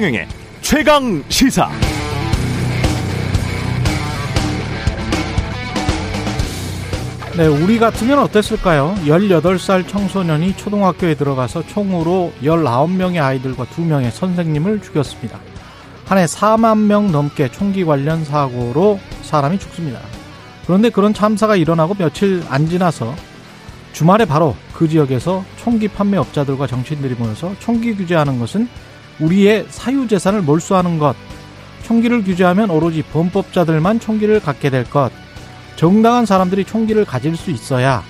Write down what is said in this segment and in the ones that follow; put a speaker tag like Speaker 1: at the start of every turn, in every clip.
Speaker 1: 최경영의 최강 시사.
Speaker 2: 네, 우리 같으면 어땠을까요? 18살 청소년이 초등학교에 들어가서 총으로 19명의 아이들과 2명의 선생님을 죽였습니다. 한 해 4만 명 넘게 총기 관련 사고로 사람이 죽습니다. 그런데 그런 참사가 일어나고 며칠 안 지나서 주말에 바로 그 지역에서 총기 판매업자들과 정치인들이 모여서 총기 규제하는 것은 우리의 사유재산을 몰수하는 것, 총기를 규제하면 오로지 범법자들만 총기를 갖게 될 것, 정당한 사람들이 총기를 가질 수 있어야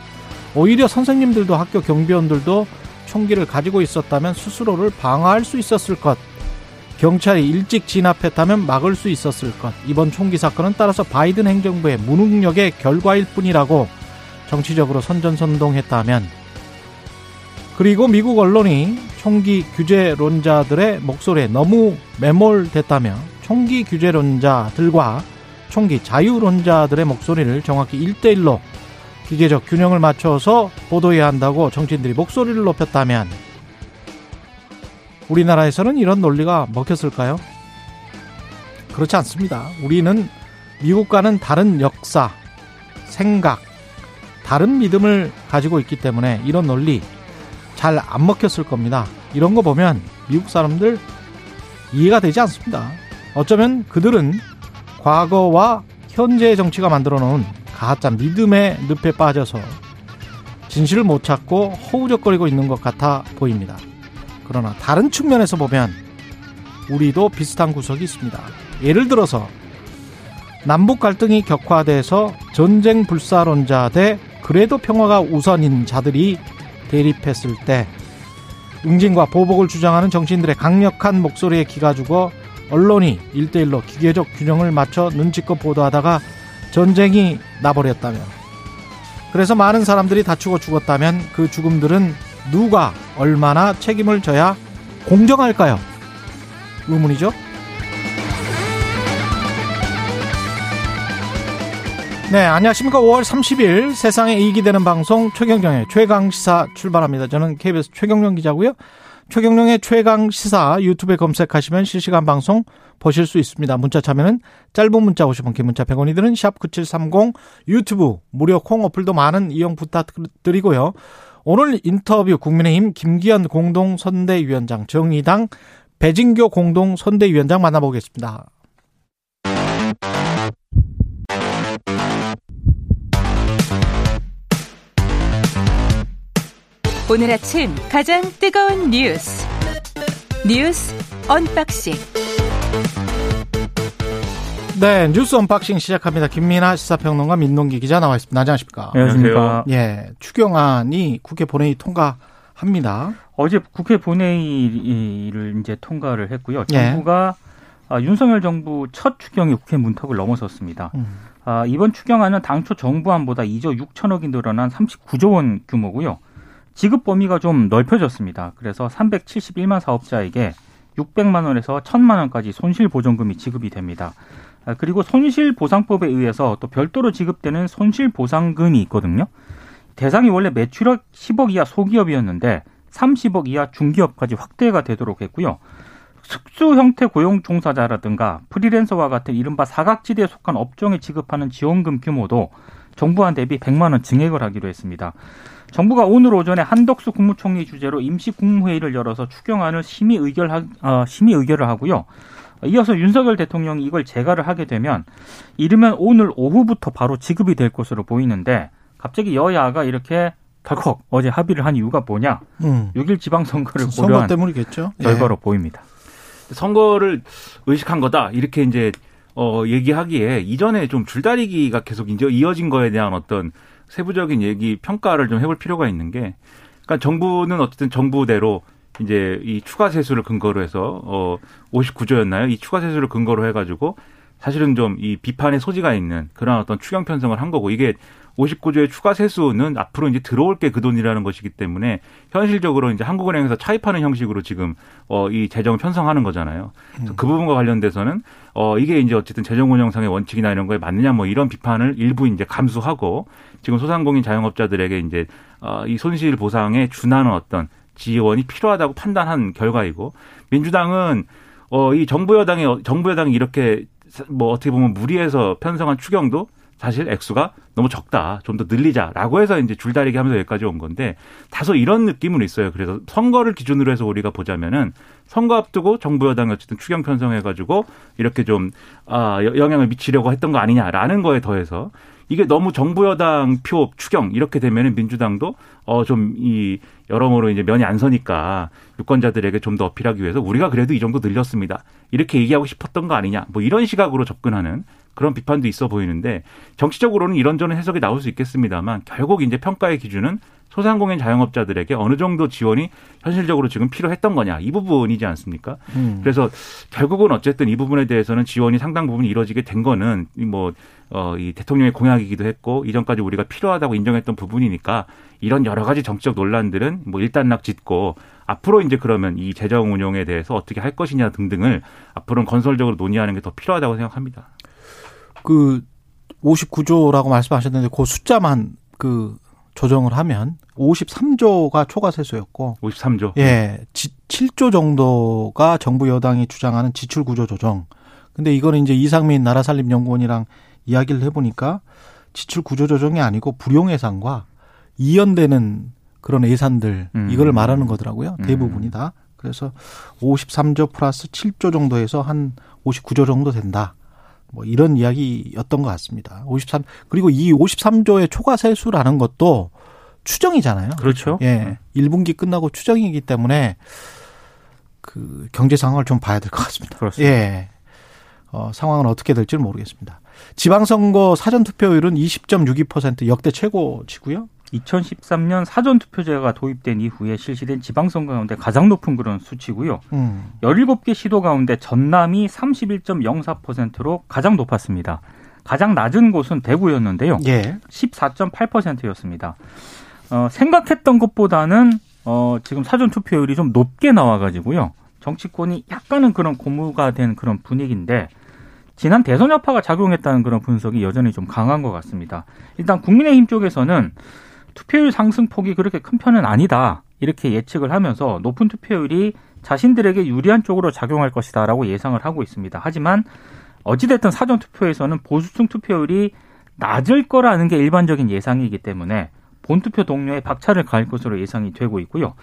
Speaker 2: 오히려 선생님들도 학교 경비원들도 총기를 가지고 있었다면 스스로를 방어할 수 있었을 것. 경찰이 일찍 진압했다면 막을 수 있었을 것. 이번 총기 사건은 따라서 바이든 행정부의 무능력의 결과일 뿐이라고 정치적으로 선전선동했다면 그리고 미국 언론이 총기 규제론자들의 목소리에 너무 매몰됐다며 총기 규제론자들과 총기 자유론자들의 목소리를 정확히 일대일로 기계적 균형을 맞춰서 보도해야 한다고 정치인들이 목소리를 높였다면 우리나라에서는 이런 논리가 먹혔을까요? 그렇지 않습니다. 우리는 미국과는 다른 역사, 생각, 다른 믿음을 가지고 있기 때문에 이런 논리 잘 안 먹혔을 겁니다. 이런 거 보면 미국 사람들 이해가 되지 않습니다. 어쩌면 그들은 과거와 현재의 정치가 만들어 놓은 가짜 믿음의 늪에 빠져서 진실을 못 찾고 허우적거리고 있는 것 같아 보입니다. 그러나 다른 측면에서 보면 우리도 비슷한 구석이 있습니다. 예를 들어서 남북 갈등이 격화돼서 전쟁 불사론자 대 그래도 평화가 우선인 자들이 대립했을 때 응징과 보복을 주장하는 정치인들의 강력한 목소리에 기가 죽어 언론이 일대일로 기계적 균형을 맞춰 눈치껏 보도하다가 전쟁이 나버렸다면 그래서 많은 사람들이 다치고 죽었다면 그 죽음들은 누가 얼마나 책임을 져야 공정할까요? 의문이죠? 네, 안녕하십니까. 5월 30일 세상에 이익이 되는 방송 최경령의 최강시사 출발합니다. 저는 KBS 최경령 기자고요. 최경령의 최강시사 유튜브에 검색하시면 실시간 방송 보실 수 있습니다. 문자 참여는 짧은 문자 50원, 긴 문자 100원이 드는 샵9730 유튜브 무료 콩 어플도 많은 이용 부탁드리고요. 오늘 인터뷰 국민의힘 김기현 공동선대위원장 정의당 배진교 공동선대위원장 만나보겠습니다.
Speaker 3: 오늘 아침 가장 뜨거운 뉴스 뉴스 언박싱
Speaker 2: 네 뉴스 unboxing 시작합니다. 김민하 시사평론가 민동기 기자 나와 있습니다. 안녕하십니까?
Speaker 4: 안녕하십니까?
Speaker 2: 예, 추경안이 국회 본회의 통과합니다.
Speaker 4: 어제 국회 본회의를 이제 통과를 했고요.
Speaker 2: 예.
Speaker 4: 정부가 아, 윤석열 정부 첫 추경이 국회 문턱을 넘어섰습니다.
Speaker 2: 음.
Speaker 4: 아, 이번 추경안은 당초 정부안보다 2조 6천억이 늘어난 39조 원 규모고요. 지급 범위가 좀 넓혀졌습니다. 그래서 371만 사업자에게 600만 원에서 1000만 원까지 손실 보전금이 지급이 됩니다. 아, 그리고 손실 보상법에 의해서 또 별도로 지급되는 손실 보상금이 있거든요. 대상이 원래 매출액 10억 이하 소기업이었는데 30억 이하 중기업까지 확대가 되도록 했고요. 특수 형태 고용 종사자라든가 프리랜서와 같은 이른바 사각지대에 속한 업종에 지급하는 지원금 규모도 정부안 대비 100만 원 증액을 하기로 했습니다. 정부가 오늘 오전에 한덕수 국무총리 주재로 임시 국무회의를 열어서 추경안을 심의 의결 어, 심의 의결을 하고요. 이어서 윤석열 대통령이 이걸 재가를 하게 되면 이르면 오늘 오후부터 바로 지급이 될 것으로 보이는데 갑자기 여야가 이렇게 덜컥 어제 합의를 한 이유가 뭐냐?
Speaker 2: 음.
Speaker 4: 6일 지방선거를
Speaker 2: 선거
Speaker 4: 고려한
Speaker 2: 때문이겠죠. 예.
Speaker 4: 결과로 보입니다.
Speaker 5: 선거를 의식한 거다 이렇게 이제 어 얘기하기에 이전에 좀 줄다리기가 계속 이제 이어진 거에 대한 어떤 세부적인 얘기 평가를 좀 해볼 필요가 있는 게 그러니까 정부는 어쨌든 정부대로 이제 이 추가 세수를 근거로 해서 어 59조였나요? 이 추가 세수를 근거로 해가지고 사실은 좀 이 비판의 소지가 있는 그런 어떤 추경 편성을 한 거고 이게 59조의 추가 세수는 앞으로 이제 들어올 게 그 돈이라는 것이기 때문에 현실적으로 이제 한국은행에서 차입하는 형식으로 지금 어 이 재정을 편성하는 거잖아요. 그래서 그 부분과 관련돼서는 어 이게 이제 어쨌든 재정 운영상의 원칙이나 이런 거에 맞느냐 뭐 이런 비판을 일부 이제 감수하고 지금 소상공인 자영업자들에게 이제 어이 손실 보상에 준하는 어떤 지원이 필요하다고 판단한 결과이고 민주당은 어, 이 정부 여당이, 정부 여당이 이렇게 뭐 어떻게 보면 무리해서 편성한 추경도 사실 액수가 너무 적다. 좀 더 늘리자라고 해서 이제 줄다리기 하면서 여기까지 온 건데 다소 이런 느낌은 있어요. 그래서 선거를 기준으로 해서 우리가 보자면은 선거 앞두고 정부 여당이 어쨌든 추경 편성해 가지고 이렇게 좀 아, 영향을 미치려고 했던 거 아니냐라는 거에 더해서 이게 너무 정부 여당 표 추경 이렇게 되면은 민주당도 어 좀 이 여러모로 이제 면이 안 서니까 유권자들에게 좀 더 어필하기 위해서 우리가 그래도 이 정도 늘렸습니다. 이렇게 얘기하고 싶었던 거 아니냐. 뭐 이런 시각으로 접근하는 그런 비판도 있어 보이는데 정치적으로는 이런저런 해석이 나올 수 있겠습니다만 결국 이제 평가의 기준은 소상공인 자영업자들에게 어느 정도 지원이 현실적으로 지금 필요했던 거냐 이 부분이지 않습니까? 음. 그래서 결국은 어쨌든 이 부분에 대해서는 지원이 상당 부분 이루어지게 된 거는 뭐 어, 이 대통령의 공약이기도 했고 이전까지 우리가 필요하다고 인정했던 부분이니까 이런 여러 가지 정치적 논란들은 뭐 일단락 짓고 앞으로 이제 그러면 이 재정 운용에 대해서 어떻게 할 것이냐 등등을 앞으로는 건설적으로 논의하는 게 더 필요하다고 생각합니다.
Speaker 2: 그 59조라고 말씀하셨는데 그 숫자만 그 조정을 하면 53조가 초과 세수였고
Speaker 5: 53조.
Speaker 2: 예. 7조 정도가 정부 여당이 주장하는 지출 구조 조정. 근데 이거는 이제 이상민 나라살림연구원이랑 이야기를 해 보니까 지출 구조 조정이 아니고 불용 예산과 이연되는 그런 예산들 음. 이거를 말하는 거더라고요. 음. 대부분이 다. 그래서 53조 플러스 7조 정도에서 한 59조 정도 된다. 뭐 이런 이야기였던 것 같습니다. 53 그리고 이 53조의 초과 세수라는 것도 추정이잖아요.
Speaker 4: 그렇죠.
Speaker 2: 예. 1분기 끝나고 추정이기 때문에 그 경제 상황을 좀 봐야 될 것 같습니다.
Speaker 4: 그렇습니다.
Speaker 2: 예. 어, 상황은 어떻게 될지는 모르겠습니다. 지방선거 사전투표율은 20.62% 역대 최고치고요.
Speaker 4: 2013년 사전 투표제가 도입된 이후에 실시된 지방선거 가운데 가장 높은 그런 수치고요. 음. 17개 시도 가운데 전남이 31.04%로 가장 높았습니다. 가장 낮은 곳은 대구였는데요. 예. 14.8%였습니다. 어, 생각했던 것보다는 어, 지금 사전 투표율이 좀 높게 나와가지고요. 정치권이 약간은 그런 고무가 된 그런 분위기인데 지난 대선 여파가 작용했다는 그런 분석이 여전히 좀 강한 것 같습니다. 일단 국민의힘 쪽에서는 투표율 상승폭이 그렇게 큰 편은 아니다. 이렇게 예측을 하면서 높은 투표율이 자신들에게 유리한 쪽으로 작용할 것이다라고 예상을 하고 있습니다. 하지만 어찌됐든 사전 투표에서는 보수층 투표율이 낮을 거라는 게 일반적인 예상이기 때문에 본투표 동료의 박차를 가할 것으로 예상이 되고 있고요.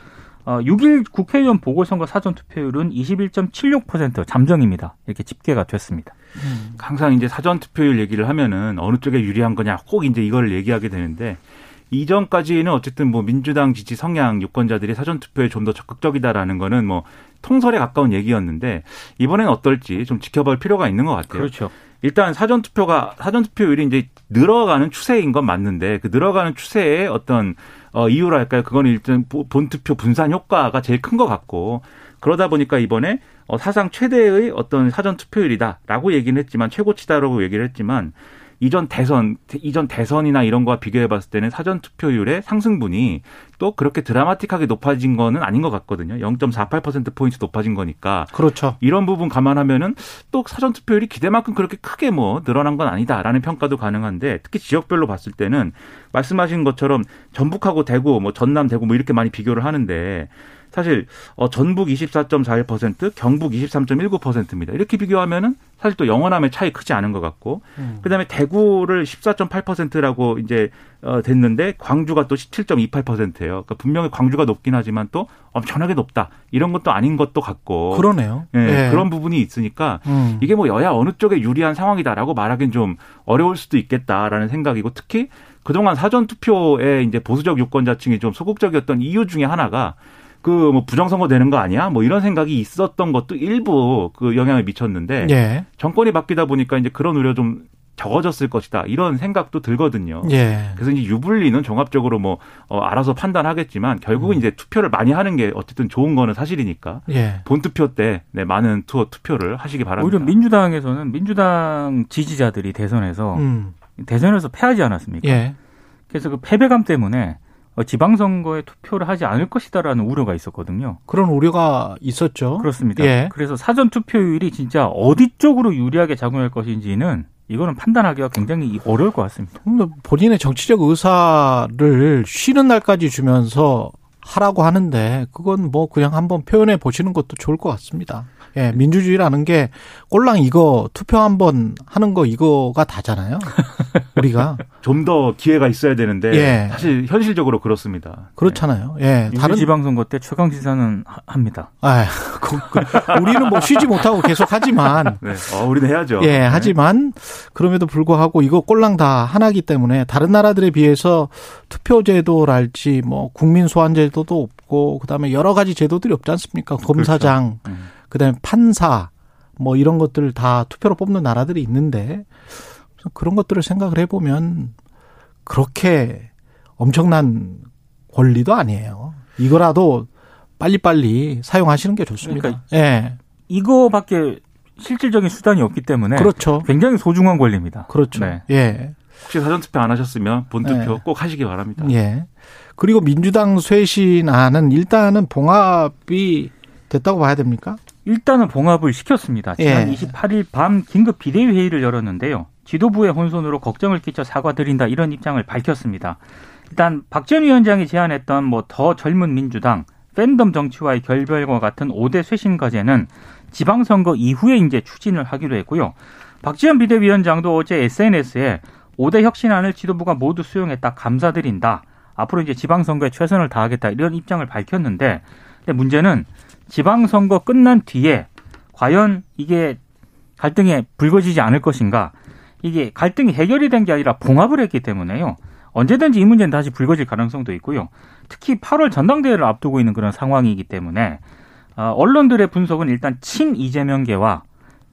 Speaker 4: 어, 6일 국회의원 보궐선거 사전 투표율은 21.76% 잠정입니다. 이렇게 집계가 됐습니다.
Speaker 5: 음. 항상 이제 사전 투표율 얘기를 하면은 어느 쪽에 유리한 거냐 꼭 이제 이걸 얘기하게 되는데 이전까지는 어쨌든 뭐 민주당 지지 성향 유권자들이 사전 투표에 좀 더 적극적이다라는 거는 뭐 통설에 가까운 얘기였는데 이번엔 어떨지 좀 지켜볼 필요가 있는 것 같아요.
Speaker 4: 그렇죠.
Speaker 5: 일단 사전 투표가 사전 투표율이 이제 늘어가는 추세인 건 맞는데 그 늘어가는 추세의 어떤 어 이유랄까요? 그거는 일단 본 투표 분산 효과가 제일 큰 것 같고 그러다 보니까 이번에 어 사상 최대의 어떤 사전 투표율이다라고 얘기는 했지만 최고치다라고 얘기를 했지만 이전 대선 이전 대선이나 이런 거와 비교해 봤을 때는 사전 투표율의 상승분이 또 그렇게 드라마틱하게 높아진 거는 아닌 것 같거든요. 0.48% 포인트 높아진 거니까.
Speaker 2: 그렇죠.
Speaker 5: 이런 부분 감안하면은 또 사전 투표율이 기대만큼 그렇게 크게 뭐 늘어난 건 아니다라는 평가도 가능한데 특히 지역별로 봤을 때는 말씀하신 것처럼 전북하고 대구 뭐 전남 대구 뭐 이렇게 많이 비교를 하는데 사실 어 전북 24.41%, 경북 23.19%입니다. 이렇게 비교하면은 사실 또 영원함의 차이 크지 않은 것 같고, 음. 그다음에 대구를 14.8%라고 이제 어 됐는데 광주가 또 17.28%예요. 그러니까 분명히 광주가 높긴 하지만 또 엄청나게 높다 이런 것도 아닌 것도 같고.
Speaker 2: 그러네요.
Speaker 5: 예, 네. 그런 부분이 있으니까 음. 이게 뭐 여야 어느 쪽에 유리한 상황이다라고 말하기는 좀 어려울 수도 있겠다라는 생각이고 특히 그동안 사전 투표에 이제 보수적 유권자층이 좀 소극적이었던 이유 중에 하나가 그 뭐 부정선거 되는 거 아니야? 뭐 이런 생각이 있었던 것도 일부 그 영향을 미쳤는데 예. 정권이 바뀌다 보니까 이제 그런 우려 좀 적어졌을 것이다 이런 생각도 들거든요. 예. 그래서 이제 유불리는 종합적으로 뭐 어, 알아서 판단하겠지만 결국은 음. 이제 투표를 많이 하는 게 어쨌든 좋은 거는 사실이니까 예. 본 투표 때 네, 많은 투어 투표를 하시기 바랍니다.
Speaker 4: 오히려 민주당에서는 민주당 지지자들이 대선에서 음. 대선에서 패하지 않았습니까? 예. 그래서 그 패배감 때문에 어, 지방선거에 투표를 하지 않을 것이다라는 우려가 있었거든요.
Speaker 2: 그런 우려가 있었죠.
Speaker 4: 그렇습니다. 예. 그래서 사전 투표율이 진짜 어디 쪽으로 유리하게 작용할 것인지는 이거는 판단하기가 굉장히 어려울 것 같습니다.
Speaker 2: 본인의 정치적 의사를 쉬는 날까지 주면서 하라고 하는데 그건 뭐 그냥 한번 표현해 보시는 것도 좋을 것 같습니다. 예, 민주주의라는 게 꼴랑 이거 투표 한번 하는 거 이거가 다잖아요. 우리가
Speaker 5: 좀 더 기회가 있어야 되는데
Speaker 2: 예.
Speaker 5: 사실 현실적으로 그렇습니다.
Speaker 2: 그렇잖아요. 예,
Speaker 4: 다른 지방선거 때 최강 시사는 합니다.
Speaker 2: 아, 그, 그, 우리는 뭐 쉬지 못하고 계속 하지만
Speaker 5: 네. 어, 우리는 해야죠.
Speaker 2: 예, 하지만 그럼에도 불구하고 이거 꼴랑 다 하나기 때문에 다른 나라들에 비해서 투표제도랄지 뭐 국민 소환제도도 없고 그다음에 여러 가지 제도들이 없지 않습니까? 검사장,
Speaker 5: 그렇죠. 음.
Speaker 2: 그다음에 판사 뭐 이런 것들 다 투표로 뽑는 나라들이 있는데 그런 것들을 생각을 해보면 그렇게 엄청난 권리도 아니에요. 이거라도 빨리빨리 사용하시는 게 좋습니다.
Speaker 4: 그러니까
Speaker 2: 예.
Speaker 4: 이거밖에 실질적인 수단이 없기 때문에
Speaker 2: 그렇죠.
Speaker 4: 굉장히 소중한 권리입니다.
Speaker 2: 그렇죠.
Speaker 4: 네.
Speaker 2: 예.
Speaker 5: 혹시 사전투표 안 하셨으면 본투표
Speaker 2: 네.
Speaker 5: 꼭 하시기 바랍니다.
Speaker 2: 예. 그리고 민주당 쇄신안은 일단은 봉합이 됐다고 봐야 됩니까?
Speaker 4: 일단은 봉합을 시켰습니다. 지난
Speaker 2: 예.
Speaker 4: 28일 밤 긴급 비대위 회의를 열었는데요. 지도부의 혼선으로 걱정을 끼쳐 사과드린다 이런 입장을 밝혔습니다. 일단 박지원 위원장이 제안했던 뭐 더 젊은 민주당, 팬덤 정치와의 결별과 같은 5대 쇄신 과제는 지방선거 이후에 이제 추진을 하기로 했고요. 박지원 비대위원장도 어제 SNS에 5대 혁신안을 지도부가 모두 수용했다 감사드린다. 앞으로 이제 지방선거에 최선을 다하겠다 이런 입장을 밝혔는데 근데 문제는 지방선거 끝난 뒤에 과연 이게 갈등이 불거지지 않을 것인가 이게 갈등이 해결이 된 게 아니라 봉합을 했기 때문에요. 언제든지 이 문제는 다시 불거질 가능성도 있고요. 특히 8월 전당대회를 앞두고 있는 그런 상황이기 때문에 어, 언론들의 분석은 일단 친 이재명계와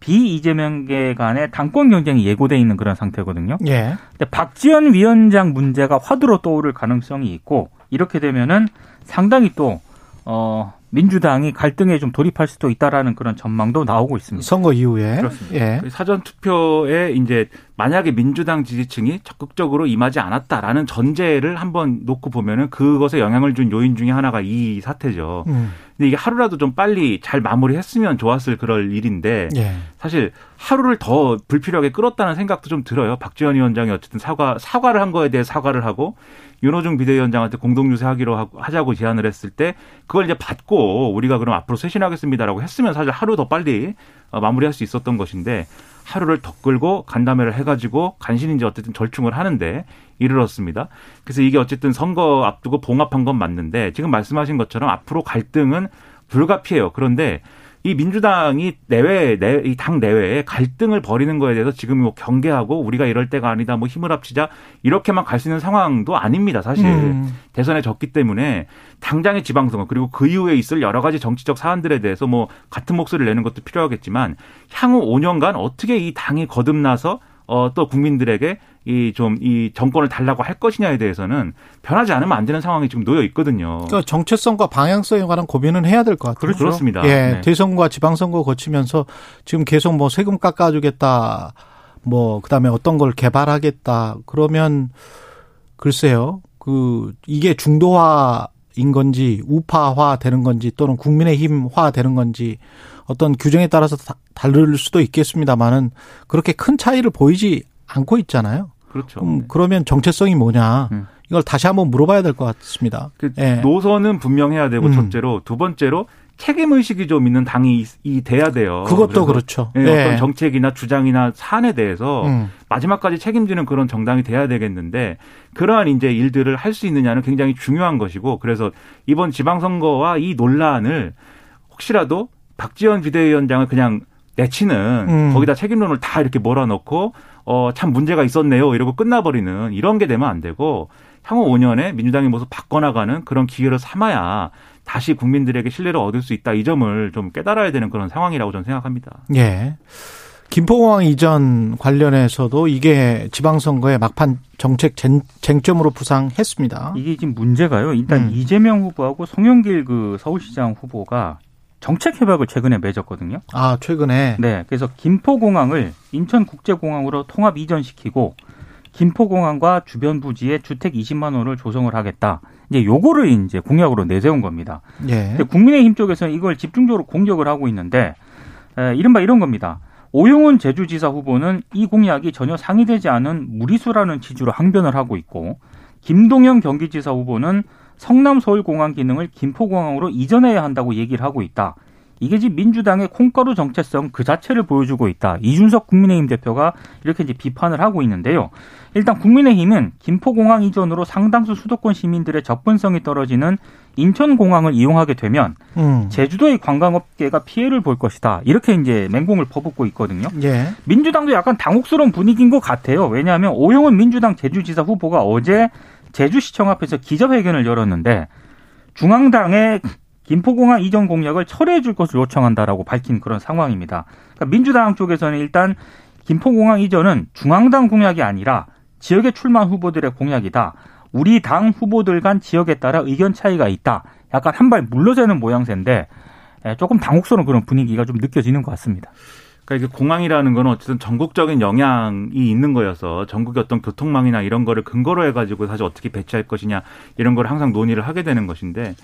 Speaker 4: 비 이재명계 간의 당권 경쟁이 예고돼 있는 그런 상태거든요.
Speaker 2: 예.
Speaker 4: 근데 박지원 위원장 문제가 화두로 떠오를 가능성이 있고 이렇게 되면은 상당히 또 어, 민주당이 갈등에 좀 돌입할 수도 있다라는 그런 전망도 나오고 있습니다.
Speaker 2: 선거 이후에.
Speaker 5: 그렇습니다.
Speaker 2: 예.
Speaker 5: 사전 투표에 이제 만약에 민주당 지지층이 적극적으로 임하지 않았다라는 전제를 한번 놓고 보면은 그것에 영향을 준 요인 중에 하나가 이 사태죠.
Speaker 2: 음.
Speaker 5: 근데 이게 하루라도 좀 빨리 잘 마무리했으면 좋았을 그럴 일인데
Speaker 2: 예.
Speaker 5: 사실 하루를 더 불필요하게 끌었다는 생각도 좀 들어요. 박지원 위원장이 어쨌든 사과 사과를 한 거에 대해 사과를 하고 윤호중 비대위원장한테 공동 유세하기로 하자고 제안을 했을 때 그걸 이제 받고 우리가 그럼 앞으로 쇄신하겠습니다라고 했으면 사실 하루 더 빨리 어, 마무리할 수 있었던 것인데 하루를 더 끌고 간담회를 해가지고 간신히 이제 어쨌든 절충을 하는데 이르렀습니다. 그래서 이게 어쨌든 선거 앞두고 봉합한 건 맞는데 지금 말씀하신 것처럼 앞으로 갈등은 불가피해요. 그런데 이 민주당이 내외, 내, 이 당 내외에 갈등을 벌이는 거에 대해서 지금 뭐 경계하고 우리가 이럴 때가 아니다, 뭐 힘을 합치자 이렇게만 갈 수 있는 상황도 아닙니다, 사실.
Speaker 2: 음.
Speaker 5: 대선에 졌기 때문에 당장의 지방선거 그리고 그 이후에 있을 여러 가지 정치적 사안들에 대해서 뭐 같은 목소리를 내는 것도 필요하겠지만 향후 5년간 어떻게 이 당이 거듭나서 어, 또 국민들에게 이좀이 정권을 달라고 할 것이냐에 대해서는 변하지 않으면 안 되는 상황이 지금 놓여 있거든요.
Speaker 2: 그러니까 정체성과 방향성에 관한 고민은 해야 될 것 같아요.
Speaker 5: 그렇죠. 그렇습니다.
Speaker 2: 예,
Speaker 5: 네.
Speaker 2: 대선과 지방선거 거치면서 지금 계속 뭐 세금 깎아주겠다, 뭐 그다음에 어떤 걸 개발하겠다. 그러면 글쎄요, 그 이게 중도화 인 건지 우파화 되는 건지 또는 국민의힘화 되는 건지 어떤 규정에 따라서 다, 다를 수도 있겠습니다만은 그렇게 큰 차이를 보이지 않고 있잖아요.
Speaker 5: 그렇죠.
Speaker 2: 그럼 그러면 정체성이 뭐냐?
Speaker 4: 음.
Speaker 2: 이걸 다시 한번 물어봐야 될 것 같습니다.
Speaker 5: 그
Speaker 2: 예.
Speaker 5: 노선은 분명해야 되고
Speaker 2: 음.
Speaker 5: 첫째로 두 번째로 책임 의식이 좀 있는 당이 이- 돼야 돼요.
Speaker 2: 그것도 그렇죠.
Speaker 5: 예,
Speaker 2: 예.
Speaker 5: 어떤 정책이나 주장이나 사안에 대해서
Speaker 2: 음.
Speaker 5: 마지막까지 책임지는 그런 정당이 돼야 되겠는데 그러한 이제 일들을 할 수 있느냐는 굉장히 중요한 것이고 그래서 이번 지방선거와 이 논란을 혹시라도 박지원 비대위원장을 그냥 내치는
Speaker 2: 음.
Speaker 5: 거기다 책임론을 다 이렇게 몰아넣고 어 참 문제가 있었네요 이러고 끝나버리는 이런 게 되면 안 되고 향후 5년에 민주당의 모습 바꿔나가는 그런 기회를 삼아야 다시 국민들에게 신뢰를 얻을 수 있다 이 점을 좀 깨달아야 되는 그런 상황이라고 저는 생각합니다.
Speaker 2: 예. 김포공항 이전 관련해서도 이게 지방선거의 막판 정책 쟁, 쟁점으로 부상했습니다.
Speaker 4: 이게 지금 문제가요. 일단
Speaker 2: 음.
Speaker 4: 이재명 후보하고 송영길 그 서울시장 후보가 정책 협약을 최근에 맺었거든요.
Speaker 2: 아, 최근에.
Speaker 4: 네, 그래서 김포공항을 인천국제공항으로 통합 이전시키고 김포공항과 주변 부지에 주택 20만 원을 조성을 하겠다. 이제 요거를 이제 공약으로 내세운 겁니다.
Speaker 2: 예.
Speaker 4: 국민의힘 쪽에서는 이걸 집중적으로 공격을 하고 있는데 에, 이른바 이런 겁니다. 오용훈 제주지사 후보는 이 공약이 전혀 상의되지 않은 무리수라는 취지로 항변을 하고 있고 김동연 경기지사 후보는 성남 서울공항 기능을 김포공항으로 이전해야 한다고 얘기를 하고 있다. 이게 지금 민주당의 콩가루 정체성 그 자체를 보여주고 있다. 이준석 국민의힘 대표가 이렇게 이제 비판을 하고 있는데요. 일단 국민의힘은 김포공항 이전으로 상당수 수도권 시민들의 접근성이 떨어지는 인천공항을 이용하게 되면 음. 제주도의 관광업계가 피해를 볼 것이다. 이렇게 이제 맹공을 퍼붓고 있거든요. 예. 민주당도 약간 당혹스러운 분위기인 것 같아요. 왜냐하면 오영훈 민주당 제주지사 후보가 어제 제주시청 앞에서 기자회견을 열었는데 중앙당의 김포공항 이전 공약을 철회해 줄 것을 요청한다라고 밝힌 그런 상황입니다. 그러니까 민주당 쪽에서는 일단 김포공항 이전은 중앙당 공약이 아니라 지역에 출마한 후보들의 공약이다. 우리 당 후보들 간 지역에 따라 의견 차이가 있다. 약간 한 발 물러서는 모양새인데 예, 조금 당혹스러운 그런 분위기가 좀 느껴지는 것 같습니다.
Speaker 5: 그러니까 이게 공항이라는 거는 어쨌든 전국적인 영향이 있는 거여서 전국의 어떤 교통망이나 이런 거를 근거로 해가지고 사실 어떻게 배치할 것이냐 이런 걸 항상 논의를 하게 되는 것인데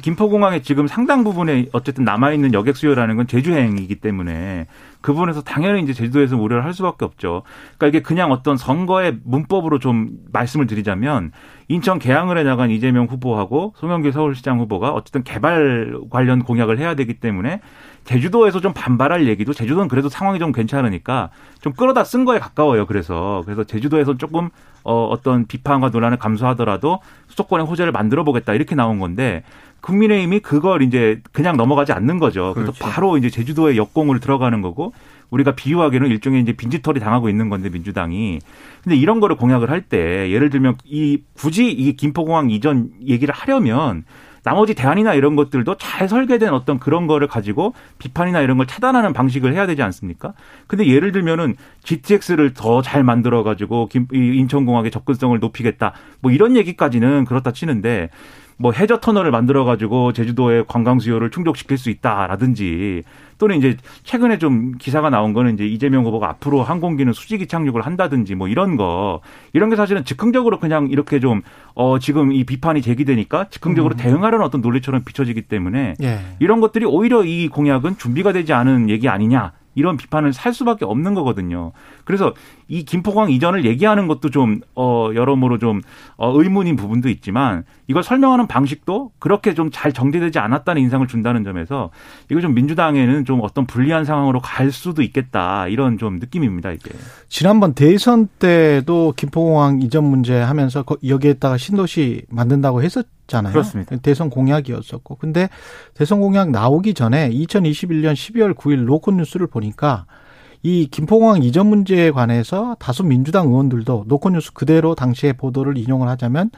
Speaker 5: 김포공항에 지금 상당 부분에 어쨌든 남아있는 여객 수요라는 건 제주행이기 때문에 그 부분에서 당연히 이제 제주도에서 우려를 할 수밖에 없죠. 그러니까 이게 그냥 어떤 선거의 문법으로 좀 말씀을 드리자면 인천 개항을 해 나간 이재명 후보하고 송영길 서울시장 후보가 어쨌든 개발 관련 공약을 해야 되기 때문에 제주도에서 좀 반발할 얘기도 제주도는 그래도 상황이 좀 괜찮으니까 좀 끌어다 쓴 거에 가까워요. 그래서 그래서 제주도에서 조금 어 어떤 비판과 논란을 감수하더라도 수도권의 호재를 만들어 보겠다 이렇게 나온 건데 국민의힘이 그걸 이제 그냥 넘어가지 않는 거죠. 그래서 그렇죠. 바로 이제 제주도에 역공을 들어가는 거고 우리가 비유하기는 일종의 이제 빈지털이 당하고 있는 건데 민주당이. 근데 이런 거를 공약을 할 때 예를 들면 이 굳이 이 김포공항 이전 얘기를 하려면 나머지 대안이나 이런 것들도 잘 설계된 어떤 그런 거를 가지고 비판이나 이런 걸 차단하는 방식을 해야 되지 않습니까? 근데 예를 들면은 GTX를 더 잘 만들어 가지고 인천공항의 접근성을 높이겠다. 뭐 이런 얘기까지는 그렇다 치는데 뭐 해저 터널을 만들어 가지고 제주도의 관광 수요를 충족시킬 수 있다라든지 또는 이제 최근에 좀 기사가 나온 거는 이제 이재명 후보가 앞으로 항공기는 수직이 착륙을 한다든지 뭐 이런 거 이런 게 사실은 즉흥적으로 그냥 이렇게 좀 어 지금 이 비판이 제기되니까 즉흥적으로 음. 대응하려는 어떤 논리처럼 비춰지기 때문에 예. 이런 것들이 오히려 이 공약은 준비가 되지 않은 얘기 아니냐 이런 비판을 살 수밖에 없는 거거든요. 그래서 이 김포공항 이전을 얘기하는 것도 좀, 어, 여러모로 좀, 어, 의문인 부분도 있지만 이걸 설명하는 방식도 그렇게 좀 잘 정리되지 않았다는 인상을 준다는 점에서 이거 좀 민주당에는 좀 어떤 불리한 상황으로 갈 수도 있겠다 이런 좀 느낌입니다, 이게.
Speaker 2: 지난번 대선 때도 김포공항 이전 문제 하면서 여기에다가 신도시 만든다고 했었 잖아요.
Speaker 4: 그렇습니다.
Speaker 2: 대선 공약이었었고. 근데 대선 공약 나오기 전에 2021년 12월 9일 로콘 뉴스를 보니까 이 김포공항 이전 문제에 관해서 다수 민주당 의원들도 노컷 뉴스 그대로 당시의 보도를 인용을 하자면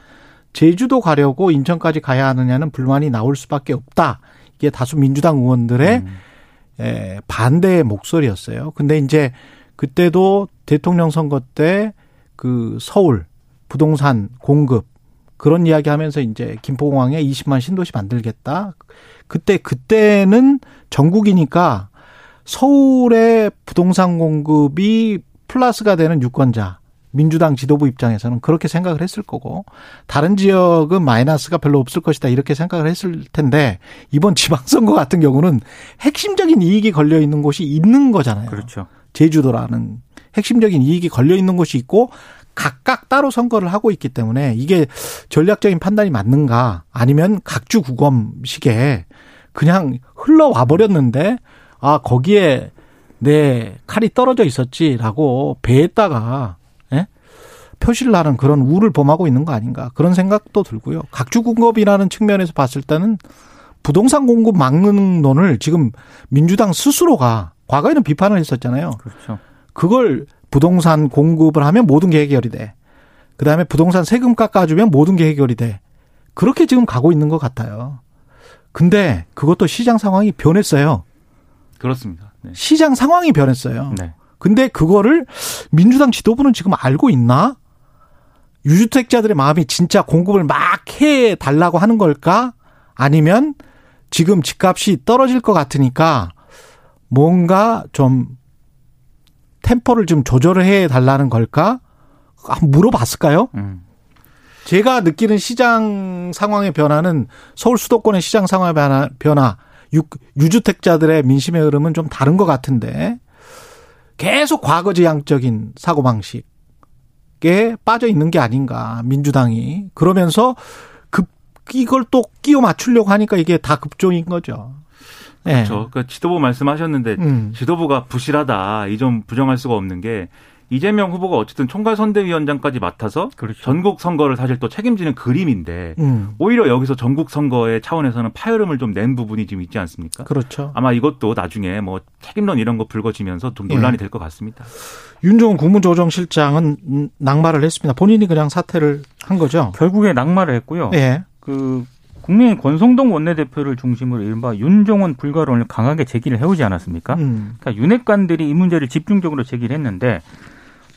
Speaker 2: 제주도 가려고 인천까지 가야 하느냐는 불만이 나올 수밖에 없다. 이게 다수 민주당 의원들의 음. 에, 반대의 목소리였어요. 근데 이제 그때도 대통령 선거 때 그 서울 부동산 공급 그런 이야기 하면서 이제 김포공항에 20만 신도시 만들겠다. 그때, 그때는 전국이니까 서울의 부동산 공급이 플러스가 되는 유권자, 민주당 지도부 입장에서는 그렇게 생각을 했을 거고, 다른 지역은 마이너스가 별로 없을 것이다. 이렇게 생각을 했을 텐데, 이번 지방선거 같은 경우는 핵심적인 이익이 걸려 있는 곳이 있는 거잖아요.
Speaker 4: 그렇죠.
Speaker 2: 제주도라는 핵심적인 이익이 걸려 있는 곳이 있고, 각각 따로 선거를 하고 있기 때문에 이게 전략적인 판단이 맞는가 아니면 각주 구검식에 그냥 흘러와 버렸는데 아 거기에 내 칼이 떨어져 있었지라고 배에다가 예? 표시를 하는 그런 우를 범하고 있는 거 아닌가 그런 생각도 들고요. 각주 공급이라는 측면에서 봤을 때는 부동산 공급 막는 논을 지금 민주당 스스로가 과거에는 비판을 했었잖아요.
Speaker 4: 그렇죠.
Speaker 2: 그걸 부동산 공급을 하면 모든 게 해결이 돼. 그 다음에 부동산 세금 깎아주면 모든 게 해결이 돼. 그렇게 지금 가고 있는 것 같아요. 근데 그것도 시장 상황이 변했어요.
Speaker 5: 그렇습니다.
Speaker 2: 네. 시장 상황이 변했어요. 네. 근데 그거를 민주당 지도부는 지금 알고 있나? 유주택자들의 마음이 진짜 공급을 막 해 달라고 하는 걸까? 아니면 지금 집값이 떨어질 것 같으니까 뭔가 좀 템포를 좀 조절을 해 달라는 걸까? 한번 물어봤을까요? 음. 제가 느끼는 시장 상황의 변화는 서울 수도권의 시장 상황의 변화, 변화 유, 유주택자들의 민심의 흐름은 좀 다른 것 같은데 계속 과거지향적인 사고방식 에 빠져 있는 게 아닌가 민주당이 그러면서 급 이걸 또 끼워 맞추려고 하니까 이게 다 급종인 거죠. 예.
Speaker 5: 그렇죠. 그 지도부 말씀하셨는데
Speaker 2: 음.
Speaker 5: 지도부가 부실하다 이점 부정할 수가 없는 게 이재명 후보가 어쨌든 총괄 선대위원장까지 맡아서
Speaker 4: 그렇죠.
Speaker 5: 전국 선거를 사실 또 책임지는 그림인데
Speaker 2: 음.
Speaker 5: 오히려 여기서 전국 선거의 차원에서는 파열음을 좀 낸 부분이 지금 있지 않습니까?
Speaker 2: 그렇죠.
Speaker 5: 아마 이것도 나중에 뭐 책임론 이런 거 불거지면서 좀 논란이
Speaker 2: 예.
Speaker 5: 될것 같습니다.
Speaker 2: 윤종훈 국무조정실장은 음, 낙마를 했습니다. 본인이 그냥 사퇴를 한 거죠.
Speaker 4: 결국에 낙마를 했고요.
Speaker 2: 예.
Speaker 4: 그 국민의 권성동 원내대표를 중심으로 이른바 윤종원 불가론을 강하게 제기를 해오지 않았습니까?
Speaker 2: 음.
Speaker 4: 그러니까 윤핵관들이 이 문제를 집중적으로 제기를 했는데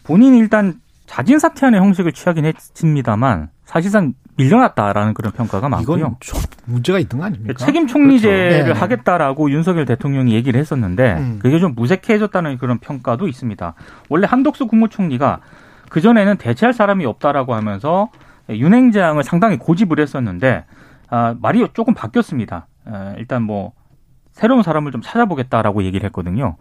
Speaker 4: 본인이 일단 자진 사퇴하는 형식을 취하긴 했습니다만 사실상 밀려났다라는 그런 평가가 많고요.
Speaker 2: 이건 좀 문제가 있는 거 아닙니까?
Speaker 4: 책임 총리제를
Speaker 2: 그렇죠. 네.
Speaker 4: 하겠다라고 윤석열 대통령이 얘기를 했었는데
Speaker 2: 음.
Speaker 4: 그게 좀 무색해졌다는 그런 평가도 있습니다. 원래 한덕수 국무총리가 그 전에는 대체할 사람이 없다라고 하면서 윤행장을 상당히 고집을 했었는데 아, 말이 조금 바뀌었습니다. 아, 일단 뭐 새로운 사람을 좀 찾아보겠다라고 얘기를 했거든요.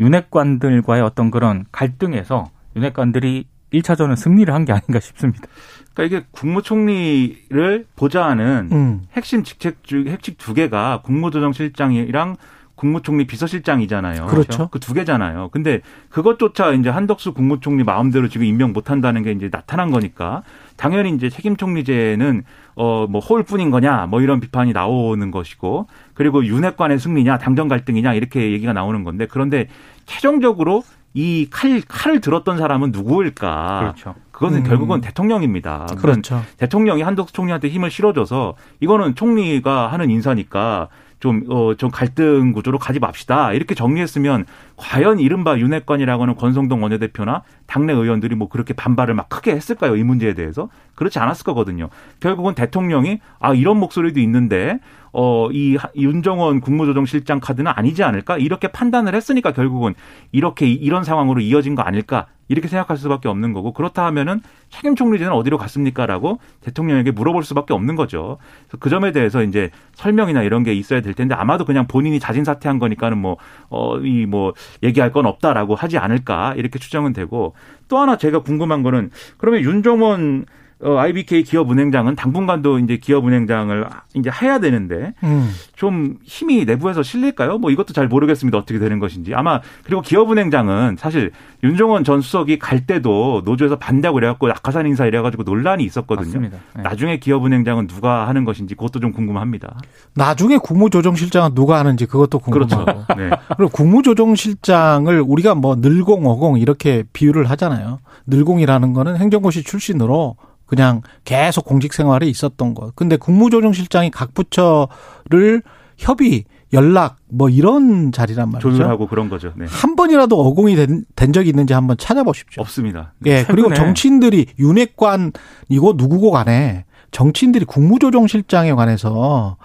Speaker 4: 윤핵관들과의 어떤 그런 갈등에서 윤핵관들이 1차전은 승리를 한 게 아닌가 싶습니다.
Speaker 5: 그러니까 이게 국무총리를 보좌하는
Speaker 2: 음.
Speaker 5: 핵심 직책 중 핵심 두 개가 국무조정실장이랑 국무총리 비서실장이잖아요.
Speaker 2: 그렇죠.
Speaker 5: 그 두 개잖아요. 근데 그것조차 이제 한덕수 국무총리 마음대로 지금 임명 못 한다는 게 이제 나타난 거니까 당연히 이제 책임 총리제는 어뭐 호울뿐인 거냐 뭐 이런 비판이 나오는 것이고 그리고 윤핵관의 승리냐 당정 갈등이냐 이렇게 얘기가 나오는 건데 그런데 최종적으로 이 칼 칼을 들었던 사람은 누구일까?
Speaker 4: 그렇죠.
Speaker 5: 그것은
Speaker 2: 음.
Speaker 5: 결국은 대통령입니다.
Speaker 2: 그렇죠.
Speaker 5: 대통령이 한덕수 총리한테 힘을 실어줘서 이거는 총리가 하는 인사니까 좀, 어, 좀 갈등 구조로 가지 맙시다. 이렇게 정리했으면 과연 이른바 윤핵관이라고 하는 권성동 원내대표나 당내 의원들이 뭐 그렇게 반발을 막 크게 했을까요? 이 문제에 대해서? 그렇지 않았을 거거든요. 결국은 대통령이 아, 이런 목소리도 있는데 어, 이 하- 윤정원 국무조정실장 카드는 아니지 않을까? 이렇게 판단을 했으니까 결국은 이렇게 이- 이런 상황으로 이어진 거 아닐까? 이렇게 생각할 수밖에 없는 거고 그렇다 하면은 책임 총리제는 어디로 갔습니까라고 대통령에게 물어볼 수밖에 없는 거죠. 그래서 그 점에 대해서 이제 설명이나 이런 게 있어야 될 텐데 아마도 그냥 본인이 자진 사퇴한 거니까는 뭐 어 이 뭐 얘기할 건 없다라고 하지 않을까 이렇게 추정은 되고 또 하나 제가 궁금한 거는 그러면 윤정원 어, IBK 기업은행장은 당분간도 이제 기업은행장을 이제 해야 되는데
Speaker 2: 음.
Speaker 5: 좀 힘이 내부에서 실릴까요? 뭐 이것도 잘 모르겠습니다. 어떻게 되는 것인지. 아마 그리고 기업은행장은 사실 윤종원 전 수석이 갈 때도 노조에서 반대하고 이래갖고 낙하산 인사 이래가지고 논란이 있었거든요.
Speaker 4: 네.
Speaker 5: 나중에 기업은행장은 누가 하는 것인지 그것도 좀 궁금합니다.
Speaker 2: 나중에 국무조정실장은 누가 하는지 그것도 궁금하고.
Speaker 5: 그렇죠. 네.
Speaker 2: 그리고 국무조정실장을 우리가 뭐 늘공, 어공 이렇게 비유를 하잖아요. 늘공이라는 거는 행정고시 출신으로 그냥 계속 공직 생활에 있었던 것. 근데 국무조정실장이 각 부처를 협의, 연락 뭐 이런 자리란 말이죠.
Speaker 5: 조율하고 그런 거죠. 네.
Speaker 2: 한 번이라도 어공이 된, 된 적이 있는지 한번 찾아보십시오.
Speaker 5: 없습니다. 네.
Speaker 2: 예, 그리고 정치인들이 윤핵관이고 누구고 간에 정치인들이 국무조정실장에 관해서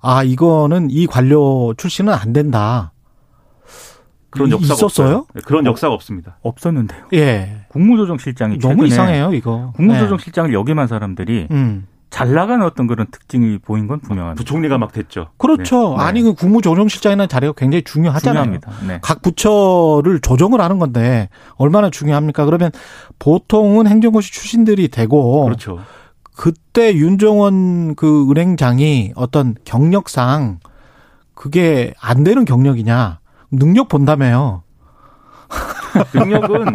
Speaker 2: 아 이거는 이 관료 출신은 안 된다.
Speaker 5: 그런
Speaker 2: 이-
Speaker 5: 역사가
Speaker 2: 있었어요?
Speaker 5: 없어요. 네, 그런 역사가 없습니다.
Speaker 4: 없었는데요.
Speaker 2: 예,
Speaker 4: 국무조정실장이
Speaker 2: 너무
Speaker 4: 최근에
Speaker 2: 이상해요 이거.
Speaker 4: 국무조정실장을 역임한 사람들이
Speaker 2: 예. 음,
Speaker 4: 잘 나가는 어떤 그런 특징이 보인 건 분명합니다.
Speaker 5: 부총리가 막 됐죠.
Speaker 2: 그렇죠.
Speaker 4: 네.
Speaker 2: 아니 그 국무조정실장이라는 자리가 굉장히 중요하잖아요.
Speaker 4: 중요합니다. 네.
Speaker 2: 각 부처를 조정을 하는 건데 얼마나 중요합니까? 그러면 보통은 행정고시 출신들이 되고
Speaker 5: 그렇죠.
Speaker 2: 그때 윤정원 그 은행장이 어떤 경력상 그게 안 되는 경력이냐 능력 본다며요.
Speaker 5: 능력은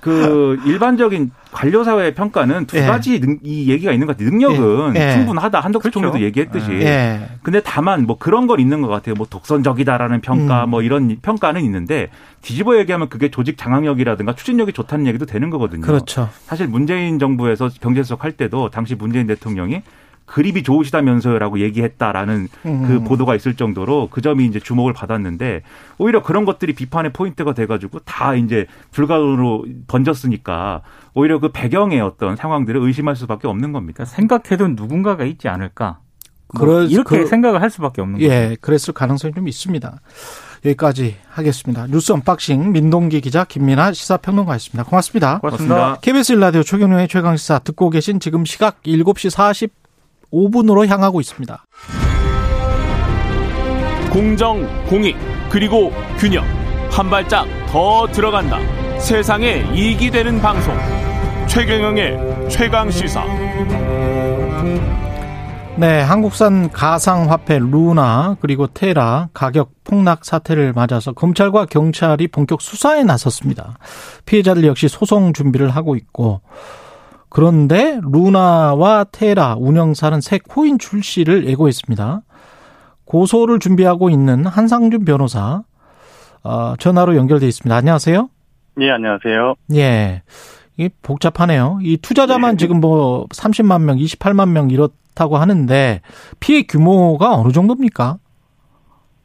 Speaker 5: 그 일반적인 관료 사회의 평가는 두
Speaker 2: 예.
Speaker 5: 가지 능, 이 얘기가 있는 것 같아요. 능력은
Speaker 2: 예. 예.
Speaker 5: 충분하다. 한덕수
Speaker 4: 그렇죠.
Speaker 5: 총리도 얘기했듯이.
Speaker 2: 예.
Speaker 5: 근데 다만 뭐 그런 건 있는 것 같아요. 뭐 독선적이다라는 평가
Speaker 2: 음.
Speaker 5: 뭐 이런 평가는 있는데 뒤집어 얘기하면 그게 조직 장악력이라든가 추진력이 좋다는 얘기도 되는 거거든요.
Speaker 2: 그렇죠.
Speaker 5: 사실 문재인 정부에서 경제수석 할 때도 당시 문재인 대통령이 그립이 좋으시다면서요라고 얘기했다라는 그
Speaker 2: 음.
Speaker 5: 보도가 있을 정도로 그 점이 이제 주목을 받았는데 오히려 그런 것들이 비판의 포인트가 돼가지고 다 이제 불가으로 번졌으니까 오히려 그 배경의 어떤 상황들을 의심할 수밖에 없는 겁니다.
Speaker 4: 생각해도 누군가가 있지 않을까. 뭐
Speaker 2: 그럴-
Speaker 4: 이렇게
Speaker 2: 그-
Speaker 4: 생각을 할 수밖에 없는 거죠.
Speaker 2: 예, 그랬을 가능성이 좀 있습니다. 여기까지 하겠습니다. 뉴스 언박싱 민동기 기자 김민아 시사평론가였습니다. 고맙습니다.
Speaker 4: 고맙습니다.
Speaker 2: KBS 일라디오 최경영의 최강시사 듣고 계신 지금 시각 7시 45분으로 향하고 있습니다.
Speaker 1: 공정, 공익, 그리고 균형. 한 발짝 더 들어간다. 세상에 이익이 되는 방송. 최경영의 최강 시사.
Speaker 2: 네, 한국산 가상화폐 루나 그리고 테라 가격 폭락 사태를 맞아서 검찰과 경찰이 본격 수사에 나섰습니다. 피해자들 역시 소송 준비를 하고 있고 그런데 루나와 테라 운영사는 새 코인 출시를 예고했습니다. 고소를 준비하고 있는 한상준 변호사 어, 전화로 연결돼 있습니다. 안녕하세요.
Speaker 6: 예, 안녕하세요.
Speaker 2: 예. 이게 복잡하네요. 이 투자자만
Speaker 6: 네.
Speaker 2: 지금 뭐 30만 명, 28만 명 이렇다고 하는데 피해 규모가 어느 정도입니까?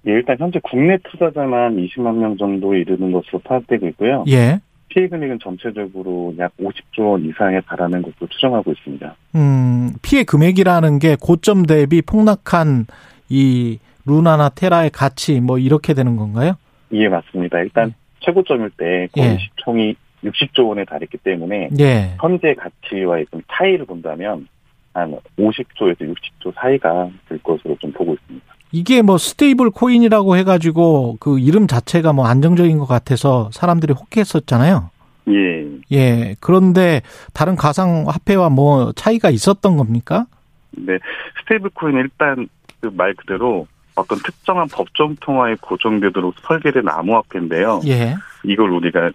Speaker 6: 예, 일단 현재 국내 투자자만 20만 명 정도에 이르는 것으로 파악되고 있고요.
Speaker 2: 예.
Speaker 6: 피해 금액은 전체적으로 약 50조 원 이상에 달하는 것으로 추정하고 있습니다.
Speaker 2: 음, 피해 금액이라는 게 고점 대비 폭락한 이 루나나 테라의 가치 뭐 이렇게 되는 건가요?
Speaker 6: 예, 맞습니다. 일단 최고점일 때 거의
Speaker 2: 예.
Speaker 6: 시총이 60조 원에 달했기 때문에
Speaker 2: 예.
Speaker 6: 현재 가치와의 좀 차이를 본다면 한 50조에서 60조 사이가 될 것으로 좀 보고 있습니다.
Speaker 2: 이게 뭐 스테이블 코인이라고 해가지고 그 이름 자체가 뭐 안정적인 것 같아서 사람들이 혹했었잖아요.
Speaker 6: 예,
Speaker 2: 예. 그런데 다른 가상 화폐와 뭐 차이가 있었던 겁니까?
Speaker 6: 네, 스테이블 코인은 일단 그 말 그대로 어떤 특정한 법정 통화에 고정되도록 설계된 암호화폐인데요.
Speaker 2: 예.
Speaker 6: 이걸 우리가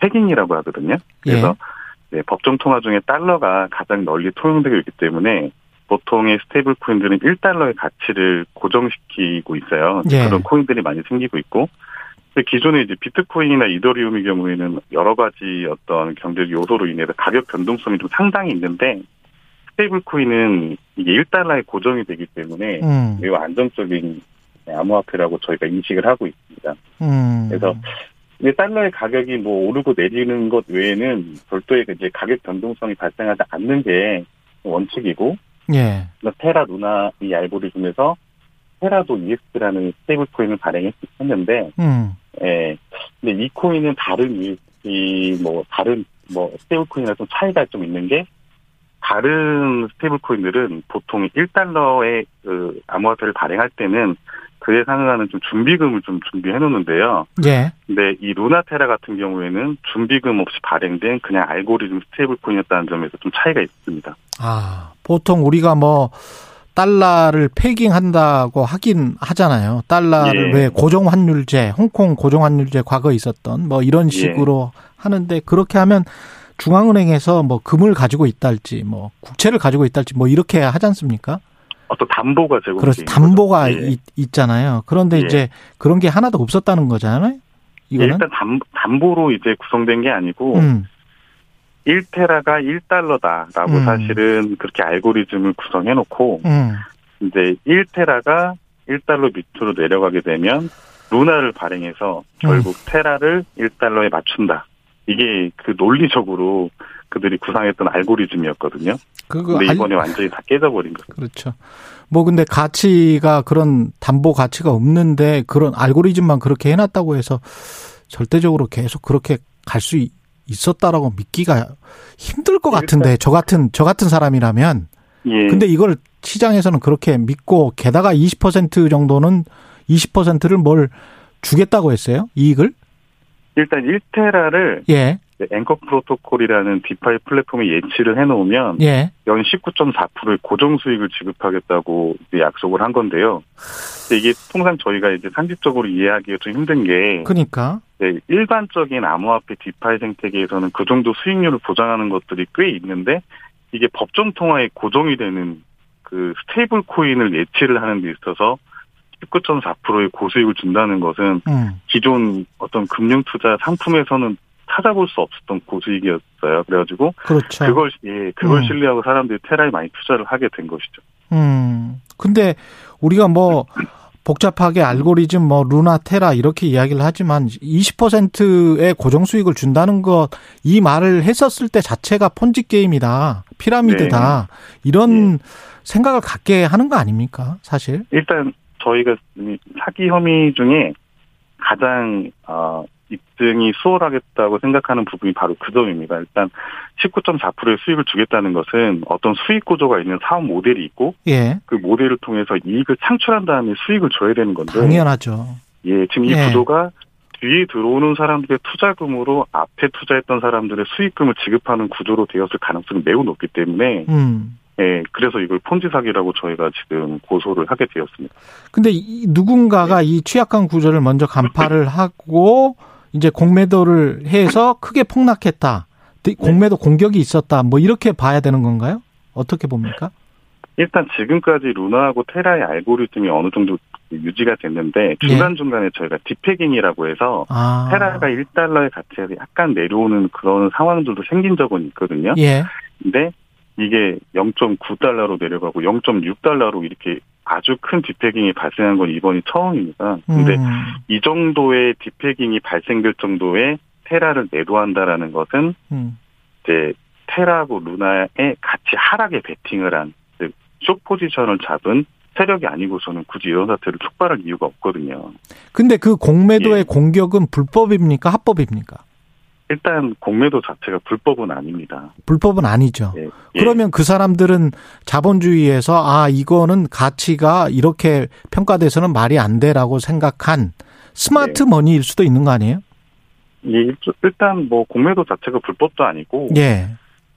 Speaker 6: pegging이라고 하거든요. 그래서 네, 법정 통화 중에 달러가 가장 널리 통용되고 있기 때문에 보통의 스테이블 코인들은 1달러의 가치를 고정시키고 있어요.
Speaker 2: 예.
Speaker 6: 그런 코인들이 많이 생기고 있고 기존에 이제 비트코인이나 이더리움의 경우에는 여러 가지 어떤 경제 요소로 인해서 가격 변동성이 좀 상당히 있는데 스테이블 코인은 이게 1달러에 고정이 되기 때문에
Speaker 2: 음.
Speaker 6: 매우 안정적인 암호화폐라고 저희가 인식을 하고 있습니다.
Speaker 2: 음.
Speaker 6: 그래서 달러의 가격이 뭐 오르고 내리는 것 외에는 별도의 이제 가격 변동성이 발생하지 않는 게 원칙이고
Speaker 2: 예.
Speaker 6: 그래서 테라 루나 이 알고리즘에서 테라도 UST라는 스테이블 코인을 발행했는데
Speaker 2: 음.
Speaker 6: 예. 근데 이 코인은 다른 이 뭐 다른 뭐 스테이블 코인이랑 좀 차이가 좀 있는 게 다른 스테이블 코인들은 보통 1달러의 그 암호화폐를 발행할 때는 그에 상응하는 좀 준비금을 좀 준비해 놓는데요.
Speaker 2: 예.
Speaker 6: 근데 이 루나테라 같은 경우에는 준비금 없이 발행된 그냥 알고리즘 스테이블 코인이었다는 점에서 좀 차이가 있습니다.
Speaker 2: 아, 보통 우리가 뭐 달러를 패깅한다고 하긴 하잖아요. 달러를
Speaker 6: 예.
Speaker 2: 왜 고정 환율제, 홍콩 고정 환율제 과거에 있었던 뭐 이런
Speaker 6: 예.
Speaker 2: 식으로 하는데 그렇게 하면 중앙은행에서 뭐 금을 가지고 있달지 뭐 국채를 가지고 있달지 뭐 이렇게 하지 않습니까?
Speaker 6: 어떤 담보가
Speaker 2: 그래서
Speaker 6: 있는
Speaker 2: 담보가.
Speaker 6: 예.
Speaker 2: 있, 있잖아요. 그런데
Speaker 6: 예.
Speaker 2: 이제 그런 게 하나도 없었다는 거잖아요.
Speaker 6: 예,
Speaker 2: 이거는
Speaker 6: 일단 담, 담보로 이제 구성된 게 아니고
Speaker 2: 음.
Speaker 6: 1테라가 1달러다라고
Speaker 2: 음.
Speaker 6: 사실은 그렇게 알고리즘을 구성해 놓고
Speaker 2: 음.
Speaker 6: 이제 1테라가 1달러 밑으로 내려가게 되면 루나를 발행해서 결국 테라를 1달러에 맞춘다. 이게 그 논리적으로 그들이 구상했던 알고리즘이었거든요.
Speaker 2: 그거
Speaker 6: 근데
Speaker 2: 알-
Speaker 6: 이번에 완전히 다 깨져버린 거죠.
Speaker 2: 그렇죠. 뭐 근데 가치가 그런 담보 가치가 없는데 그런 알고리즘만 그렇게 해놨다고 해서 절대적으로 계속 그렇게 갈 수 있었다라고 믿기가 힘들 것 같은데 저 같은 저 같은 사람이라면
Speaker 6: 예.
Speaker 2: 근데 이걸 시장에서는 그렇게 믿고 게다가 20% 정도는 20%를 뭘 주겠다고 했어요 이익을
Speaker 6: 일단 1테라를
Speaker 2: 예
Speaker 6: 앵커 프로토콜이라는 디파이 플랫폼에 예치를 해놓으면
Speaker 2: 예.
Speaker 6: 연 19.4%의 고정 수익을 지급하겠다고 약속을 한 건데요. 이게 통상 저희가 이제 상식적으로 이해하기가 좀 힘든 게
Speaker 2: 그러니까
Speaker 6: 네, 일반적인 암호화폐 DeFi 생태계에서는 그 정도 수익률을 보장하는 것들이 꽤 있는데 이게 법정 통화에 고정이 되는 그 스테이블 코인을 예치를 하는 데 있어서 19.4%의 고수익을 준다는 것은
Speaker 2: 음.
Speaker 6: 기존 어떤 금융 투자 상품에서는 찾아볼 수 없었던 고수익이었어요. 그래가지고
Speaker 2: 그렇죠.
Speaker 6: 그걸 예 그걸
Speaker 2: 음.
Speaker 6: 신뢰하고 사람들이 테라에 많이 투자를 하게 된 것이죠.
Speaker 2: 음. 근데 우리가 뭐 복잡하게 알고리즘 뭐 루나 테라 이렇게 이야기를 하지만 20%의 고정 수익을 준다는 것 이 말을 했었을 때 자체가 폰지 게임이다. 피라미드다. 이런 생각을 갖게 하는 거 아닙니까? 사실.
Speaker 6: 일단 저희가 이 사기 혐의 중에 가장 어, 입증이 수월하겠다고 생각하는 부분이 바로 그 점입니다. 일단 19.4%의 수익을 주겠다는 것은 어떤 수익 구조가 있는 사업 모델이 있고
Speaker 2: 예.
Speaker 6: 그 모델을 통해서 이익을 창출한 다음에 수익을 줘야 되는 건데
Speaker 2: 당연하죠.
Speaker 6: 예, 지금 이
Speaker 2: 예.
Speaker 6: 구도가 뒤에 들어오는 사람들의 투자금으로 앞에 투자했던 사람들의 수익금을 지급하는 구조로 되었을 가능성이 매우 높기 때문에
Speaker 2: 음.
Speaker 6: 예, 그래서 이걸 폰지 사기라고 저희가 지금 고소를 하게 되었습니다.
Speaker 2: 근데 이 누군가가 이 취약한 구조를 먼저 간파를 하고 이제 공매도를 해서 크게 폭락했다. 공매도 공격이 있었다. 뭐 이렇게 봐야 되는 건가요? 어떻게 봅니까?
Speaker 6: 일단 지금까지 루나하고 테라의 알고리즘이 어느 정도 유지가 됐는데 중간중간에 저희가 디패깅이라고 해서
Speaker 2: 아.
Speaker 6: 테라가 1달러의 가치가 약간 내려오는 그런 상황들도 생긴 적은 있거든요.
Speaker 2: 예.
Speaker 6: 근데 이게 0.9달러로 내려가고 0.6달러로 이렇게 아주 큰 디패깅이 발생한 건 이번이 처음입니다. 근데
Speaker 2: 음.
Speaker 6: 이 정도의 디패깅이 발생될 정도의 테라를 내도한다라는 것은
Speaker 2: 음.
Speaker 6: 이제 테라하고 루나의 같이 하락에 베팅을 한, 즉, 쇼 포지션을 잡은 세력이 아니고서는 굳이 이런 사태를 촉발할 이유가 없거든요.
Speaker 2: 근데 그 공매도의
Speaker 6: 예.
Speaker 2: 공격은 불법입니까? 합법입니까?
Speaker 6: 일단 공매도 자체가 불법은 아닙니다.
Speaker 2: 불법은 아니죠.
Speaker 6: 예, 예.
Speaker 2: 그러면 그 사람들은 자본주의에서 아 이거는 가치가 이렇게 평가돼서는 말이 안 돼라고 생각한 스마트
Speaker 6: 네.
Speaker 2: 머니일 수도 있는 거 아니에요?
Speaker 6: 예, 일단 뭐 공매도 자체가 불법도 아니고
Speaker 2: 예.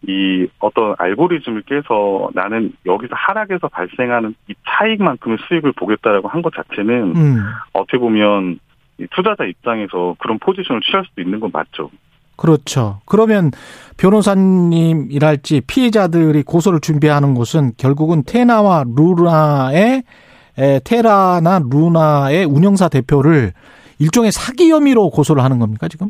Speaker 6: 이 어떤 알고리즘을 깨서 나는 여기서 하락에서 발생하는 이 차익만큼의 수익을 보겠다라고 한 것 자체는
Speaker 2: 음.
Speaker 6: 어떻게 보면 이 투자자 입장에서 그런 포지션을 취할 수도 있는 건 맞죠.
Speaker 2: 그렇죠. 그러면 변호사님이랄지 피해자들이 고소를 준비하는 곳은 결국은 테나와 루나의 에, 테라나 루나의 운영사 대표를 일종의 사기 혐의로 고소를 하는 겁니까 지금?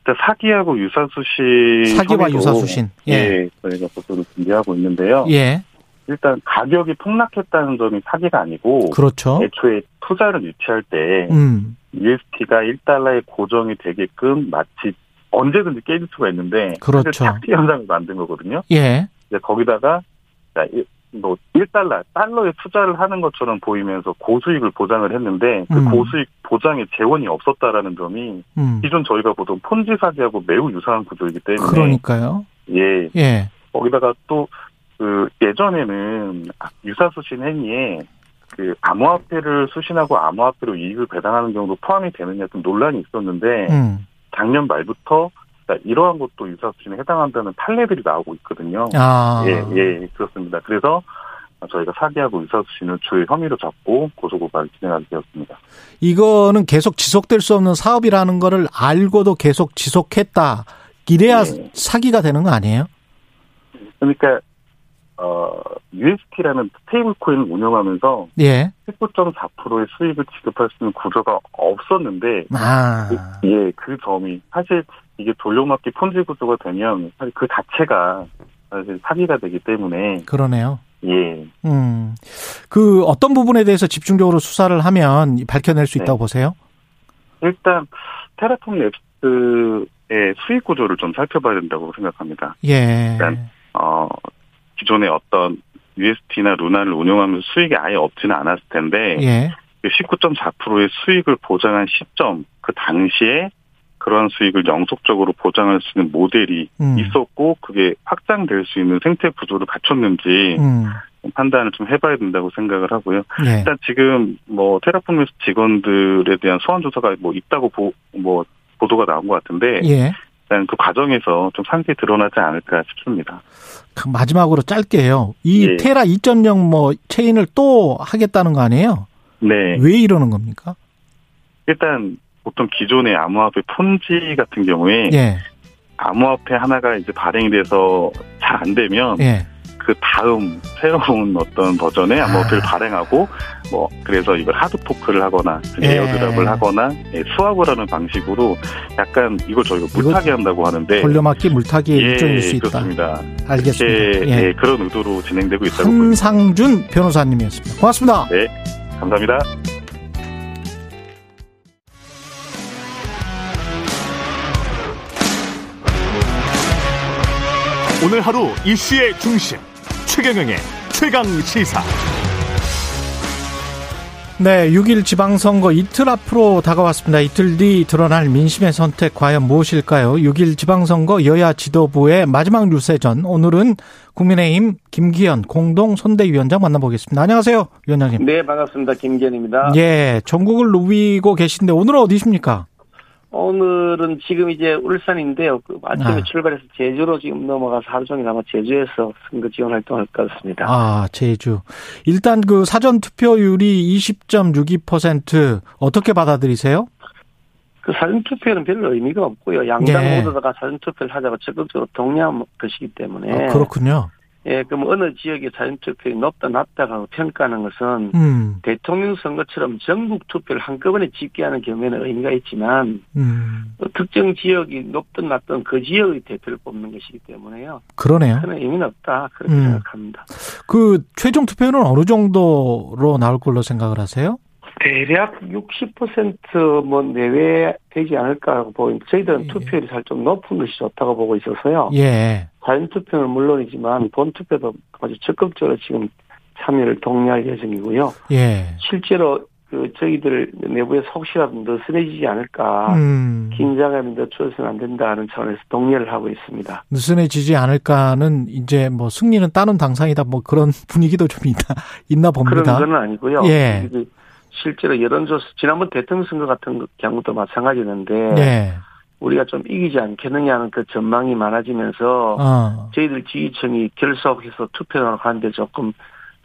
Speaker 6: 일단 사기하고 유사수신
Speaker 2: 사기와 유사수신. 예.
Speaker 6: 예, 저희가 고소를 준비하고 있는데요.
Speaker 2: 예.
Speaker 6: 일단 가격이 폭락했다는 점이 사기가 아니고
Speaker 2: 그렇죠.
Speaker 6: 애초에 투자를 유치할 때
Speaker 2: 음.
Speaker 6: USD가 1달러에 고정이 되게끔 마치 언제든지 깨질 수가 있는데
Speaker 2: 그렇죠.
Speaker 6: 착시 현상을 만든 거거든요.
Speaker 2: 예.
Speaker 6: 이제 거기다가 뭐 1달러, 달러에 투자를 하는 것처럼 보이면서 고수익을 보장을 했는데 그
Speaker 2: 음.
Speaker 6: 고수익 보장의 재원이 없었다라는 점이
Speaker 2: 음.
Speaker 6: 기존 저희가 보던 폰지 사기하고 매우 유사한 구조이기 때문에
Speaker 2: 그러니까요.
Speaker 6: 예
Speaker 2: 예.
Speaker 6: 거기다가 또 그 예전에는 유사 수신 행위에 그 암호화폐를 수신하고 암호화폐로 이익을 배당하는 경우도 포함이 되느냐 좀 논란이 있었는데
Speaker 2: 음.
Speaker 6: 작년 말부터 이러한 것도 유사수신에 해당한다는 판례들이 나오고 있거든요.
Speaker 2: 아.
Speaker 6: 예, 예, 그렇습니다. 그래서 저희가 사기하고 유사수신을 주요 혐의로 잡고 고소고발을 진행하게 되었습니다.
Speaker 2: 이거는 계속 지속될 수 없는 사업이라는 거를 알고도 계속 지속했다. 이래야
Speaker 6: 네.
Speaker 2: 사기가 되는 거 아니에요?
Speaker 6: 그러니까 어, UST라는 스테이블 코인을 운영하면서
Speaker 2: 예.
Speaker 6: 19.4%의 수익을 지급할 수 있는 구조가 없었는데
Speaker 2: 아.
Speaker 6: 예, 그 점이 사실 이게 돌려막기 폰지 구조가 되면 사실 그 자체가 사실 사기가 되기 때문에
Speaker 2: 그러네요.
Speaker 6: 예,
Speaker 2: 음. 그 어떤 부분에 대해서 집중적으로 수사를 하면 밝혀낼 수 있다고
Speaker 6: 네.
Speaker 2: 보세요?
Speaker 6: 일단 테라폼 랩스의 수익 구조를 좀 살펴봐야 된다고 생각합니다.
Speaker 2: 예.
Speaker 6: 일단 어, 기존의 어떤 UST나 루나를 운영하면서 수익이 아예 없지는 않았을 텐데
Speaker 2: 예.
Speaker 6: 19.4%의 수익을 보장한 시점 그 당시에 그러한 수익을 영속적으로 보장할 수 있는 모델이
Speaker 2: 음.
Speaker 6: 있었고 그게 확장될 수 있는 생태 구조를 갖췄는지
Speaker 2: 음.
Speaker 6: 판단을 좀 해봐야 된다고 생각을 하고요.
Speaker 2: 예.
Speaker 6: 일단 지금 뭐 테라폼에서 직원들에 대한 소환 조사가 뭐 있다고 보, 뭐 보도가 나온 것 같은데
Speaker 2: 예.
Speaker 6: 일단 그 과정에서 좀 상세히 드러나지 않을까 싶습니다.
Speaker 2: 그 마지막으로 짧게요. 이
Speaker 6: 예.
Speaker 2: 테라 2.0 뭐 체인을 또 하겠다는 거 아니에요?
Speaker 6: 네,
Speaker 2: 왜 이러는 겁니까?
Speaker 6: 일단 보통 기존의 암호화폐 폰지 같은 경우에
Speaker 2: 예.
Speaker 6: 암호화폐 하나가 이제 발행이 돼서 잘 안 되면
Speaker 2: 예.
Speaker 6: 그 다음 새로운 어떤 버전의 암호화폐를 발행하고 뭐 그래서 이걸 하드 포크를 하거나
Speaker 2: 예.
Speaker 6: 에어드랍을 하거나 예, 수학을 하는 방식으로 약간 이걸 저희가 물타기 한다고 하는데
Speaker 2: 돌려막기 물타기의
Speaker 6: 예,
Speaker 2: 일종일 수 있다.
Speaker 6: 그렇습니다.
Speaker 2: 알겠습니다.
Speaker 6: 예,
Speaker 2: 예.
Speaker 6: 예, 그런 의도로 진행되고 있다고 보입니다.
Speaker 2: 한상준 변호사님이었습니다. 고맙습니다.
Speaker 6: 네, 감사합니다.
Speaker 1: 오늘 하루 이슈의 중심 최경영의 최강 시사.
Speaker 2: 네, 6일 지방선거 이틀 앞으로 다가왔습니다. 이틀 뒤 드러날 민심의 선택 과연 무엇일까요? 6일 지방선거 여야 지도부의 마지막 유세전. 오늘은 국민의힘 김기현 공동 선대위원장 만나보겠습니다. 안녕하세요, 위원장님.
Speaker 7: 네, 반갑습니다. 김기현입니다.
Speaker 2: 예, 전국을 누비고 계신데 오늘은 어디십니까?
Speaker 7: 오늘은 지금 이제 울산인데요. 그 아침에
Speaker 2: 아.
Speaker 7: 출발해서 제주로 지금 넘어가서 하루 종일 아마 제주에서 선거 지원 활동할 것 같습니다.
Speaker 2: 아, 제주. 일단 그 사전 투표율이 20.62% 어떻게 받아들이세요?
Speaker 7: 그 사전 투표는 별로 의미가 없고요. 양당
Speaker 2: 예.
Speaker 7: 모두 다가 사전 투표를 하자고 적극적으로 독려한 것이기 때문에.
Speaker 2: 아, 그렇군요.
Speaker 7: 예, 그럼 어느 지역의 사전투표율이 높다 낮다가 평가하는 것은
Speaker 2: 음,
Speaker 7: 대통령 선거처럼 전국 투표를 한꺼번에 집계하는 경우에는 의미가 있지만
Speaker 2: 음,
Speaker 7: 또 특정 지역이 높든 낮든 그 지역의 대표를 뽑는 것이기 때문에요.
Speaker 2: 그러네요.
Speaker 7: 그는 의미는 없다 그렇게
Speaker 2: 음.
Speaker 7: 생각합니다.
Speaker 2: 그 최종 투표는 어느 정도로 나올 걸로 생각을 하세요?
Speaker 7: 대략 60%뭐 내외 되지 않을까 보고 저희들은
Speaker 2: 예.
Speaker 7: 투표율이 살짝 높은 것이 좋다고 보고 있어서요.
Speaker 2: 예.
Speaker 7: 자연 투표는 물론이지만 본 투표도 아주 적극적으로 지금 참여를 독려할 예정이고요.
Speaker 2: 예.
Speaker 7: 실제로 그 저희들 내부에 혹시라도 느슨해지지 않을까
Speaker 2: 음,
Speaker 7: 긴장감이 늦춰서는 안 된다는 차원에서 독려를 하고 있습니다.
Speaker 2: 느슨해지지 않을까는 이제 뭐 승리는 따는 당상이다 뭐 그런 분위기도 좀 있나 있나
Speaker 7: 그런
Speaker 2: 봅니다.
Speaker 7: 건 아니고요.
Speaker 2: 예.
Speaker 7: 그 실제로 여론조사 지난번 대통령 선거 같은 경우도 마찬가지였는데
Speaker 2: 예.
Speaker 7: 우리가 좀 이기지 않겠느냐는 그 전망이 많아지면서
Speaker 2: 어.
Speaker 7: 저희들 지지층이 결속해서 투표를 하는데 조금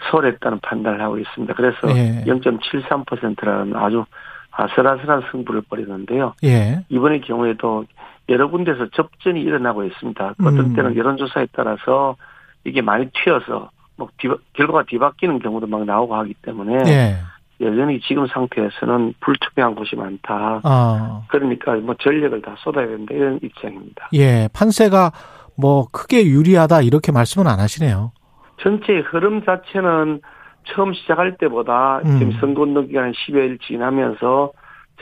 Speaker 7: 소홀했다는 판단을 하고 있습니다. 그래서
Speaker 2: 예.
Speaker 7: 0.73%라는 아주 아슬아슬한 승부를 벌이는데요.
Speaker 2: 예.
Speaker 7: 이번의 경우에도 여러 군데서 접전이 일어나고 있습니다. 어떤
Speaker 2: 음.
Speaker 7: 때는 여론조사에 따라서 이게 많이 튀어서 뭐 뒤, 결과가 뒤바뀌는 경우도 막 나오고 하기 때문에
Speaker 2: 예.
Speaker 7: 여전히 지금 상태에서는 불투명한 곳이 많다.
Speaker 2: 어.
Speaker 7: 그러니까 뭐 전력을 다 쏟아야 된다 이런 입장입니다.
Speaker 2: 예. 판세가 뭐 크게 유리하다 이렇게 말씀은 안 하시네요.
Speaker 7: 전체의 흐름 자체는 처음 시작할 때보다
Speaker 2: 음.
Speaker 7: 지금 선거 운동 기간 10여일 지나면서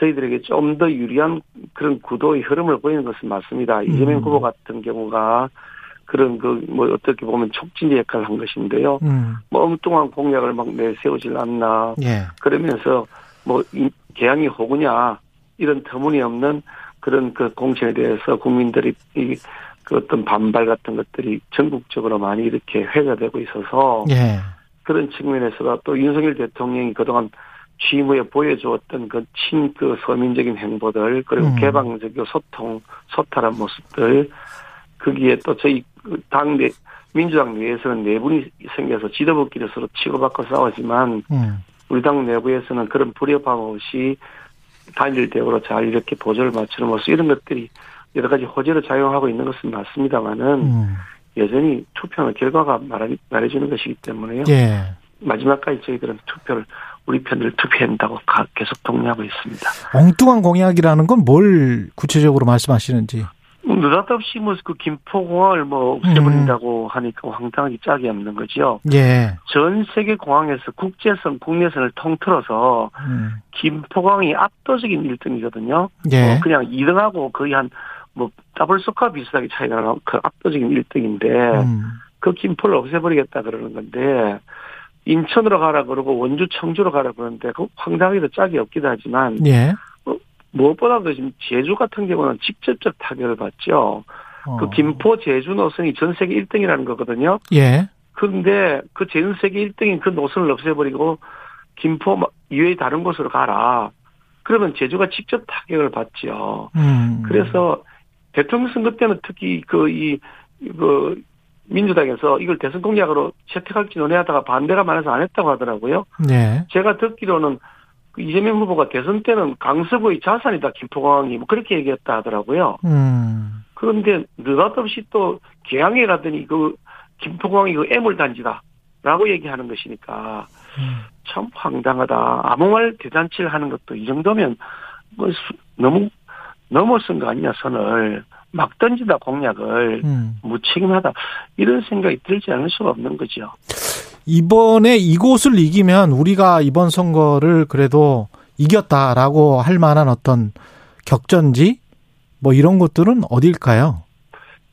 Speaker 7: 저희들에게 좀 더 유리한 그런 구도의 흐름을 보이는 것은 맞습니다. 이재명 후보 같은 경우가 그런 그 뭐 어떻게 보면 촉진제 역할을 한 것인데요.
Speaker 2: 음.
Speaker 7: 뭐 엉뚱한 공약을 막 내세우질 않나
Speaker 2: 예.
Speaker 7: 그러면서 뭐 이- 개항이 호구냐 이런 터무니없는 그런 그 공천에 대해서 국민들이 이 그 어떤 반발 같은 것들이 전국적으로 많이 이렇게 회자되고 있어서
Speaker 2: 예.
Speaker 7: 그런 측면에서 또 윤석열 대통령이 그동안 취임 후에 보여주었던 그친그 서민적인 행보들 그리고
Speaker 2: 음.
Speaker 7: 개방적이고 소통 소탈한 모습들 거기에 또 저희 그 당 내, 민주당 내에서는 내분이 생겨서 지도부끼리 서로 치고받고 싸우지만
Speaker 2: 음.
Speaker 7: 우리 당 내부에서는 그런 불협화 없이 단일 대우로 잘 이렇게 보조를 맞추는 모습 이런 것들이 여러 가지 호재로 작용하고 있는 것은 맞습니다만은
Speaker 2: 음.
Speaker 7: 여전히 투표는 결과가 말하, 말해주는 것이기 때문에요.
Speaker 2: 예.
Speaker 7: 마지막까지 저희들은 투표를 우리 편을 투표한다고 가- 계속 독려하고 있습니다.
Speaker 2: 엉뚱한 공약이라는 건 뭘 구체적으로 말씀하시는지.
Speaker 7: 느닷없이 뭐그 김포공항을 뭐 없애버린다고 하니까 황당하기 짝이 없는 거죠.
Speaker 2: 예.
Speaker 7: 전 세계 공항에서 국제선, 국내선을 통틀어서
Speaker 2: 음.
Speaker 7: 김포공항이 압도적인 1등이거든요.
Speaker 2: 예.
Speaker 7: 뭐 그냥 2등하고 거의 한 뭐 더블소카 비슷하게 차이가 나는 그 압도적인 1등인데
Speaker 2: 음.
Speaker 7: 그 김포를 없애버리겠다 그러는 건데 인천으로 가라 그러고 원주 청주로 가라 그러는데 그 황당하게도 짝이 없기도 하지만
Speaker 2: 예.
Speaker 7: 무엇보다도 지금 제주 같은 경우는 직접적 타격을 받죠.
Speaker 2: 어.
Speaker 7: 그 김포 제주 노선이 전 세계 1등이라는 거거든요.
Speaker 2: 예.
Speaker 7: 그런데 그 전 세계 1등인 그 노선을 없애버리고 김포 이외의 다른 곳으로 가라. 그러면 제주가 직접 타격을 받죠.
Speaker 2: 음.
Speaker 7: 그래서 대통령 선거 때는 특히 그 이 그 민주당에서 이걸 대선 공약으로 채택할지 논의하다가 반대가 많아서 안 했다고 하더라고요.
Speaker 2: 예.
Speaker 7: 제가 듣기로는 그 이재명 후보가 대선 때는 강서구의 자산이다 김포공항이 뭐 그렇게 얘기했다 하더라고요.
Speaker 2: 음.
Speaker 7: 그런데 느닷없이 또 개항에 가더니 그 김포공항이 그 애물 단지다라고 얘기하는 것이니까
Speaker 2: 음.
Speaker 7: 참 황당하다. 아무 말 대잔치를 하는 것도 이 정도면 뭐 수- 너무 넘어선 거 아니냐 선을 막 던진다 공약을
Speaker 2: 음.
Speaker 7: 무책임하다 이런 생각이 들지 않을 수가 없는 거죠.
Speaker 2: 이번에 이곳을 이기면 우리가 이번 선거를 그래도 이겼다라고 할 만한 어떤 격전지 뭐 이런 것들은 어딜까요?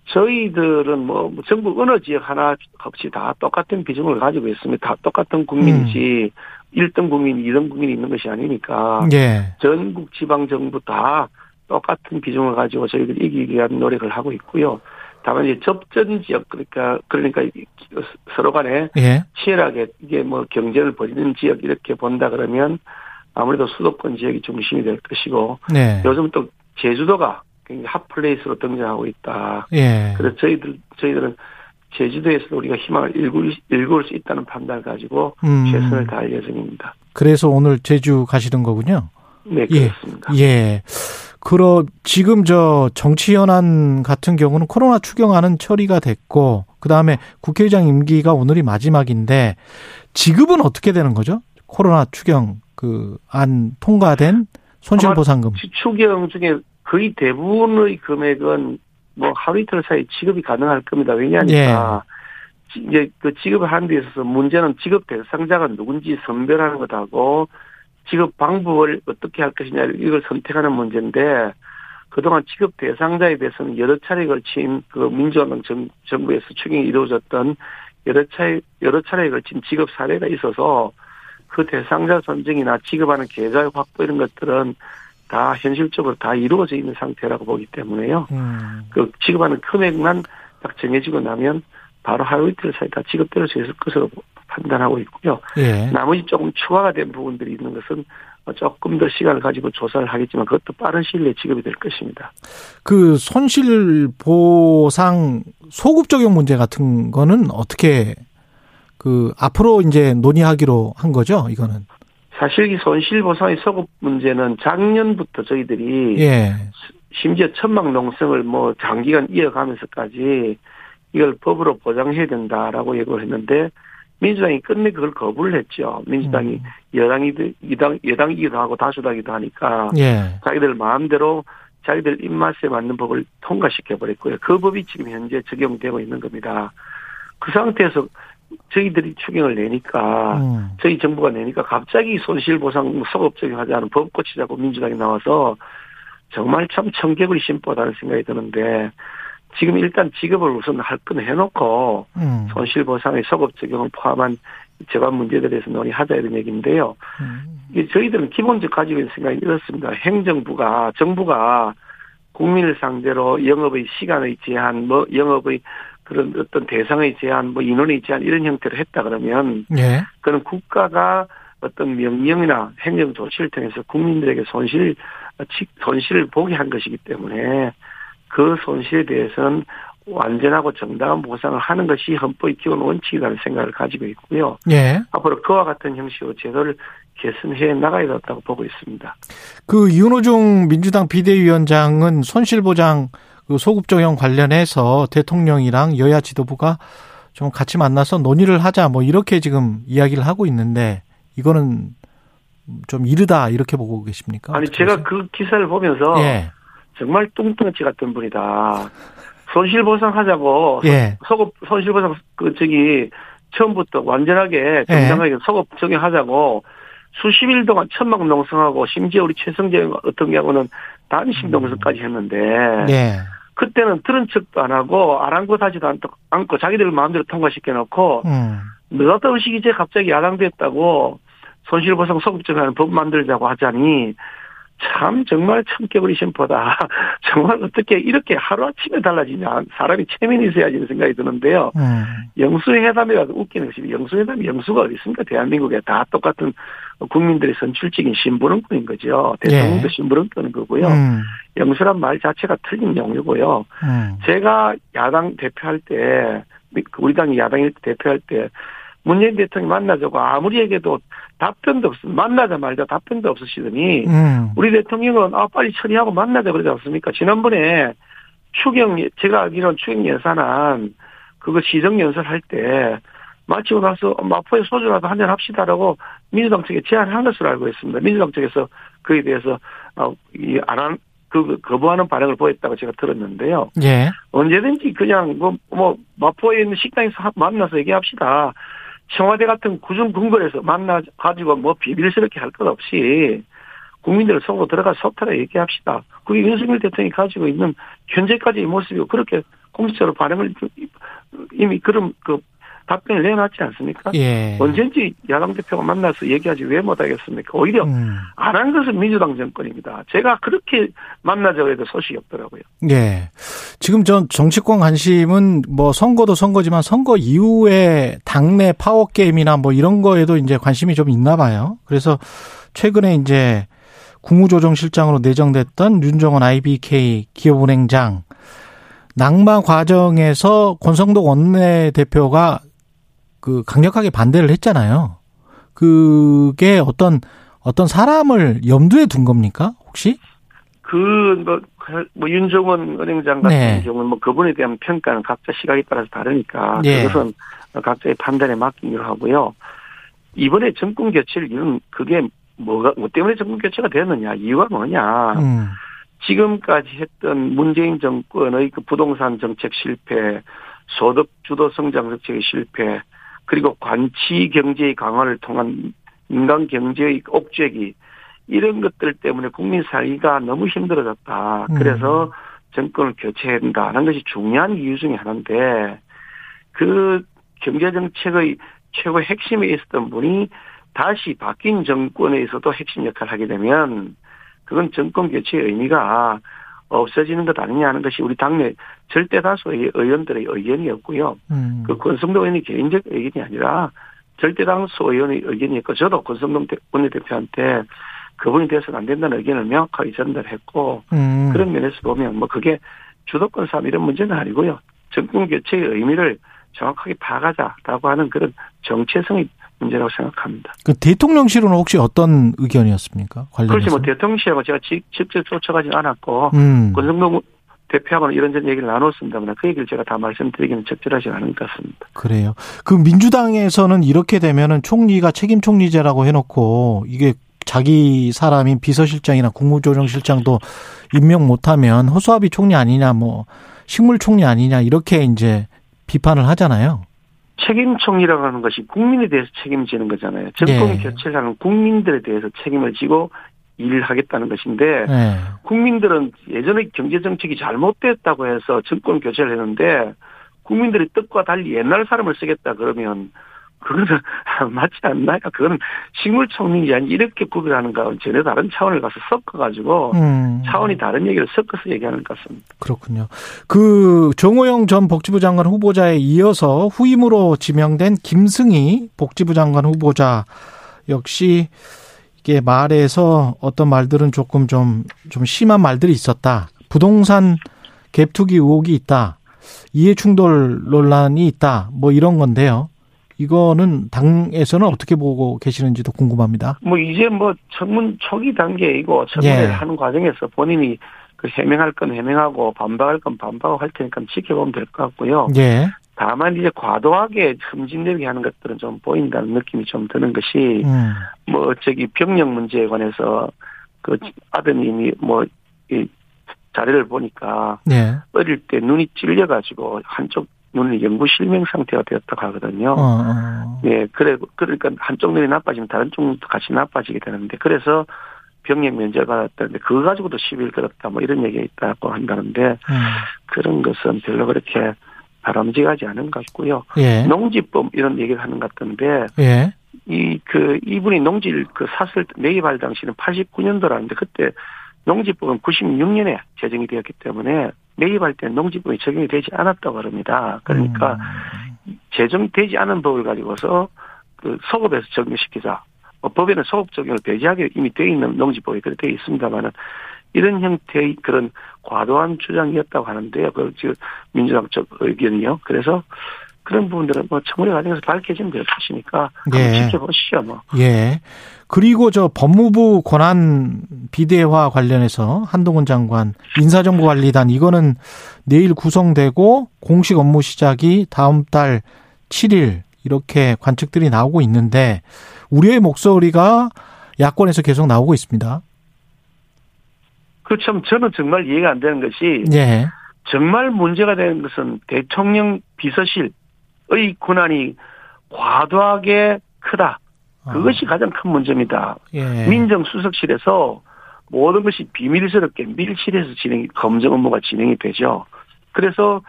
Speaker 7: 저희들은 뭐 전국 어느 지역 하나 없이 다 똑같은 비중을 가지고 있습니다. 다 똑같은 국민이지 1등 국민, 2등 국민이 있는 것이 아니니까
Speaker 2: 예.
Speaker 7: 전국 지방 정부 다 똑같은 비중을 가지고 저희들이 이기기 위한 노력을 하고 있고요. 다만 이제 접전 지역 그러니까 그러니까 서로 간에
Speaker 2: 예.
Speaker 7: 치열하게 이게 뭐 경쟁을 벌이는 지역 이렇게 본다 그러면 아무래도 수도권 지역이 중심이 될 것이고
Speaker 2: 네.
Speaker 7: 요즘 또 제주도가 굉장히 핫플레이스로 등장하고 있다.
Speaker 2: 예.
Speaker 7: 그래서 저희들 저희들은 제주도에서 우리가 희망을 일굴, 일굴 수 있다는 판단을 가지고
Speaker 2: 음.
Speaker 7: 최선을 다할 예정입니다.
Speaker 2: 그래서 오늘 제주 가시는 거군요.
Speaker 7: 네,
Speaker 2: 예.
Speaker 7: 그렇습니다.
Speaker 2: 예. 그러 지금 저 정치 현안 같은 경우는 코로나 추경안은 처리가 됐고 그다음에 국회의장 임기가 오늘이 마지막인데 지급은 어떻게 되는 거죠? 코로나 추경 그 안 통과된 손실 보상금.
Speaker 7: 추경 중에 거의 대부분의 금액은 뭐 하루 이틀 사이 지급이 가능할 겁니다. 왜냐하니까
Speaker 2: 예.
Speaker 7: 이제 그 지급을 하는 데 있어서 문제는 지급 대상자가 누군지 선별하는 것하고 지급 방법을 어떻게 할 것이냐 이걸 선택하는 문제인데 그동안 지급 대상자에 대해서는 여러 차례에 걸친 그 민주화당 정, 정부에서 추경이 이루어졌던 여러 차례 여러 차례에 걸친 지급 사례가 있어서 그 대상자 선정이나 지급하는 계좌 확보 이런 것들은 다 현실적으로 다 이루어져 있는 상태라고 보기 때문에요.
Speaker 2: 음.
Speaker 7: 그 지급하는 금액만 딱 정해지고 나면 바로 하루 이틀 사이 다 지급될 수 있을 것으로 판단하고 있고요.
Speaker 2: 예.
Speaker 7: 나머지 조금 추가가 된 부분들이 있는 것은 조금 더 시간을 가지고 조사를 하겠지만 그것도 빠른 시일 내에 지급이 될 것입니다.
Speaker 2: 그 손실 보상 소급 적용 문제 같은 거는 어떻게 그 앞으로 이제 논의하기로 한 거죠, 이거는.
Speaker 7: 사실 이 손실 보상의 소급 문제는 작년부터 저희들이
Speaker 2: 예.
Speaker 7: 심지어 천막 농성을 뭐 장기간 이어가면서까지 이걸 법으로 보장해야 된다라고 예고를 했는데 민주당이 끝내 그걸 거부를 했죠. 민주당이
Speaker 2: 음.
Speaker 7: 여당이 여당 여당이기도 하고 다수당이기도 하니까
Speaker 2: 예.
Speaker 7: 자기들 마음대로 자기들 입맛에 맞는 법을 통과시켜 버렸고요. 그 법이 지금 현재 적용되고 있는 겁니다. 그 상태에서 저희들이 추경을 내니까
Speaker 2: 음.
Speaker 7: 저희 정부가 내니까 갑자기 손실보상 소급 적용하자는 법 고치자고 민주당이 나와서 정말 참 청개구리 심보다는 생각이 드는데 지금 일단 지급을 우선 할 건 해놓고
Speaker 2: 음.
Speaker 7: 손실보상의 소급 적용을 포함한 재반 문제들에 대해서 논의하자 이런 얘기인데요.
Speaker 2: 음.
Speaker 7: 저희들은 기본적 가지고 있는 생각이 이렇습니다. 행정부가 정부가 국민을 상대로 영업의 시간의 제한, 뭐 영업의 그런 어떤 대상의 제한, 뭐 인원의 제한 이런 형태로 했다 그러면
Speaker 2: 예.
Speaker 7: 그는 국가가 어떤 명령이나 행정 조치를 통해서 국민들에게 손실 손실을 보게 한 것이기 때문에 그 손실에 대해서는 완전하고 정당한 보상을 하는 것이 헌법의 기본 원칙이라는 생각을 가지고 있고요.
Speaker 2: 예.
Speaker 7: 앞으로 그와 같은 형식으로 제도를 개선해 나가야 된다고 보고 있습니다.
Speaker 2: 그 윤호중 민주당 비대위원장은 손실보장 그 소급 적용 관련해서 대통령이랑 여야 지도부가 좀 같이 만나서 논의를 하자 뭐 이렇게 지금 이야기를 하고 있는데 이거는 좀 이르다 이렇게 보고 계십니까?
Speaker 7: 아니 제가
Speaker 2: 보세요?
Speaker 7: 그 기사를 보면서
Speaker 2: 예.
Speaker 7: 정말 뚱뚱치 같은 분이다. 손실보상하자고
Speaker 2: 예.
Speaker 7: 소급 손실보상 그 저기 처음부터 완전하게 정당하게 소급 적용하자고 수십 일 동안 천막 농성하고 심지어 우리 최성재 어떤 경우는 단심 농성까지 했는데
Speaker 2: 예.
Speaker 7: 그때는 들은 척도 안 하고 아랑곳하지도 않- 않고 자기들 마음대로 통과시켜 놓고
Speaker 2: 음.
Speaker 7: 느닷없이 이제 갑자기 야당됐다고 손실보상 소급적하는 법 만들자고 하자니 참 정말 참깨구리 심보다 정말 어떻게 이렇게 하루아침에 달라지냐 사람이 체면이 있어야지 이런 생각이 드는데요
Speaker 2: 음.
Speaker 7: 영수회담이라도 웃기는 것이 영수회담이 영수가 어디 있습니까 대한민국에 다 똑같은 국민들의 선출직인 심부름꾼인 거죠 대통령도
Speaker 2: 예.
Speaker 7: 심부름꾼인 거고요
Speaker 2: 음.
Speaker 7: 영수란 말 자체가 틀린 용어고요
Speaker 2: 음.
Speaker 7: 제가 야당 대표할 때, 우리 당이 야당일 때 대표할 때, 문재인 대통령이 만나자고 아무리 얘기해도 답변도 없, 만나자 말자 답변도 없으시더니,
Speaker 2: 음.
Speaker 7: 우리 대통령은 아, 빨리 처리하고 만나자 그러지 않습니까? 지난번에 추경, 예- 제가 알기로는 추경 예산안, 그거 시정연설 할 때, 마치고 나서 마포에 소주라도 한잔 합시다라고 민주당 측에 제안한 것으로 알고 있습니다. 민주당 측에서 그에 대해서, 어, 이, 안 한, 그, 거부하는 반응을 보였다고 제가 들었는데요.
Speaker 2: 예.
Speaker 7: 언제든지 그냥 뭐, 뭐, 마포에 있는 식당에서 하- 만나서 얘기합시다. 청와대 같은 구중 궁궐에서 만나가지고 뭐 비밀스럽게 할 것 없이 국민들 속으로 들어가 소탈하게 얘기합시다. 그게 윤석열 대통령이 가지고 있는 현재까지의 모습이고 그렇게 공식적으로 반응을 이미 그런 그 답변을 내놨지 않습니까?
Speaker 2: 예.
Speaker 7: 언제든지 야당 대표가 만나서 얘기하지 왜 못하겠습니까? 오히려
Speaker 2: 음.
Speaker 7: 안한 것은 민주당 정권입니다. 제가 그렇게 만나자고 해도 소식이 없더라고요.
Speaker 2: 예. 지금 전 정치권 관심은 뭐 선거도 선거지만 선거 이후에 당내 파워 게임이나 뭐 이런 거에도 이제 관심이 좀 있나 봐요. 그래서 최근에 이제 국무조정실장으로 내정됐던 윤정원 IBK 기업은행장 낙마 과정에서 권성동 원내대표가 그 강력하게 반대를 했잖아요. 그게 어떤 어떤 사람을 염두에 둔 겁니까? 혹시?
Speaker 7: 그뭐 뭐 윤종원 은행장 같은
Speaker 2: 네.
Speaker 7: 경우는 뭐 그분에 대한 평가는 각자 시각에 따라서 다르니까
Speaker 2: 예.
Speaker 7: 그것은 각자의 판단에 맡기로 하고요. 이번에 정권 교체를 이런 그게 뭐가 뭐 때문에 정권 교체가 되었느냐 이유가 뭐냐
Speaker 2: 음.
Speaker 7: 지금까지 했던 문재인 정권의 그 부동산 정책 실패, 소득 주도 성장 정책의 실패, 그리고 관치 경제의 강화를 통한 민간 경제의 옥죄기 이런 것들 때문에 국민 살기가 너무 힘들어졌다.
Speaker 2: 음.
Speaker 7: 그래서 정권을 교체해야 된다는 것이 중요한 이유 중에 하나인데 그 경제 정책의 최고 핵심에 있었던 분이 다시 바뀐 정권에서도 핵심 역할을 하게 되면 그건 정권 교체의 의미가 없어지는 것 아니냐 하는 것이 우리 당내 절대 다수의 의원들의 의견이었고요.
Speaker 2: 음.
Speaker 7: 그 권성동 의원이 개인적 의견이 아니라 절대 다수 의원의 의견이었고 저도 권성동 대- 원내대표한테 그분이 돼서는 안 된다는 의견을 명확하게 전달했고
Speaker 2: 음.
Speaker 7: 그런 면에서 보면 뭐 그게 주도권 싸움 이런 문제는 아니고요. 정권 교체의 의미를 정확하게 파악하자라고 하는 그런 정체성의 문제라고 생각합니다.
Speaker 2: 그 대통령실은 혹시 어떤 의견이었습니까? 관련해서?
Speaker 7: 그렇지 뭐 대통령실하고 제가 직- 직접 쫓아가진 않았고
Speaker 2: 음.
Speaker 7: 권성동 대표하고는 이런저런 얘기를 나눴습니다만 그 얘기를 제가 다 말씀드리기는 적절하지 않은 것 같습니다.
Speaker 2: 그래요. 그 민주당에서는 이렇게 되면은 총리가 책임 총리제라고 해놓고 이게 자기 사람인 비서실장이나 국무조정실장도 임명 못하면 허수아비 총리 아니냐, 뭐 식물 총리 아니냐 이렇게 이제 비판을 하잖아요.
Speaker 7: 책임 총리라고 하는 것이 국민에 대해서 책임지는 거잖아요. 정권
Speaker 2: 예.
Speaker 7: 교체를 하는 국민들에 대해서 책임을 지고 일을 하겠다는 것인데
Speaker 2: 네.
Speaker 7: 국민들은 예전에 경제 정책이 잘못됐다고 해서 정권 교체를 했는데 국민들이 뜻과 달리 옛날 사람을 쓰겠다 그러면 그거는 맞지 않나요? 그거는 식물총리인지 아니 이렇게 구별하는 거하고는 전혀 다른 차원을 가서 섞어가지고
Speaker 2: 음.
Speaker 7: 차원이 다른 얘기를 섞어서 얘기하는 것 같습니다.
Speaker 2: 그렇군요. 그 정호영 전 복지부 장관 후보자에 이어서 후임으로 지명된 김승희 복지부 장관 후보자 역시 이게 말에서 어떤 말들은 조금 좀, 좀 심한 말들이 있었다. 부동산 갭 투기 의혹이 있다. 이해 충돌 논란이 있다. 뭐 이런 건데요. 이거는 당에서는 어떻게 보고 계시는지도 궁금합니다.
Speaker 7: 뭐 이제 뭐 청문 초기 단계이고 청문회를
Speaker 2: 예.
Speaker 7: 하는 과정에서 본인이 그 해명할 건 해명하고 반박할 건 반박하고 할 테니까 지켜보면 될 것 같고요.
Speaker 2: 예.
Speaker 7: 다만 이제 과도하게 흠진되게 하는 것들은 좀 보인다는 느낌이 좀 드는 것이
Speaker 2: 음.
Speaker 7: 뭐 저기 병력 문제에 관해서 그 아드님이 뭐 이 자료를 보니까
Speaker 2: 예.
Speaker 7: 어릴 때 눈이 찔려가지고 한쪽 눈이 영구 실명 상태가 되었다고 하거든요.
Speaker 2: 어, 어.
Speaker 7: 예, 그래, 그러니까 한쪽 눈이 나빠지면 다른 쪽 눈도 같이 나빠지게 되는데, 그래서 병역 면제를 받았다는데, 그거 가지고도 시비를 걸었다, 뭐 이런 얘기가 있다고 한다는데,
Speaker 2: 음.
Speaker 7: 그런 것은 별로 그렇게 바람직하지 않은 것 같고요.
Speaker 2: 예.
Speaker 7: 농지법 이런 얘기를 하는 것 같던데,
Speaker 2: 예.
Speaker 7: 이, 그, 이분이 농지를 그 샀을 때, 매입할 당시는 89년도라는데, 그때 농지법은 96년에 제정이 되었기 때문에, 매입할 때 농지법이 적용이 되지 않았다고 합니다. 그러니까,
Speaker 2: 음.
Speaker 7: 제정되지 않은 법을 가지고서 그 소급해서 적용시키자. 뭐 법에는 소급 적용을 배제하게 이미 되어 있는 농지법이 그렇게 되어 있습니다만은 이런 형태의 그런 과도한 주장이었다고 하는데요. 그 지금 민주당 쪽 의견이요. 그래서 그런 부분들은 뭐 청문회 과정에서 밝혀지면 될 것이니까
Speaker 2: 예.
Speaker 7: 지켜보시죠. 뭐.
Speaker 2: 예. 그리고 저 법무부 권한 비대화 관련해서 한동훈 장관 인사정보관리단 이거는 내일 구성되고 공식 업무 시작이 다음 달 7일 이렇게 관측들이 나오고 있는데 우리의 목소리가 야권에서 계속 나오고 있습니다.
Speaker 7: 그참 저는 정말 이해가 안 되는 것이
Speaker 2: 예.
Speaker 7: 정말 문제가 되는 것은 대통령 비서실 의 권한이 과도하게 크다. 그것이 가장 큰 문제입니다.
Speaker 2: 예.
Speaker 7: 민정수석실에서 모든 것이 비밀스럽게 밀실에서 진행이 검증 업무가 진행이 되죠. 그래서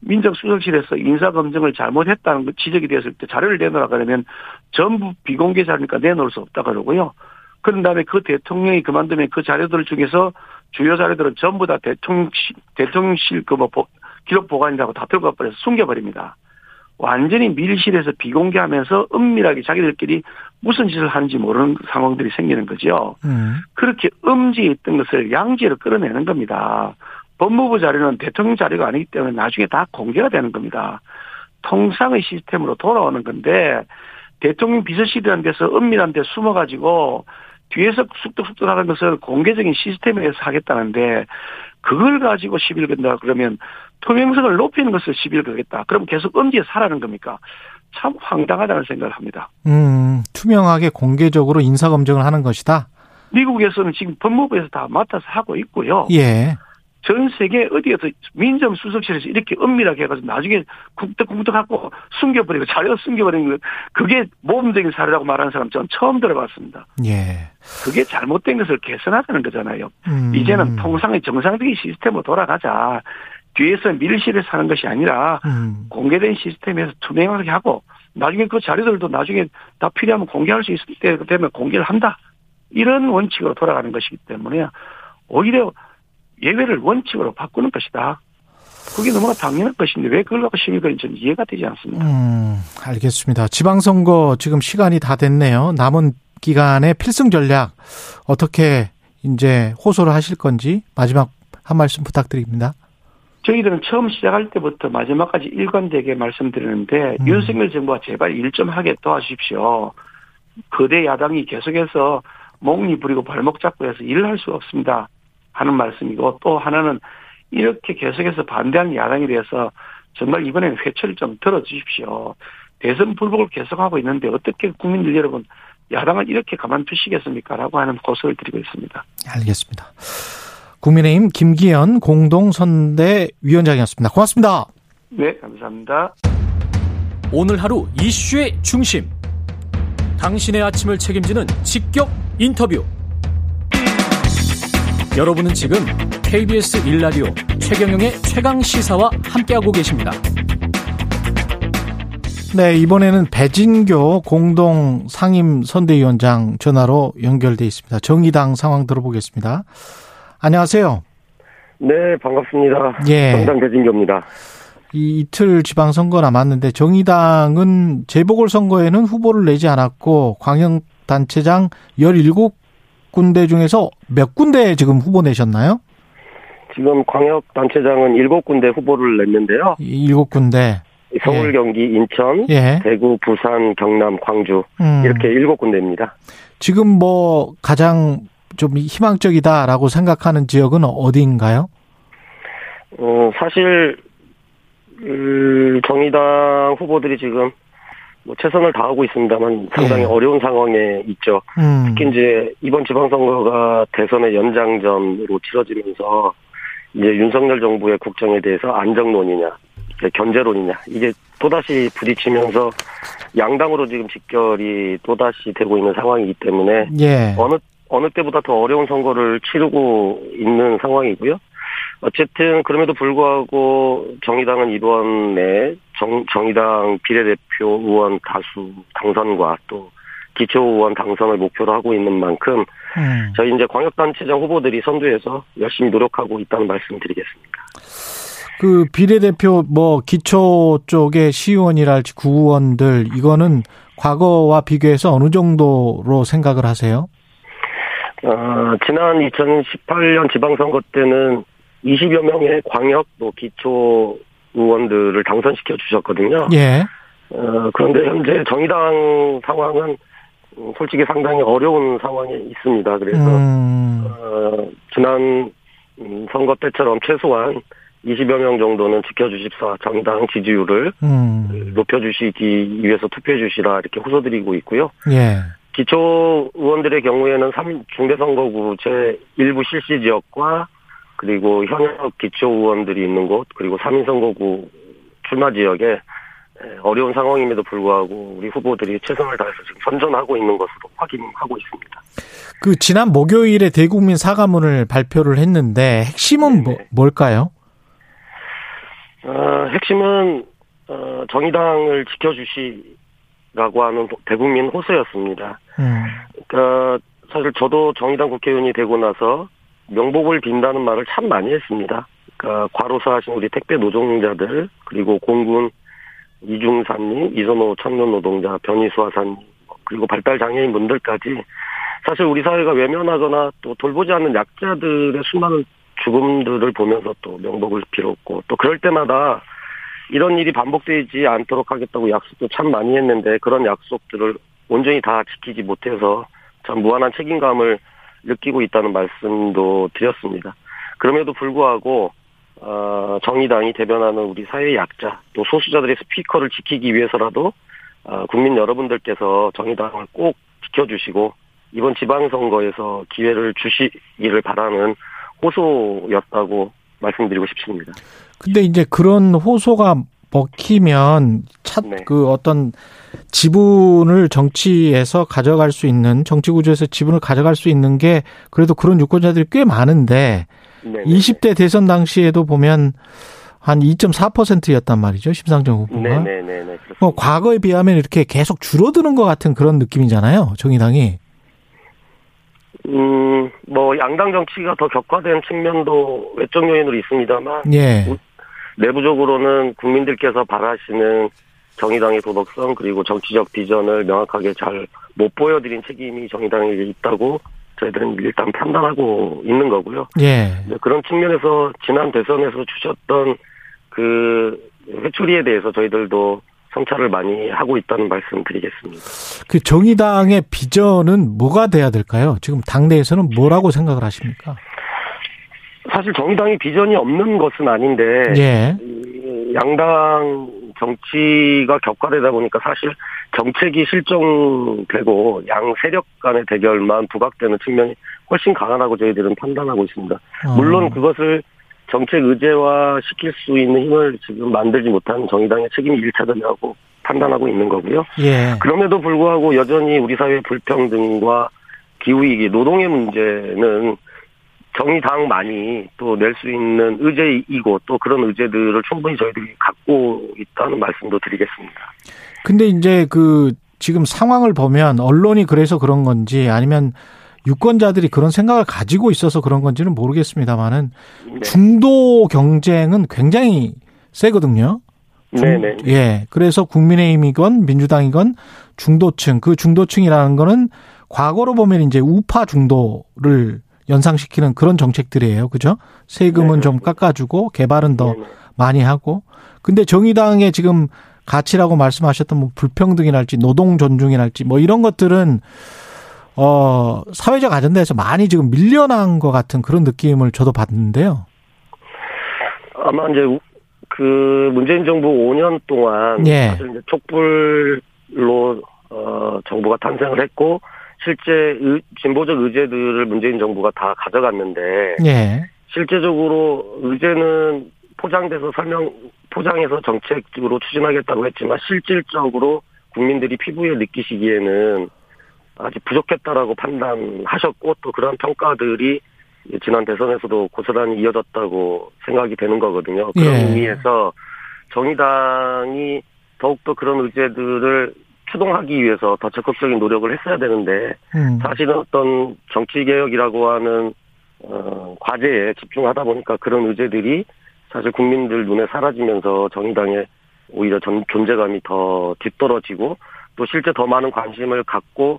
Speaker 7: 민정수석실에서 인사검증을 잘못했다는 거 지적이 되었을 때 자료를 내놓으라 그러면 전부 비공개 자료니까 내놓을 수 없다 그러고요. 그런 다음에 그 대통령이 그만두면 그 자료들 중에서 주요 자료들은 전부 다 대통령실, 대통령실 그 뭐 기록 보관이라고 다 들고 가버려서 숨겨버립니다. 완전히 밀실에서 비공개하면서 은밀하게 자기들끼리 무슨 짓을 하는지 모르는 상황들이 생기는 거죠.
Speaker 2: 음.
Speaker 7: 그렇게 음지에 있던 것을 양지로 끌어내는 겁니다. 법무부 자료는 대통령 자료가 아니기 때문에 나중에 다 공개가 되는 겁니다. 통상의 시스템으로 돌아오는 건데 대통령 비서실이라는 데서 은밀한 데 숨어가지고 뒤에서 쑥덕쑥덕 하는 것을 공개적인 시스템에 의해서 하겠다는데 그걸 가지고 시비를 건다 그러면 투명성을 높이는 것을 시비를 걸겠다. 그럼 계속 음지에 사라는 겁니까? 참 황당하다는 생각을 합니다.
Speaker 2: 음, 투명하게 공개적으로 인사 검증을 하는 것이다.
Speaker 7: 미국에서는 지금 법무부에서 다 맡아서 하고 있고요.
Speaker 2: 예.
Speaker 7: 전 세계 어디에서 민정 수석실에서 이렇게 은밀하게 해가지고 나중에 쿵떡쿵떡 갖고 숨겨버리고 자료 숨겨버리는 거 그게 모범적인 사례라고 말하는 사람 전 처음 들어봤습니다.
Speaker 2: 예.
Speaker 7: 그게 잘못된 것을 개선하자는 거잖아요.
Speaker 2: 음.
Speaker 7: 이제는 통상의 정상적인 시스템으로 돌아가자. 뒤에서 밀실을 사는 것이 아니라
Speaker 2: 음.
Speaker 7: 공개된 시스템에서 투명하게 하고 나중에 그 자료들도 나중에 다 필요하면 공개할 수 있을 때 되면 공개를 한다. 이런 원칙으로 돌아가는 것이기 때문에 오히려 예외를 원칙으로 바꾸는 것이다. 그게 너무나 당연한 것인데 왜 그걸 갖고 시비 걸는지 는 이해가 되지 않습니다.
Speaker 2: 음, 알겠습니다. 지방선거 지금 시간이 다 됐네요. 남은 기간의 필승 전략 어떻게 이제 호소를 하실 건지 마지막 한 말씀 부탁드립니다.
Speaker 7: 저희들은 처음 시작할 때부터 마지막까지 일관되게 말씀드리는데
Speaker 2: 음.
Speaker 7: 윤석열 정부가 제발 일 좀 하게 도와주십시오. 거대 야당이 계속해서 몽리 부리고 발목 잡고 해서 일을 할 수가 없습니다. 하는 말씀이고 또 하나는 이렇게 계속해서 반대하는 야당에 대해서 정말 이번에는 회초를 좀 들어주십시오. 대선 불복을 계속하고 있는데 어떻게 국민들 여러분 야당을 이렇게 가만두시겠습니까? 라고 하는 고소를 드리고 있습니다.
Speaker 2: 알겠습니다. 국민의힘 김기현 공동선대위원장이었습니다. 고맙습니다.
Speaker 7: 네, 감사합니다.
Speaker 8: 오늘 하루 이슈의 중심. 당신의 아침을 책임지는 직격 인터뷰. 여러분은 지금 KBS 일라디오 최경영의 최강 시사와 함께하고 계십니다.
Speaker 2: 네, 이번에는 배진교 공동 상임 선대위원장 전화로 연결돼 있습니다. 정의당 상황 들어보겠습니다. 안녕하세요.
Speaker 9: 네, 반갑습니다.
Speaker 2: 예.
Speaker 9: 정당 배진교입니다.
Speaker 2: 이 이틀 지방선거 남았는데 정의당은 재보궐선거에는 후보를 내지 않았고 광역단체장 17군데 중에서 몇 군데 지금 후보 내셨나요?
Speaker 9: 지금 광역단체장은 7군데 후보를 냈는데요.
Speaker 2: 이 7군데.
Speaker 9: 서울,
Speaker 2: 예.
Speaker 9: 경기, 인천,
Speaker 2: 예.
Speaker 9: 대구, 부산, 경남, 광주
Speaker 2: 음.
Speaker 9: 이렇게 7군데입니다.
Speaker 2: 지금 뭐 가장 좀 희망적이다라고 생각하는 지역은 어디인가요?
Speaker 9: 어, 사실 음, 정의당 후보들이 지금 뭐 최선을 다하고 있습니다만 상당히
Speaker 2: 예.
Speaker 9: 어려운 상황에 있죠.
Speaker 2: 음.
Speaker 9: 특히 이제 이번 지방선거가 대선의 연장전으로 치러지면서 이제 윤석열 정부의 국정에 대해서 안정론이냐, 견제론이냐 이게 또다시 부딪히면서 양당으로 지금 직결이 또다시 되고 있는 상황이기 때문에
Speaker 2: 예.
Speaker 9: 어느 어느 때보다 더 어려운 선거를 치르고 있는 상황이고요. 어쨌든 그럼에도 불구하고 정의당은 이번에 정, 정의당 비례대표 의원 다수 당선과 또 기초 의원 당선을 목표로 하고 있는 만큼
Speaker 2: 음.
Speaker 9: 저희 이제 광역단체장 후보들이 선두에서 열심히 노력하고 있다는 말씀드리겠습니다.
Speaker 2: 그 비례대표 뭐 기초 쪽의 시의원이랄지 구의원들 이거는 과거와 비교해서 어느 정도로 생각을 하세요?
Speaker 9: 어, 지난 2018년 지방선거 때는 20여 명의 광역 또 기초 의원들을 당선시켜 주셨거든요.
Speaker 2: 예.
Speaker 9: 어, 그런데 현재 정의당 상황은 음, 솔직히 상당히 어려운 상황에 있습니다. 그래서
Speaker 2: 음.
Speaker 9: 어, 지난 음, 선거 때처럼 최소한 20여 명 정도는 지켜주십사 정당 지지율을
Speaker 2: 음.
Speaker 9: 높여주시기 위해서 투표해 주시라 이렇게 호소드리고 있고요.
Speaker 2: 예.
Speaker 9: 기초 의원들의 경우에는 3 중대선거구 제 일부 실시 지역과 그리고 현역 기초 의원들이 있는 곳 그리고 3인 선거구 출마 지역에 어려운 상황임에도 불구하고 우리 후보들이 최선을 다해서 지금 선전하고 있는 것으로 확인하고 있습니다.
Speaker 2: 그 지난 목요일에 대국민 사과문을 발표를 했는데 핵심은 뭐,
Speaker 9: 네네.
Speaker 2: 뭘까요?
Speaker 9: 어, 핵심은 어, 정의당을 지켜주시 라고 하는 대국민 호소였습니다.
Speaker 2: 음.
Speaker 9: 그러니까 사실 저도 정의당 국회의원이 되고 나서 명복을 빈다는 말을 참 많이 했습니다. 그러니까 과로사 하신 우리 택배 노동자들 그리고 공군 이중산님, 이선호 청년 노동자, 변희수 하사님, 그리고 발달 장애인 분들까지 사실 우리 사회가 외면하거나 또 돌보지 않는 약자들의 수많은 죽음들을 보면서 또 명복을 빌었고 또 그럴 때마다 이런 일이 반복되지 않도록 하겠다고 약속도 참 많이 했는데 그런 약속들을 온전히 다 지키지 못해서 참 무한한 책임감을 느끼고 있다는 말씀도 드렸습니다. 그럼에도 불구하고 어, 정의당이 대변하는 우리 사회 약자 또 소수자들의 스피커를 지키기 위해서라도 어, 국민 여러분들께서 정의당을 꼭 지켜주시고 이번 지방선거에서 기회를 주시기를 바라는 호소였다고 말씀드리고 싶습니다.
Speaker 2: 근데 이제 그런 호소가 먹히면 차,
Speaker 9: 네.
Speaker 2: 그 어떤 지분을 정치에서 가져갈 수 있는 정치 구조에서 지분을 가져갈 수 있는 게 그래도 그런 유권자들이 꽤 많은데
Speaker 9: 네,
Speaker 2: 20대 대선 당시에도 보면 한 2.4%였단 말이죠 심상정 후보가.
Speaker 9: 네네네 그렇습니다.
Speaker 2: 뭐 과거에 비하면 이렇게 계속 줄어드는 것 같은 그런 느낌이잖아요 정의당이.
Speaker 9: 음, 뭐 양당 정치가 더 격화된 측면도 외적 요인으로 있습니다만
Speaker 2: 예.
Speaker 9: 내부적으로는 국민들께서 바라시는 정의당의 도덕성 그리고 정치적 비전을 명확하게 잘 못 보여드린 책임이 정의당에게 있다고 저희들은 일단 판단하고 있는 거고요.
Speaker 2: 예.
Speaker 9: 네, 그런 측면에서 지난 대선에서 주셨던 그 회초리에 대해서 저희들도 성찰을 많이 하고 있다는 말씀 드리겠습니다.
Speaker 2: 그 정의당의 비전은 뭐가 돼야 될까요? 지금 당내에서는 뭐라고 생각을 하십니까?
Speaker 9: 사실 정의당이 비전이 없는 것은 아닌데
Speaker 2: 예.
Speaker 9: 이 양당 정치가 격화되다 보니까 사실 정책이 실종되고 양 세력 간의 대결만 부각되는 측면이 훨씬 강하다고 저희들은 판단하고 있습니다.
Speaker 2: 어.
Speaker 9: 물론 그것을 정책 의제화 시킬 수 있는 힘을 지금 만들지 못한 정의당의 책임이 일차적이라고 판단하고 있는 거고요.
Speaker 2: 예.
Speaker 9: 그럼에도 불구하고 여전히 우리 사회 불평등과 기후위기, 노동의 문제는 정의당만이 또 낼 수 있는 의제이고 또 그런 의제들을 충분히 저희들이 갖고 있다는 말씀도 드리겠습니다.
Speaker 2: 근데 이제 그 지금 상황을 보면 언론이 그래서 그런 건지 아니면 유권자들이 그런 생각을 가지고 있어서 그런 건지는 모르겠습니다만은
Speaker 9: 네.
Speaker 2: 중도 경쟁은 굉장히 세거든요. 중-
Speaker 9: 네네.
Speaker 2: 예. 그래서 국민의힘이건 민주당이건 중도층, 그 중도층이라는 거는 과거로 보면 이제 우파 중도를 연상시키는 그런 정책들이에요. 그죠? 세금은
Speaker 9: 네,
Speaker 2: 좀 깎아주고 개발은 더
Speaker 9: 네네.
Speaker 2: 많이 하고. 근데 정의당의 지금 가치라고 말씀하셨던 뭐 불평등이랄지 노동 존중이랄지 뭐 이런 것들은 어 사회적 아젠다에서 많이 지금 밀려난 것 같은 그런 느낌을 저도 받는데요.
Speaker 9: 아마 이제 우- 그 문재인 정부 5년 동안
Speaker 2: 예.
Speaker 9: 사실 이제 촛불로 어 정부가 탄생을 했고 실제 의- 진보적 의제들을 문재인 정부가 다 가져갔는데
Speaker 2: 예.
Speaker 9: 실제적으로 의제는 포장돼서 설명 포장해서 정책적으로 추진하겠다고 했지만 실질적으로 국민들이 피부에 느끼시기에는 아직 부족했다라고 판단하셨고 또 그런 평가들이 지난 대선에서도 고스란히 이어졌다고 생각이 되는 거거든요. 그런
Speaker 2: 예.
Speaker 9: 의미에서 정의당이 더욱더 그런 의제들을 추동하기 위해서 더 적극적인 노력을 했어야 되는데
Speaker 2: 음.
Speaker 9: 사실은 어떤 정치 개혁이라고 하는 어, 과제에 집중하다 보니까 그런 의제들이 사실 국민들 눈에 사라지면서 정의당의 오히려 전, 존재감이 더 뒤떨어지고 또 실제 더 많은 관심을 갖고 어,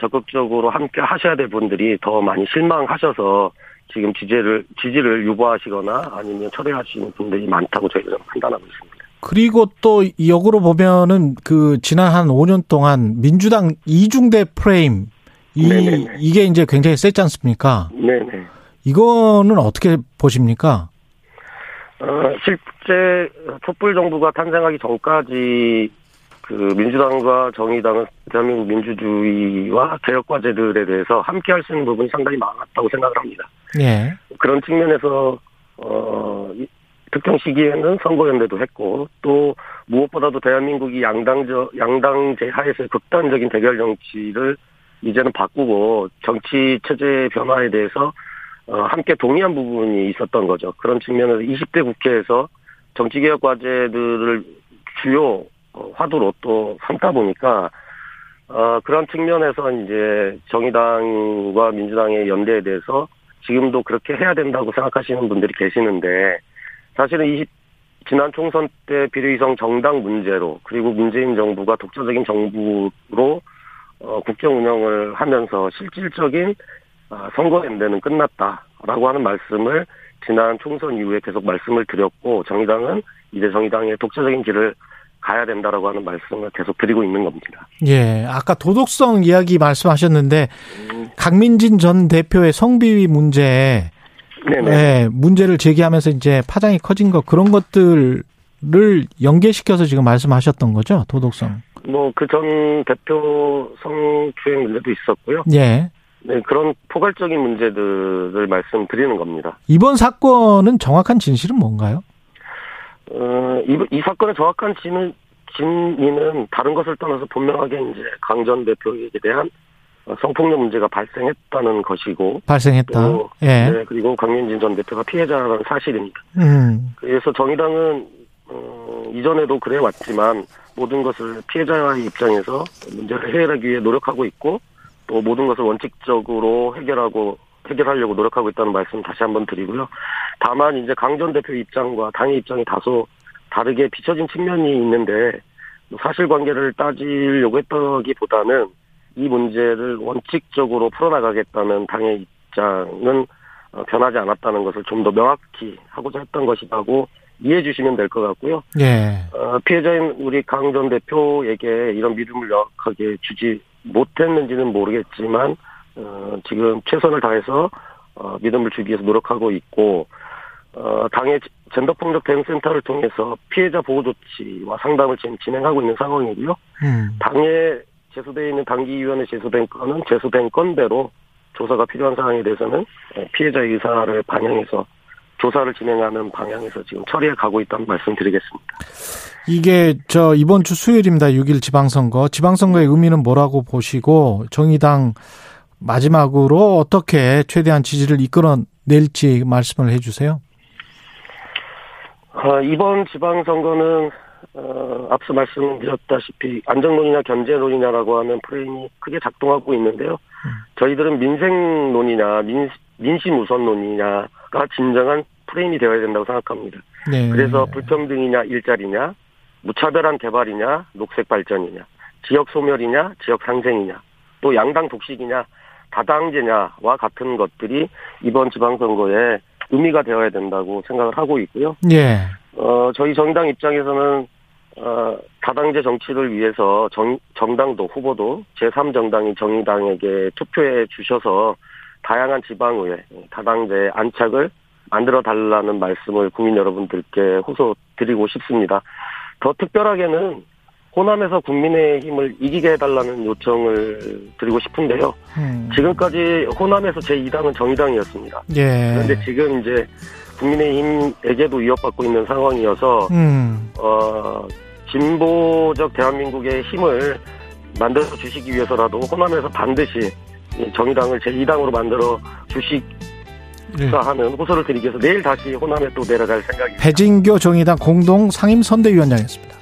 Speaker 9: 적극적으로 함께 하셔야 될 분들이 더 많이 실망하셔서 지금 지지를 지지를 유보하시거나 아니면 철회하시는 분들이 많다고 저희들은 판단하고 있습니다.
Speaker 2: 그리고 또 역으로 보면은 그 지난 한 5년 동안 민주당 이중대 프레임 이
Speaker 9: 네네네.
Speaker 2: 이게 이제 굉장히 셌지 않습니까?
Speaker 9: 네네.
Speaker 2: 이거는 어떻게 보십니까?
Speaker 9: 어, 실제 촛불 정부가 탄생하기 전까지 그 민주당과 정의당은 대한민국 민주주의와 개혁 과제들에 대해서 함께 할 수 있는 부분이 상당히 많았다고 생각을 합니다.
Speaker 2: 예.
Speaker 9: 그런 측면에서 어 이- 특정 시기에는 선거연대도 했고 또 무엇보다도 대한민국이 양당저 양당제 하에서의 극단적인 대결 정치를 이제는 바꾸고 정치 체제 변화에 대해서 어 함께 동의한 부분이 있었던 거죠. 그런 측면에서 20대 국회에서 정치개혁 과제들을 주요 어, 화두 로 또 삼다 보니까 어 그런 측면에서 이제 정의당과 민주당의 연대에 대해서 지금도 그렇게 해야 된다고 생각하시는 분들이 계시는데 사실은 지난 총선 때 비례위성 정당 문제로 그리고 문재인 정부가 독자적인 정부로 어, 국정 운영을 하면서 실질적인 아, 선거 연대는 끝났다라고 하는 말씀을 지난 총선 이후에 계속 말씀을 드렸고 정의당은 이제 정의당의 독자적인 길을 가야 된다라고 하는 말씀을 계속 드리고 있는 겁니다.
Speaker 2: 예, 아까 도덕성 이야기 말씀하셨는데 강민진 전 대표의 성비위 문제
Speaker 9: 네네.
Speaker 2: 예, 문제를 제기하면서 이제 파장이 커진 것 그런 것들을 연계시켜서 지금 말씀하셨던 거죠 도덕성.
Speaker 9: 뭐 그 전 대표 성추행 문제도 있었고요.
Speaker 2: 예.
Speaker 9: 네, 그런 포괄적인 문제들을 말씀드리는 겁니다.
Speaker 2: 이번 사건은 정확한 진실은 뭔가요?
Speaker 9: 어, 이, 이 사건의 정확한 진은, 진위는 다른 것을 떠나서 분명하게 이제 강 전 대표에게 대한 어, 성폭력 문제가 발생했다는 것이고,
Speaker 2: 발생했다.
Speaker 9: 또,
Speaker 2: 예.
Speaker 9: 네, 그리고 강민진 전 대표가 피해자라는 사실입니다.
Speaker 2: 음.
Speaker 9: 그래서 정의당은 어, 이전에도 그래 왔지만 모든 것을 피해자의 입장에서 문제를 해결하기 위해 노력하고 있고 또 모든 것을 원칙적으로 해결하고 해결하려고 노력하고 있다는 말씀 다시 한번 드리고요. 다만 이제 강 전 대표 입장과 당의 입장이 다소 다르게 비춰진 측면이 있는데 뭐 사실관계를 따지려고 했다기보다는 이 문제를 원칙적으로 풀어나가겠다는 당의 입장은 어, 변하지 않았다는 것을 좀 더 명확히 하고자 했던 것이라고 이해해 주시면 될 것 같고요.
Speaker 2: 예.
Speaker 9: 어, 피해자인 우리 강 전 대표에게 이런 믿음을 명확하게 주지 못했는지는 모르겠지만 어, 지금 최선을 다해서 어, 믿음을 주기 위해서 노력하고 있고 어, 당의 젠더 폭력 대응 센터를 통해서 피해자 보호 조치와 상담을 지금 진행하고 있는 상황이고요.
Speaker 2: 음.
Speaker 9: 당에 제소되어 있는 당기위원회 제소된 건은 제소된 건대로 조사가 필요한 사항에 대해서는 어, 피해자 의사를 반영해서 조사를 진행하는 방향에서 지금 처리해 가고 있다는 말씀드리겠습니다.
Speaker 2: 이게 저 이번 주 수요일입니다. 6일 지방선거. 지방선거의 의미는 뭐라고 보시고 정의당 마지막으로 어떻게 최대한 지지를 이끌어 낼지 말씀을 해주세요.
Speaker 9: 어, 이번 지방선거는 어, 앞서 말씀드렸다시피 안정론이냐 견제론이냐라고 하는 프레임이 크게 작동하고 있는데요. 저희들은 민생론이냐 민, 민심 우선론이냐가 진정한 프레임이 되어야 된다고 생각합니다.
Speaker 2: 네.
Speaker 9: 그래서 불평등이냐 일자리냐 무차별한 개발이냐 녹색 발전이냐 지역 소멸이냐 지역 상생이냐 또 양당 독식이냐 다당제냐와 같은 것들이 이번 지방선거에 의미가 되어야 된다고 생각을 하고 있고요.
Speaker 2: 예.
Speaker 9: 어, 저희 정의당 입장에서는, 어, 다당제 정치를 위해서 정, 정당도 후보도 제3정당인 정의당에게 투표해 주셔서 다양한 지방의회, 다당제 안착을 만들어 달라는 말씀을 국민 여러분들께 호소 드리고 싶습니다. 더 특별하게는 호남에서 국민의힘을 이기게 해달라는 요청을 드리고 싶은데요.
Speaker 2: 음.
Speaker 9: 지금까지 호남에서 제2당은 정의당이었습니다.
Speaker 2: 예.
Speaker 9: 그런데 지금 이제 국민의힘에게도 위협받고 있는 상황이어서
Speaker 2: 음.
Speaker 9: 어 진보적 대한민국의 힘을 만들어 주시기 위해서라도 호남에서 반드시 이 정의당을 제2당으로 만들어 주시자
Speaker 2: 예.
Speaker 9: 하는 호소를 드리기 위해서 내일 다시 호남에 또 내려갈 생각입니다.
Speaker 2: 배진교 정의당 공동 상임 선대위원장이었습니다.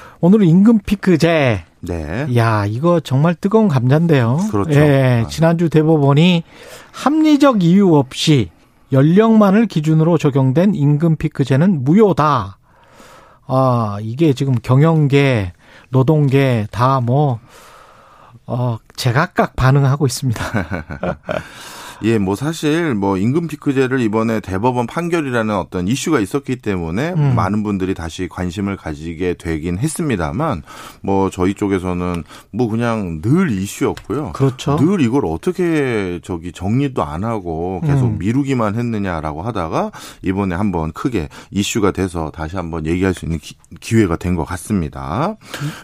Speaker 2: 오늘은 임금 피크제.
Speaker 10: 네.
Speaker 2: 야, 이거 정말 뜨거운 감자인데요.
Speaker 10: 그렇죠.
Speaker 2: 예,
Speaker 10: 아.
Speaker 2: 지난주 대법원이 합리적 이유 없이 연령만을 기준으로 적용된 임금 피크제는 무효다. 아, 이게 지금 경영계, 노동계 다 뭐, 어, 제각각 반응하고 있습니다.
Speaker 10: 예, 뭐 사실 뭐 임금 피크제를 이번에 대법원 판결이라는 어떤 이슈가 있었기 때문에
Speaker 2: 음.
Speaker 10: 많은 분들이 다시 관심을 가지게 되긴 했습니다만 뭐 저희 쪽에서는 뭐 그냥 늘 이슈였고요.
Speaker 2: 그렇죠.
Speaker 10: 늘 이걸 어떻게 저기 정리도 안 하고 계속
Speaker 2: 음.
Speaker 10: 미루기만 했느냐라고 하다가 이번에 한번 크게 이슈가 돼서 다시 한번 얘기할 수 있는 기, 회가 된 것 같습니다.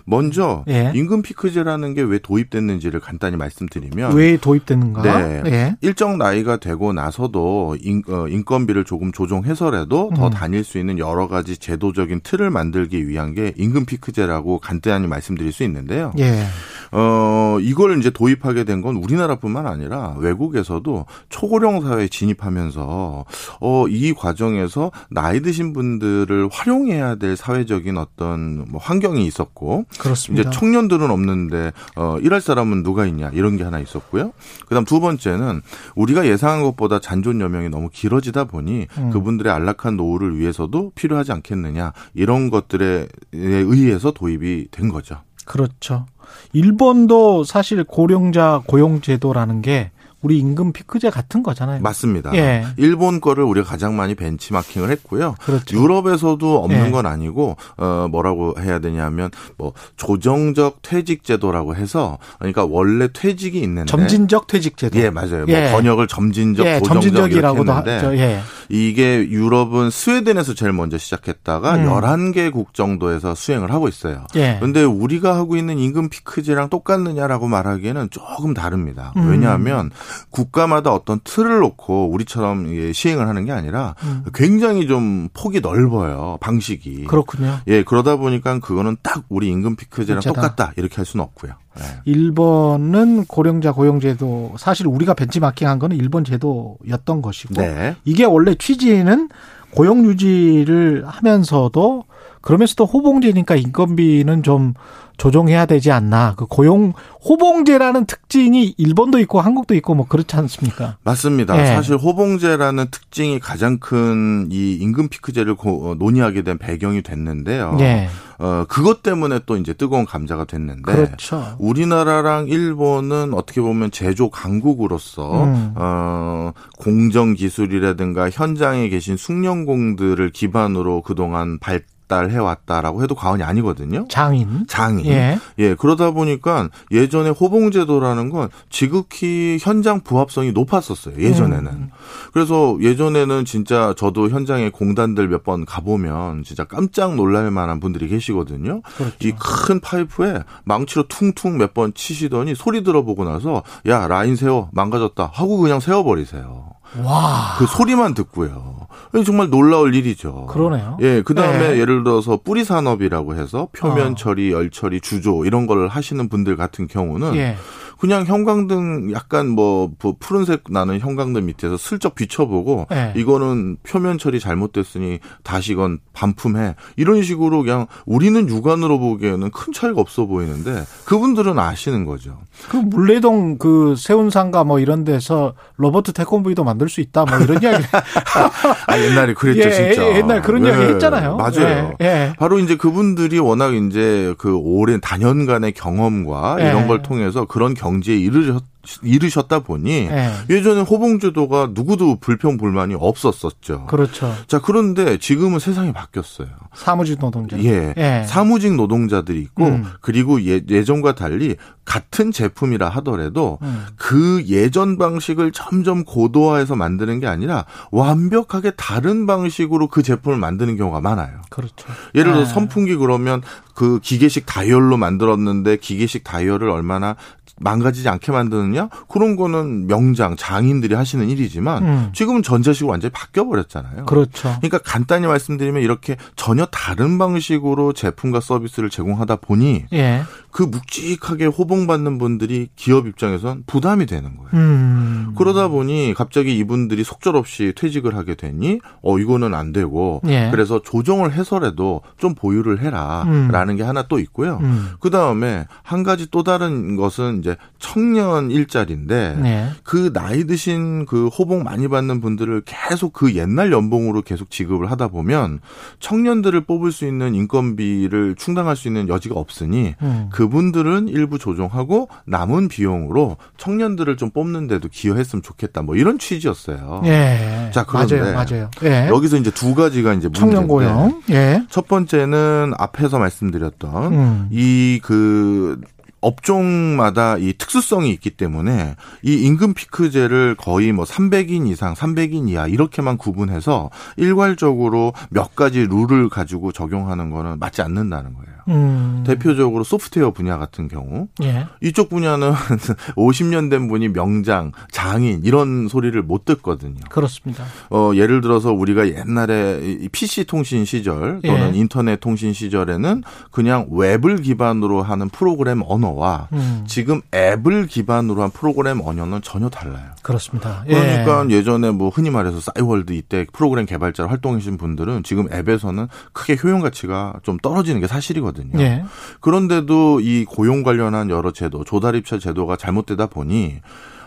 Speaker 10: 먼저
Speaker 2: 예.
Speaker 10: 임금 피크제라는 게 왜 도입됐는지를 간단히 말씀드리면
Speaker 2: 왜 도입됐는가?
Speaker 10: 네.
Speaker 2: 예.
Speaker 10: 일정 나이가 되고 나서도 인, 어, 인건비를 조금 조정해서라도 더
Speaker 2: 음.
Speaker 10: 다닐 수 있는 여러 가지 제도적인 틀을 만들기 위한 게 임금 피크제라고 간단히 말씀드릴 수 있는데요.
Speaker 2: 예.
Speaker 10: 어, 이걸 이제 도입하게 된 건 우리나라뿐만 아니라 외국에서도 초고령 사회에 진입하면서 어, 이 과정에서 나이 드신 분들을 활용해야 될 사회적인 어떤 뭐 환경이 있었고
Speaker 2: 그렇습니다.
Speaker 10: 이제 청년들은 없는데 어 일할 사람은 누가 있냐 이런 게 하나 있었고요. 그다음 두 번째는 우리가 예상한 것보다 잔존 여명이 너무 길어지다 보니
Speaker 2: 음.
Speaker 10: 그분들의 안락한 노후를 위해서도 필요하지 않겠느냐 이런 것들에 의해서 도입이 된 거죠.
Speaker 2: 그렇죠. 일본도 사실 고령자 고용 제도라는 게 우리 임금 피크제 같은 거잖아요.
Speaker 10: 맞습니다.
Speaker 2: 예.
Speaker 10: 일본 거를 우리가 가장 많이 벤치마킹을 했고요.
Speaker 2: 그렇죠.
Speaker 10: 유럽에서도 없는
Speaker 2: 예.
Speaker 10: 건 아니고 어 뭐라고 해야 되냐면 뭐 조정적 퇴직 제도라고 해서 그러니까 원래 퇴직이 있는데
Speaker 2: 점진적 퇴직 제도.
Speaker 10: 예, 맞아요.
Speaker 2: 예.
Speaker 10: 뭐 번역을 점진적,
Speaker 2: 예,
Speaker 10: 조정적 이렇게 했는데
Speaker 2: 하죠. 예.
Speaker 10: 이게 유럽은 스웨덴에서 제일 먼저 시작했다가
Speaker 2: 음.
Speaker 10: 11개국 정도에서 수행을 하고 있어요.
Speaker 2: 예.
Speaker 10: 그런데 우리가 하고 있는 임금 피크제랑 똑같느냐라고 말하기에는 조금 다릅니다.
Speaker 2: 음.
Speaker 10: 왜냐하면 국가마다 어떤 틀을 놓고 우리처럼 예, 시행을 하는 게 아니라
Speaker 2: 음.
Speaker 10: 굉장히 좀 폭이 넓어요. 방식이.
Speaker 2: 그렇군요.
Speaker 10: 예, 그러다 보니까 그거는 딱 우리 임금 피크제랑
Speaker 2: 진짜다.
Speaker 10: 똑같다. 이렇게 할 수는 없고요. 예.
Speaker 2: 일본은 고령자 고용제도 사실 우리가 벤치마킹한 거는 일본 제도였던 것이고
Speaker 10: 네.
Speaker 2: 이게 원래 취지는 고용 유지를 하면서도 그러면서도 호봉제니까 인건비는 좀 조정해야 되지 않나. 그 고용 호봉제라는 특징이 일본도 있고 한국도 있고 뭐 그렇지 않습니까?
Speaker 10: 맞습니다.
Speaker 2: 예.
Speaker 10: 사실 호봉제라는 특징이 가장 큰 이 임금 피크제를 고- 어, 논의하게 된 배경이 됐는데요.
Speaker 2: 예.
Speaker 10: 어, 그것 때문에 또 이제 뜨거운 감자가 됐는데
Speaker 2: 그렇죠.
Speaker 10: 우리나라랑 일본은 어떻게 보면 제조 강국으로서
Speaker 2: 음.
Speaker 10: 어, 공정 기술이라든가 현장에 계신 숙련공들을 기반으로 그동안 발 달 해 왔다라고 해도 과언이 아니거든요.
Speaker 2: 장인.
Speaker 10: 장인.
Speaker 2: 예.
Speaker 10: 예, 그러다 보니까 예전에 호봉제도라는 건 지극히 현장 부합성이 높았었어요. 예전에는.
Speaker 2: 음.
Speaker 10: 그래서 예전에는 진짜 저도 현장에 공단들 몇 번 가보면 진짜 깜짝 놀랄 만한 분들이 계시거든요.
Speaker 2: 그렇죠.
Speaker 10: 이큰 파이프에 망치로 퉁퉁 몇 번 치시더니 소리 들어보고 나서 야, 라인 세워. 망가졌다. 하고 그냥 세워버리세요.
Speaker 2: 와.
Speaker 10: 그 소리만 듣고요. 정말 놀라울 일이죠.
Speaker 2: 그러네요.
Speaker 10: 예, 그 다음에
Speaker 2: 네.
Speaker 10: 예를 들어서 뿌리 산업이라고 해서 표면
Speaker 2: 어.
Speaker 10: 처리, 열 처리, 주조 이런 걸 하시는 분들 같은 경우는
Speaker 2: 예.
Speaker 10: 그냥 형광등 약간 뭐 푸른색 나는 형광등 밑에서 슬쩍 비춰보고
Speaker 2: 예.
Speaker 10: 이거는 표면 처리 잘못됐으니 다시 이건 반품해 이런 식으로 그냥 우리는 육안으로 보기에는 큰 차이가 없어 보이는데 그분들은 아시는 거죠.
Speaker 2: 그 물레동 그 세운상가 뭐 이런 데서 로버트 태권브이도 만들 수 있다 뭐 이런 이야기.
Speaker 10: 아 옛날에 그랬죠
Speaker 2: 예,
Speaker 10: 진짜.
Speaker 2: 예, 옛날 그런 이야기 했잖아요.
Speaker 10: 맞아요.
Speaker 2: 예, 예.
Speaker 10: 바로 이제 그분들이 워낙 이제 그 오랜 단연간의 경험과
Speaker 2: 예.
Speaker 10: 이런 걸 통해서 그런 경지에 이르셨 이르셨다 보니
Speaker 2: 예.
Speaker 10: 예전에 호봉제도가 누구도 불평 불만이 없었었죠.
Speaker 2: 그렇죠.
Speaker 10: 자 그런데 지금은 세상이 바뀌었어요.
Speaker 2: 사무직 노동자.
Speaker 10: 예,
Speaker 2: 예.
Speaker 10: 사무직 노동자들이 있고
Speaker 2: 음.
Speaker 10: 그리고 예, 예전과 달리 같은 제품이라 하더라도
Speaker 2: 음.
Speaker 10: 그 예전 방식을 점점 고도화해서 만드는 게 아니라 완벽하게 다른 방식으로 그 제품을 만드는 경우가 많아요.
Speaker 2: 그렇죠.
Speaker 10: 예를 들어
Speaker 2: 아.
Speaker 10: 선풍기 그러면 그 기계식 다이얼로 만들었는데 기계식 다이얼을 얼마나 망가지지 않게 만드느냐? 그런 거는 명장 장인들이 하시는 일이지만
Speaker 2: 음.
Speaker 10: 지금은 전자식으로 완전히 바뀌어 버렸잖아요.
Speaker 2: 그렇죠.
Speaker 10: 그러니까 간단히 말씀드리면 이렇게 전혀 다른 방식으로 제품과 서비스를 제공하다 보니
Speaker 2: 예.
Speaker 10: 그 묵직하게 호봉받는 분들이 기업 입장에선 부담이 되는 거예요.
Speaker 2: 음.
Speaker 10: 그러다 보니 갑자기 이분들이 속절없이 퇴직을 하게 되니 어 이거는 안 되고
Speaker 2: 예.
Speaker 10: 그래서 조정을 해서라도 좀 보유를
Speaker 2: 음.
Speaker 10: 해라라는 게 하나 또 있고요.
Speaker 2: 음.
Speaker 10: 그 다음에 한 가지 또 다른 것은 이제 청년 일자리인데
Speaker 2: 네.
Speaker 10: 그 나이 드신 그 호봉 많이 받는 분들을 계속 그 옛날 연봉으로 계속 지급을 하다 보면 청년들을 뽑을 수 있는 인건비를 충당할 수 있는 여지가 없으니
Speaker 2: 음.
Speaker 10: 그 그분들은 일부 조정하고 남은 비용으로 청년들을 좀 뽑는데도 기여했으면 좋겠다. 뭐 이런 취지였어요.
Speaker 2: 예.
Speaker 10: 자, 그런데
Speaker 2: 맞아요, 맞아요. 예.
Speaker 10: 여기서 이제 두 가지가 이제
Speaker 2: 청년 고용. 예.
Speaker 10: 첫 번째는 앞에서 말씀드렸던
Speaker 2: 음.
Speaker 10: 이그 업종마다 이 특수성이 있기 때문에 이 임금 피크제를 거의 뭐 300인 이상, 300인 이하 이렇게만 구분해서 일괄적으로 몇 가지 룰을 가지고 적용하는 거는 맞지 않는다는 거예요.
Speaker 2: 음.
Speaker 10: 대표적으로 소프트웨어 분야 같은 경우
Speaker 2: 예.
Speaker 10: 이쪽 분야는 50년 된 분이 명장, 장인 이런 소리를 못 듣거든요.
Speaker 2: 그렇습니다.
Speaker 10: 어, 예를 들어서 우리가 옛날에 이 PC 통신 시절 또는
Speaker 2: 예.
Speaker 10: 인터넷 통신 시절에는 그냥 웹을 기반으로 하는 프로그램 언어와
Speaker 2: 음.
Speaker 10: 지금 앱을 기반으로 한 프로그램 언어는 전혀 달라요.
Speaker 2: 그렇습니다.
Speaker 10: 그러니까 예. 전에 뭐 흔히 말해서 싸이월드 이때 프로그램 개발자로 활동하신 분들은 지금 앱에서는 크게 효용 가치가 좀 떨어지는 게 사실이거든요.
Speaker 2: 예.
Speaker 10: 그런데도 이 고용 관련한 여러 제도, 조달입찰 제도가 잘못되다 보니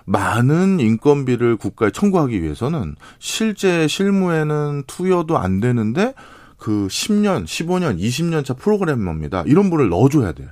Speaker 10: 많은 인건비를 국가에 청구하기 위해서는 실제 실무에는 투여도 안 되는데 그 10년, 15년, 20년 차 프로그래머입니다. 이런 분을 넣어줘야 돼요.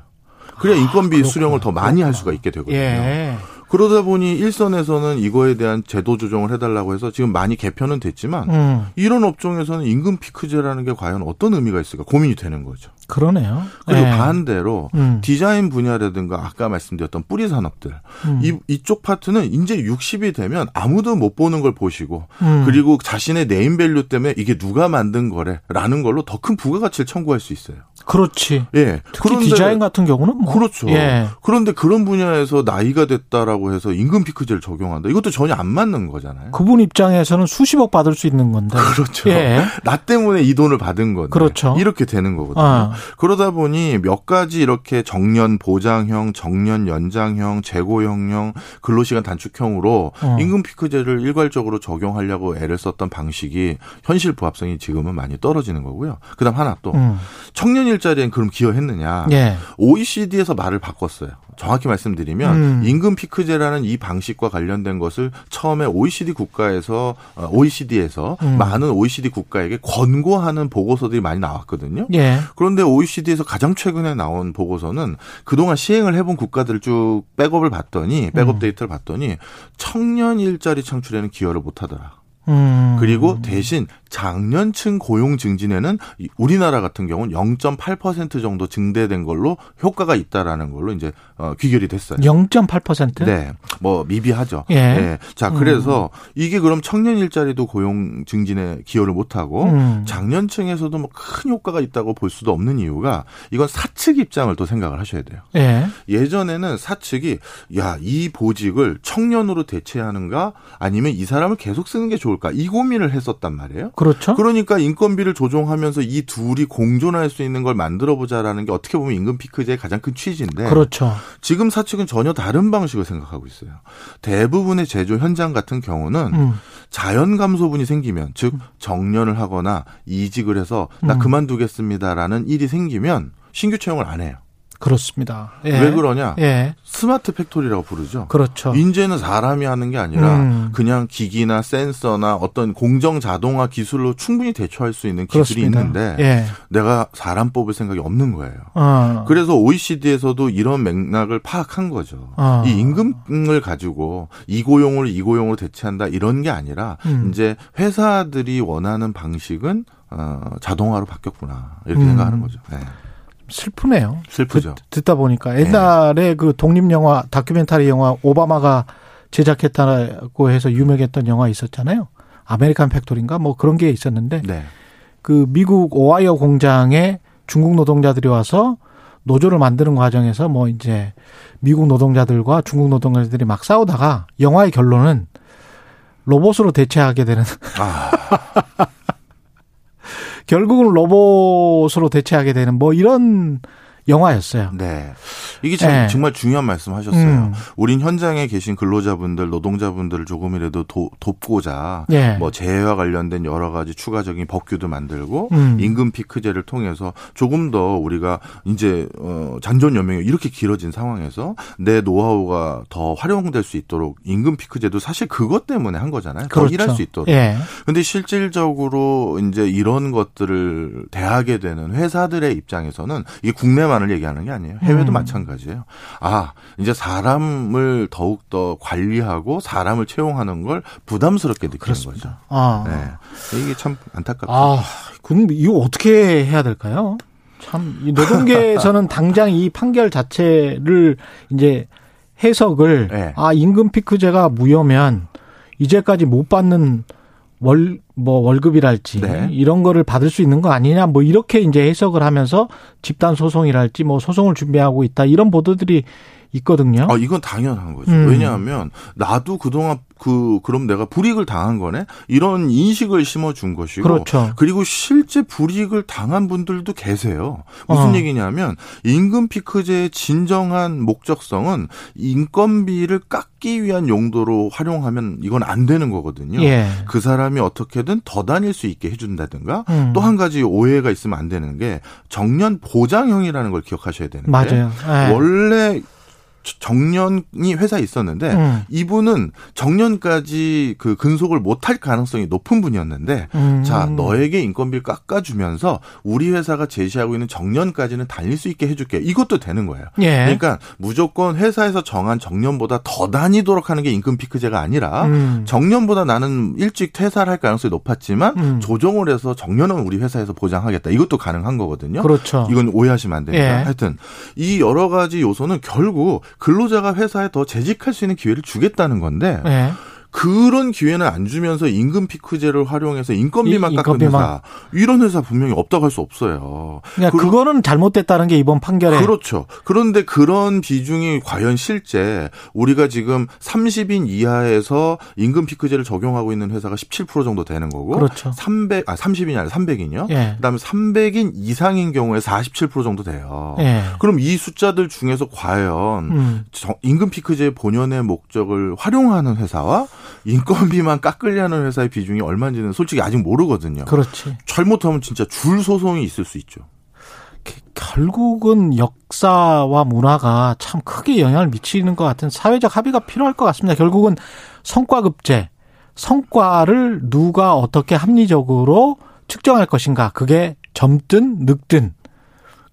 Speaker 10: 그래야 인건비 수령을 더 많이 할 수가 있게 되거든요.
Speaker 2: 예.
Speaker 10: 그러다 보니 일선에서는 이거에 대한 제도 조정을 해달라고 해서 지금 많이 개편은 됐지만
Speaker 2: 음.
Speaker 10: 이런 업종에서는 임금 피크제라는 게 과연 어떤 의미가 있을까 고민이 되는 거죠.
Speaker 2: 그러네요.
Speaker 10: 그리고
Speaker 2: 예.
Speaker 10: 반대로
Speaker 2: 음.
Speaker 10: 디자인 분야라든가 아까 말씀드렸던 뿌리 산업들
Speaker 2: 음.
Speaker 10: 이, 이쪽 파트는 이제 60이 되면 아무도 못 보는 걸 보시고
Speaker 2: 음.
Speaker 10: 그리고 자신의 네임밸류 때문에 이게 누가 만든 거래라는 걸로 더 큰 부가가치를 청구할 수 있어요.
Speaker 2: 그렇지.
Speaker 10: 예.
Speaker 2: 특히 디자인 같은 경우는 뭐.
Speaker 10: 그렇죠.
Speaker 2: 예.
Speaker 10: 그런데 그런 분야에서 나이가 됐다라고 해서 임금 피크제를 적용한다. 이것도 전혀 안 맞는 거잖아요.
Speaker 2: 그분 입장에서는 수십억 받을 수 있는 건데.
Speaker 10: 그렇죠.
Speaker 2: 예.
Speaker 10: 나 때문에 이 돈을 받은 건데.
Speaker 2: 그렇죠.
Speaker 10: 이렇게 되는 거거든요.
Speaker 2: 아.
Speaker 10: 그러다 보니 몇 가지 이렇게 정년 보장형, 정년 연장형, 재고형형, 근로시간 단축형으로
Speaker 2: 어.
Speaker 10: 임금 피크제를 일괄적으로 적용하려고 애를 썼던 방식이 현실 부합성이 지금은 많이 떨어지는 거고요. 그다음 하나 또
Speaker 2: 음.
Speaker 10: 청년 일자리엔 그럼 기여했느냐?
Speaker 2: 예.
Speaker 10: OECD에서 말을 바꿨어요. 정확히 말씀드리면
Speaker 2: 음.
Speaker 10: 임금 피크제라는 이 방식과 관련된 것을 처음에 OECD 국가에서 어, OECD에서
Speaker 2: 음.
Speaker 10: 많은 OECD 국가에게 권고하는 보고서들이 많이 나왔거든요.
Speaker 2: 예.
Speaker 10: 그런데 OECD에서 가장 최근에 나온 보고서는 그동안 시행을 해본 국가들을 쭉 백업을 봤더니 백업
Speaker 2: 음.
Speaker 10: 데이터를 봤더니 청년 일자리 창출에는 기여를 못하더라.
Speaker 2: 음.
Speaker 10: 그리고 대신 장년층 고용 증진에는 이 우리나라 같은 경우는 0.8% 정도 증대된 걸로 효과가 있다라는 걸로 이제 어, 귀결이 됐어요.
Speaker 2: 0.8%?
Speaker 10: 네, 뭐 미비하죠.
Speaker 2: 예.
Speaker 10: 네. 자, 그래서 이게 그럼 청년 일자리도 고용 증진에 기여를 못하고
Speaker 2: 음.
Speaker 10: 장년층에서도 뭐 큰 효과가 있다고 볼 수도 없는 이유가 이건 사측 입장을 또 생각을 하셔야 돼요.
Speaker 2: 예.
Speaker 10: 예전에는 사측이 야 이 보직을 청년으로 대체하는가 아니면 이 사람을 계속 쓰는 게 좋을까 이 고민을 했었단 말이에요.
Speaker 2: 그렇죠.
Speaker 10: 그러니까 인건비를 조정하면서 이 둘이 공존할 수 있는 걸 만들어 보자라는 게 어떻게 보면 임금 피크제의 가장 큰 취지인데
Speaker 2: 그렇죠.
Speaker 10: 지금 사측은 전혀 다른 방식을 생각하고 있어요. 대부분의 제조 현장 같은 경우는
Speaker 2: 음.
Speaker 10: 자연 감소분이 생기면 즉 정년을 하거나 이직을 해서 나
Speaker 2: 음.
Speaker 10: 그만두겠습니다라는 일이 생기면 신규 채용을 안 해요.
Speaker 2: 그렇습니다. 예.
Speaker 10: 왜 그러냐?
Speaker 2: 예.
Speaker 10: 스마트 팩토리라고 부르죠.
Speaker 2: 그렇죠.
Speaker 10: 인제는 사람이 하는 게 아니라
Speaker 2: 음.
Speaker 10: 그냥 기기나 센서나 어떤 공정 자동화 기술로 충분히 대처할 수 있는 기술이
Speaker 2: 그렇습니다.
Speaker 10: 있는데
Speaker 2: 예.
Speaker 10: 내가 사람 뽑을 생각이 없는 거예요.
Speaker 2: 어.
Speaker 10: 그래서 OECD에서도 이런 맥락을 파악한 거죠.
Speaker 2: 어.
Speaker 10: 이 임금을 가지고 이고용을 이고용으로 대체한다 이런 게 아니라
Speaker 2: 음.
Speaker 10: 이제 회사들이 원하는 방식은 어, 자동화로 바뀌었구나 이렇게
Speaker 2: 음.
Speaker 10: 생각하는 거죠. 네.
Speaker 2: 슬프네요.
Speaker 10: 슬프죠.
Speaker 2: 듣, 다 보니까 옛날에 그 독립 영화 다큐멘터리 영화 오바마가 제작했다고 해서 유명했던 영화 있었잖아요. 아메리칸 팩토리인가 뭐 그런 게 있었는데
Speaker 10: 네.
Speaker 2: 그 미국 오하이오 공장에 중국 노동자들이 와서 노조를 만드는 과정에서 뭐 이제 미국 노동자들과 중국 노동자들이 막 싸우다가 영화의 결론은 로봇으로 대체하게 되는
Speaker 10: 아,
Speaker 2: 결국은 로봇으로 대체하게 되는 뭐 이런 영화였어요.
Speaker 10: 네. 이게 참
Speaker 2: 네.
Speaker 10: 정말 중요한 말씀 하셨어요.
Speaker 2: 음.
Speaker 10: 우린 현장에 계신 근로자분들, 노동자분들을 조금이라도 도, 돕고자
Speaker 2: 예.
Speaker 10: 뭐 재해와 관련된 여러 가지 추가적인 법규도 만들고
Speaker 2: 음.
Speaker 10: 임금 피크제를 통해서 조금 더 우리가 이제 어 잔존 연명이 이렇게 길어진 상황에서 내 노하우가 더 활용될 수 있도록 임금 피크제도 사실 그것 때문에 한 거잖아요. 더
Speaker 2: 그렇죠.
Speaker 10: 일할 수 있도록.
Speaker 2: 예.
Speaker 10: 근데 실질적으로 이제 이런 것들을 대하게 되는 회사들의 입장에서는 이게 국내만 우리나라만을 얘기하는 게 아니에요. 해외도
Speaker 2: 음.
Speaker 10: 마찬가지예요. 아, 이제 사람을 더욱 더 관리하고 사람을 채용하는 걸 부담스럽게 느끼는 거죠.
Speaker 2: 아,
Speaker 10: 네. 이게 참 안타깝죠.
Speaker 2: 아, 그럼 이거 어떻게 해야 될까요? 참, 이 노동계에서는 당장 이 판결 자체를 이제 해석을,
Speaker 10: 네.
Speaker 2: 아, 임금 피크제가 무효면 이제까지 못 받는 월, 뭐 월급이랄지
Speaker 10: 네.
Speaker 2: 이런 거를 받을 수 있는 거 아니냐 뭐 이렇게 이제 해석을 하면서 집단 소송이랄지 뭐 소송을 준비하고 있다 이런 보도들이 있거든요.
Speaker 10: 아, 이건 당연한 거죠.
Speaker 2: 음.
Speaker 10: 왜냐하면 나도 그동안 그 그럼 내가 불이익을 당한 거네. 이런 인식을 심어 준 것이고
Speaker 2: 그렇죠.
Speaker 10: 그리고 실제 불이익을 당한 분들도 계세요. 무슨
Speaker 2: 어.
Speaker 10: 얘기냐면 임금 피크제의 진정한 목적성은 인건비를 깎기 위한 용도로 활용하면 이건 안 되는 거거든요.
Speaker 2: 예.
Speaker 10: 그 사람이 어떻게든 더 다닐 수 있게 해 준다든가
Speaker 2: 음.
Speaker 10: 또한 가지 오해가 있으면 안 되는 게 정년 보장형이라는 걸 기억하셔야 되는데
Speaker 2: 맞아요. 예.
Speaker 10: 원래 정년이 회사에 있었는데
Speaker 2: 음.
Speaker 10: 이분은 정년까지 그 근속을 못할 가능성이 높은 분이었는데
Speaker 2: 음.
Speaker 10: 자 너에게 인건비를 깎아주면서 우리 회사가 제시하고 있는 정년까지는 달릴 수 있게 해줄게 이것도 되는 거예요.
Speaker 2: 예.
Speaker 10: 그러니까 무조건 회사에서 정한 정년보다 더 다니도록 하는 게 임금 피크제가 아니라
Speaker 2: 음.
Speaker 10: 정년보다 나는 일찍 퇴사를 할 가능성이 높았지만
Speaker 2: 음.
Speaker 10: 조정을 해서 정년은 우리 회사에서 보장하겠다 이것도 가능한 거거든요.
Speaker 2: 그렇죠.
Speaker 10: 이건 오해하시면 안 됩니다.
Speaker 2: 예.
Speaker 10: 하여튼 이 여러 가지 요소는 결국 근로자가 회사에 더 재직할 수 있는 기회를 주겠다는 건데
Speaker 2: 예.
Speaker 10: 그런 기회는 안 주면서 임금 피크제를 활용해서 인건비만
Speaker 2: 이-
Speaker 10: 깎는. 회사 이런 회사 분명히 없다고 할 수 없어요.
Speaker 2: 그러니까
Speaker 10: 그-
Speaker 2: 그거는 잘못됐다는 게 이번 판결에
Speaker 10: 그렇죠. 그런데 그런 비중이 과연 실제 우리가 지금 30인 이하에서 임금 피크제를 적용하고 있는 회사가 17% 정도 되는 거고
Speaker 2: 그렇죠.
Speaker 10: 300, 아, 30인이 아니라 300인요.
Speaker 2: 예.
Speaker 10: 그다음에 300인 이상인 경우에 47% 정도 돼요.
Speaker 2: 예.
Speaker 10: 그럼 이 숫자들 중에서 과연
Speaker 2: 음.
Speaker 10: 정- 임금 피크제의 본연의 목적을 활용하는 회사와 인건비만 깎으려는 회사의 비중이 얼마인지는 솔직히 아직 모르거든요.
Speaker 2: 그렇지.
Speaker 10: 잘못하면 진짜 줄 소송이 있을 수 있죠.
Speaker 2: 결국은 역사와 문화가 참 크게 영향을 미치는 것 같은 사회적 합의가 필요할 것 같습니다. 결국은 성과급제, 성과를 누가 어떻게 합리적으로 측정할 것인가. 그게 젊든 늙든.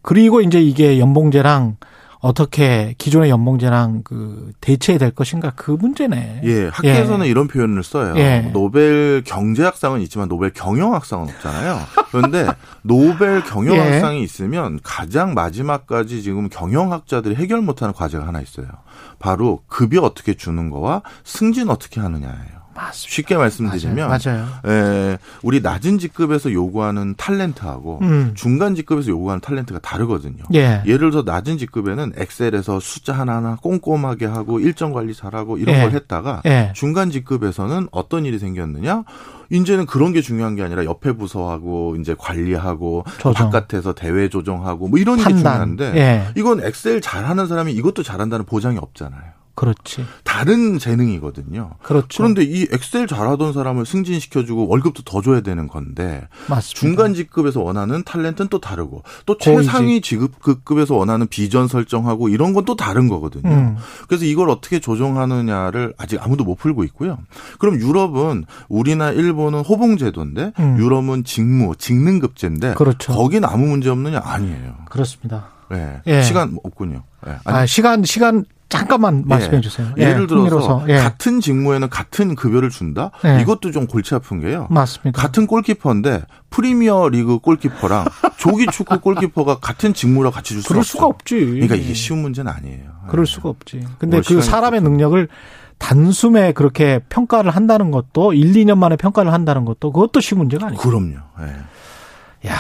Speaker 2: 그리고 이제 이게 연봉제랑 어떻게 기존의 연봉제랑 그 대체될 것인가 그 문제네.
Speaker 10: 예, 학계에서는 이런 표현을 써요.
Speaker 2: 예.
Speaker 10: 노벨 경제학상은 있지만 노벨 경영학상은 없잖아요. 그런데 노벨 경영학상이
Speaker 2: 예.
Speaker 10: 있으면 가장 마지막까지 지금 경영학자들이 해결 못하는 과제가 하나 있어요. 바로 급여 어떻게 주는 거와 승진 어떻게 하느냐예요.
Speaker 2: 맞습니다.
Speaker 10: 쉽게 말씀드리면
Speaker 2: 맞아요.
Speaker 10: 에, 우리 낮은 직급에서 요구하는 탤런트하고
Speaker 2: 음.
Speaker 10: 중간 직급에서 요구하는 탤런트가 다르거든요.
Speaker 2: 예.
Speaker 10: 예를 들어 낮은 직급에는 엑셀에서 숫자 하나하나 꼼꼼하게 하고 일정 관리 잘하고 이런
Speaker 2: 예.
Speaker 10: 걸 했다가
Speaker 2: 예.
Speaker 10: 중간 직급에서는 어떤 일이 생겼느냐? 이제는 그런 게 중요한 게 아니라 옆에 부서하고 이제 관리하고
Speaker 2: 조정.
Speaker 10: 바깥에서 대외 조정하고 뭐 이런 게
Speaker 2: 판단.
Speaker 10: 중요한데
Speaker 2: 예.
Speaker 10: 이건 엑셀 잘하는 사람이 이것도 잘한다는 보장이 없잖아요.
Speaker 2: 그렇지.
Speaker 10: 다른 재능이거든요.
Speaker 2: 그렇죠.
Speaker 10: 그런데 이 엑셀 잘하던 사람을 승진시켜주고 월급도 더 줘야 되는 건데
Speaker 2: 맞습니다.
Speaker 10: 중간 직급에서 원하는 탤런트는 또 다르고 또. 최상위 직급 급에서 원하는 비전 설정하고 이런 건 또 다른 거거든요.
Speaker 2: 음.
Speaker 10: 그래서 이걸 어떻게 조정하느냐를 아직 아무도 못 풀고 있고요. 그럼 유럽은 우리나 일본은 호봉 제도인데
Speaker 2: 음.
Speaker 10: 유럽은 직무 직능급제인데
Speaker 2: 그렇죠.
Speaker 10: 거긴 아무 문제 없느냐 아니에요.
Speaker 2: 그렇습니다.
Speaker 10: 네.
Speaker 2: 예.
Speaker 10: 시간 없군요. 네. 아니,
Speaker 2: 아, 시간, 시간 잠깐만 말씀해 주세요.
Speaker 10: 예. 예를 들어서.
Speaker 2: 예.
Speaker 10: 같은 직무에는 같은 급여를 준다.
Speaker 2: 예.
Speaker 10: 이것도 좀 골치 아픈 게요.
Speaker 2: 맞습니다.
Speaker 10: 같은 골키퍼인데 프리미어 리그 골키퍼랑 조기 축구 골키퍼가 같은 직무라 같이 줄 수가
Speaker 2: 그럴
Speaker 10: 없죠.
Speaker 2: 수가 없지.
Speaker 10: 그러니까 이게 쉬운 문제는 아니에요.
Speaker 2: 그럴
Speaker 10: 네.
Speaker 2: 수가 없지. 근데 뭐그 사람의
Speaker 10: 없어서.
Speaker 2: 능력을 단숨에 그렇게 평가를 한다는 것도 1, 2년 만에 평가를 한다는 것도 그것도 쉬운 문제가 아니에요.
Speaker 10: 그럼요. 예.
Speaker 2: 야,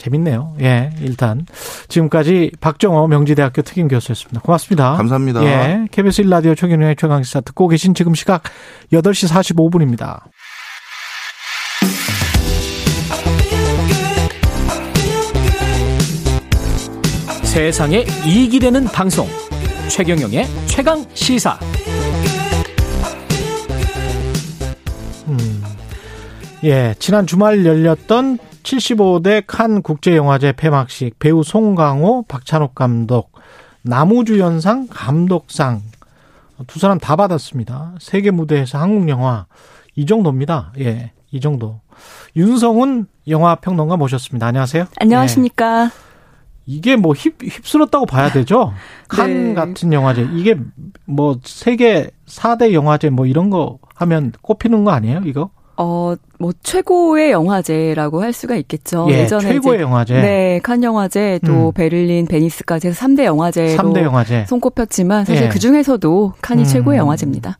Speaker 2: 재밌네요. 예, 일단 지금까지 박정호 명지대학교 특임 교수였습니다. 고맙습니다.
Speaker 10: 감사합니다.
Speaker 2: 예, KBS 1라디오 최경영의 최강시사 듣고 계신 지금 시각 8시 45분입니다.
Speaker 8: 세상에 이익이 되는 방송 최경영의 최강 시사
Speaker 2: 음. 예, 지난 주말 열렸던 75대 칸 국제영화제 폐막식 배우 송강호, 박찬욱 감독, 나무주연상 감독상 두 사람 다 받았습니다. 세계 무대에서 한국 영화 이 정도입니다. 예, 이 정도. 윤성훈 영화 평론가 모셨습니다. 안녕하세요.
Speaker 3: 안녕하십니까.
Speaker 2: 예, 이게 뭐 휩, 휩쓸었다고 봐야 되죠. 칸
Speaker 11: 네.
Speaker 2: 같은 영화제. 이게 뭐 세계 4대 영화제 뭐 이런 거 하면 꼽히는 거 아니에요, 이거?
Speaker 11: 어, 뭐 최고의 영화제라고 할 수가 있겠죠.
Speaker 2: 예,
Speaker 11: 예전에
Speaker 2: 최고의
Speaker 11: 이제,
Speaker 2: 영화제.
Speaker 11: 네, 칸 영화제 또
Speaker 2: 음.
Speaker 11: 베를린, 베니스까지 해서 3대 영화제로
Speaker 2: 3대 영화제.
Speaker 11: 손꼽혔지만 사실
Speaker 2: 예.
Speaker 11: 그 중에서도 칸이
Speaker 2: 음.
Speaker 11: 최고의 영화제입니다.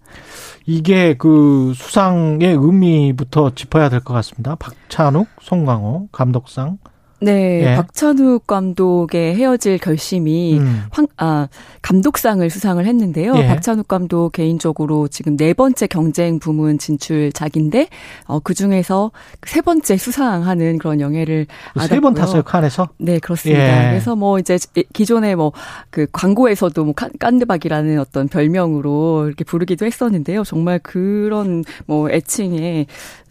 Speaker 2: 이게 그 수상의 의미부터 짚어야 될 것 같습니다. 박찬욱, 송강호 감독상.
Speaker 11: 네,
Speaker 2: 예.
Speaker 11: 박찬욱 감독의 헤어질 결심이
Speaker 2: 음.
Speaker 11: 황, 아, 감독상을 수상을 했는데요.
Speaker 2: 예.
Speaker 11: 박찬욱 감독 개인적으로 지금 네 번째 경쟁 부문 진출 작인데, 어, 그 중에서 세 번째 수상하는 그런 영예를
Speaker 2: 세 번. 탔어요, 칸에서.
Speaker 11: 네, 그렇습니다.
Speaker 2: 예.
Speaker 11: 그래서 뭐 이제 기존에 뭐 그 광고에서도 뭐 깐- 깐드박이라는 어떤 별명으로 이렇게 부르기도 했었는데요. 정말 그런 뭐 애칭에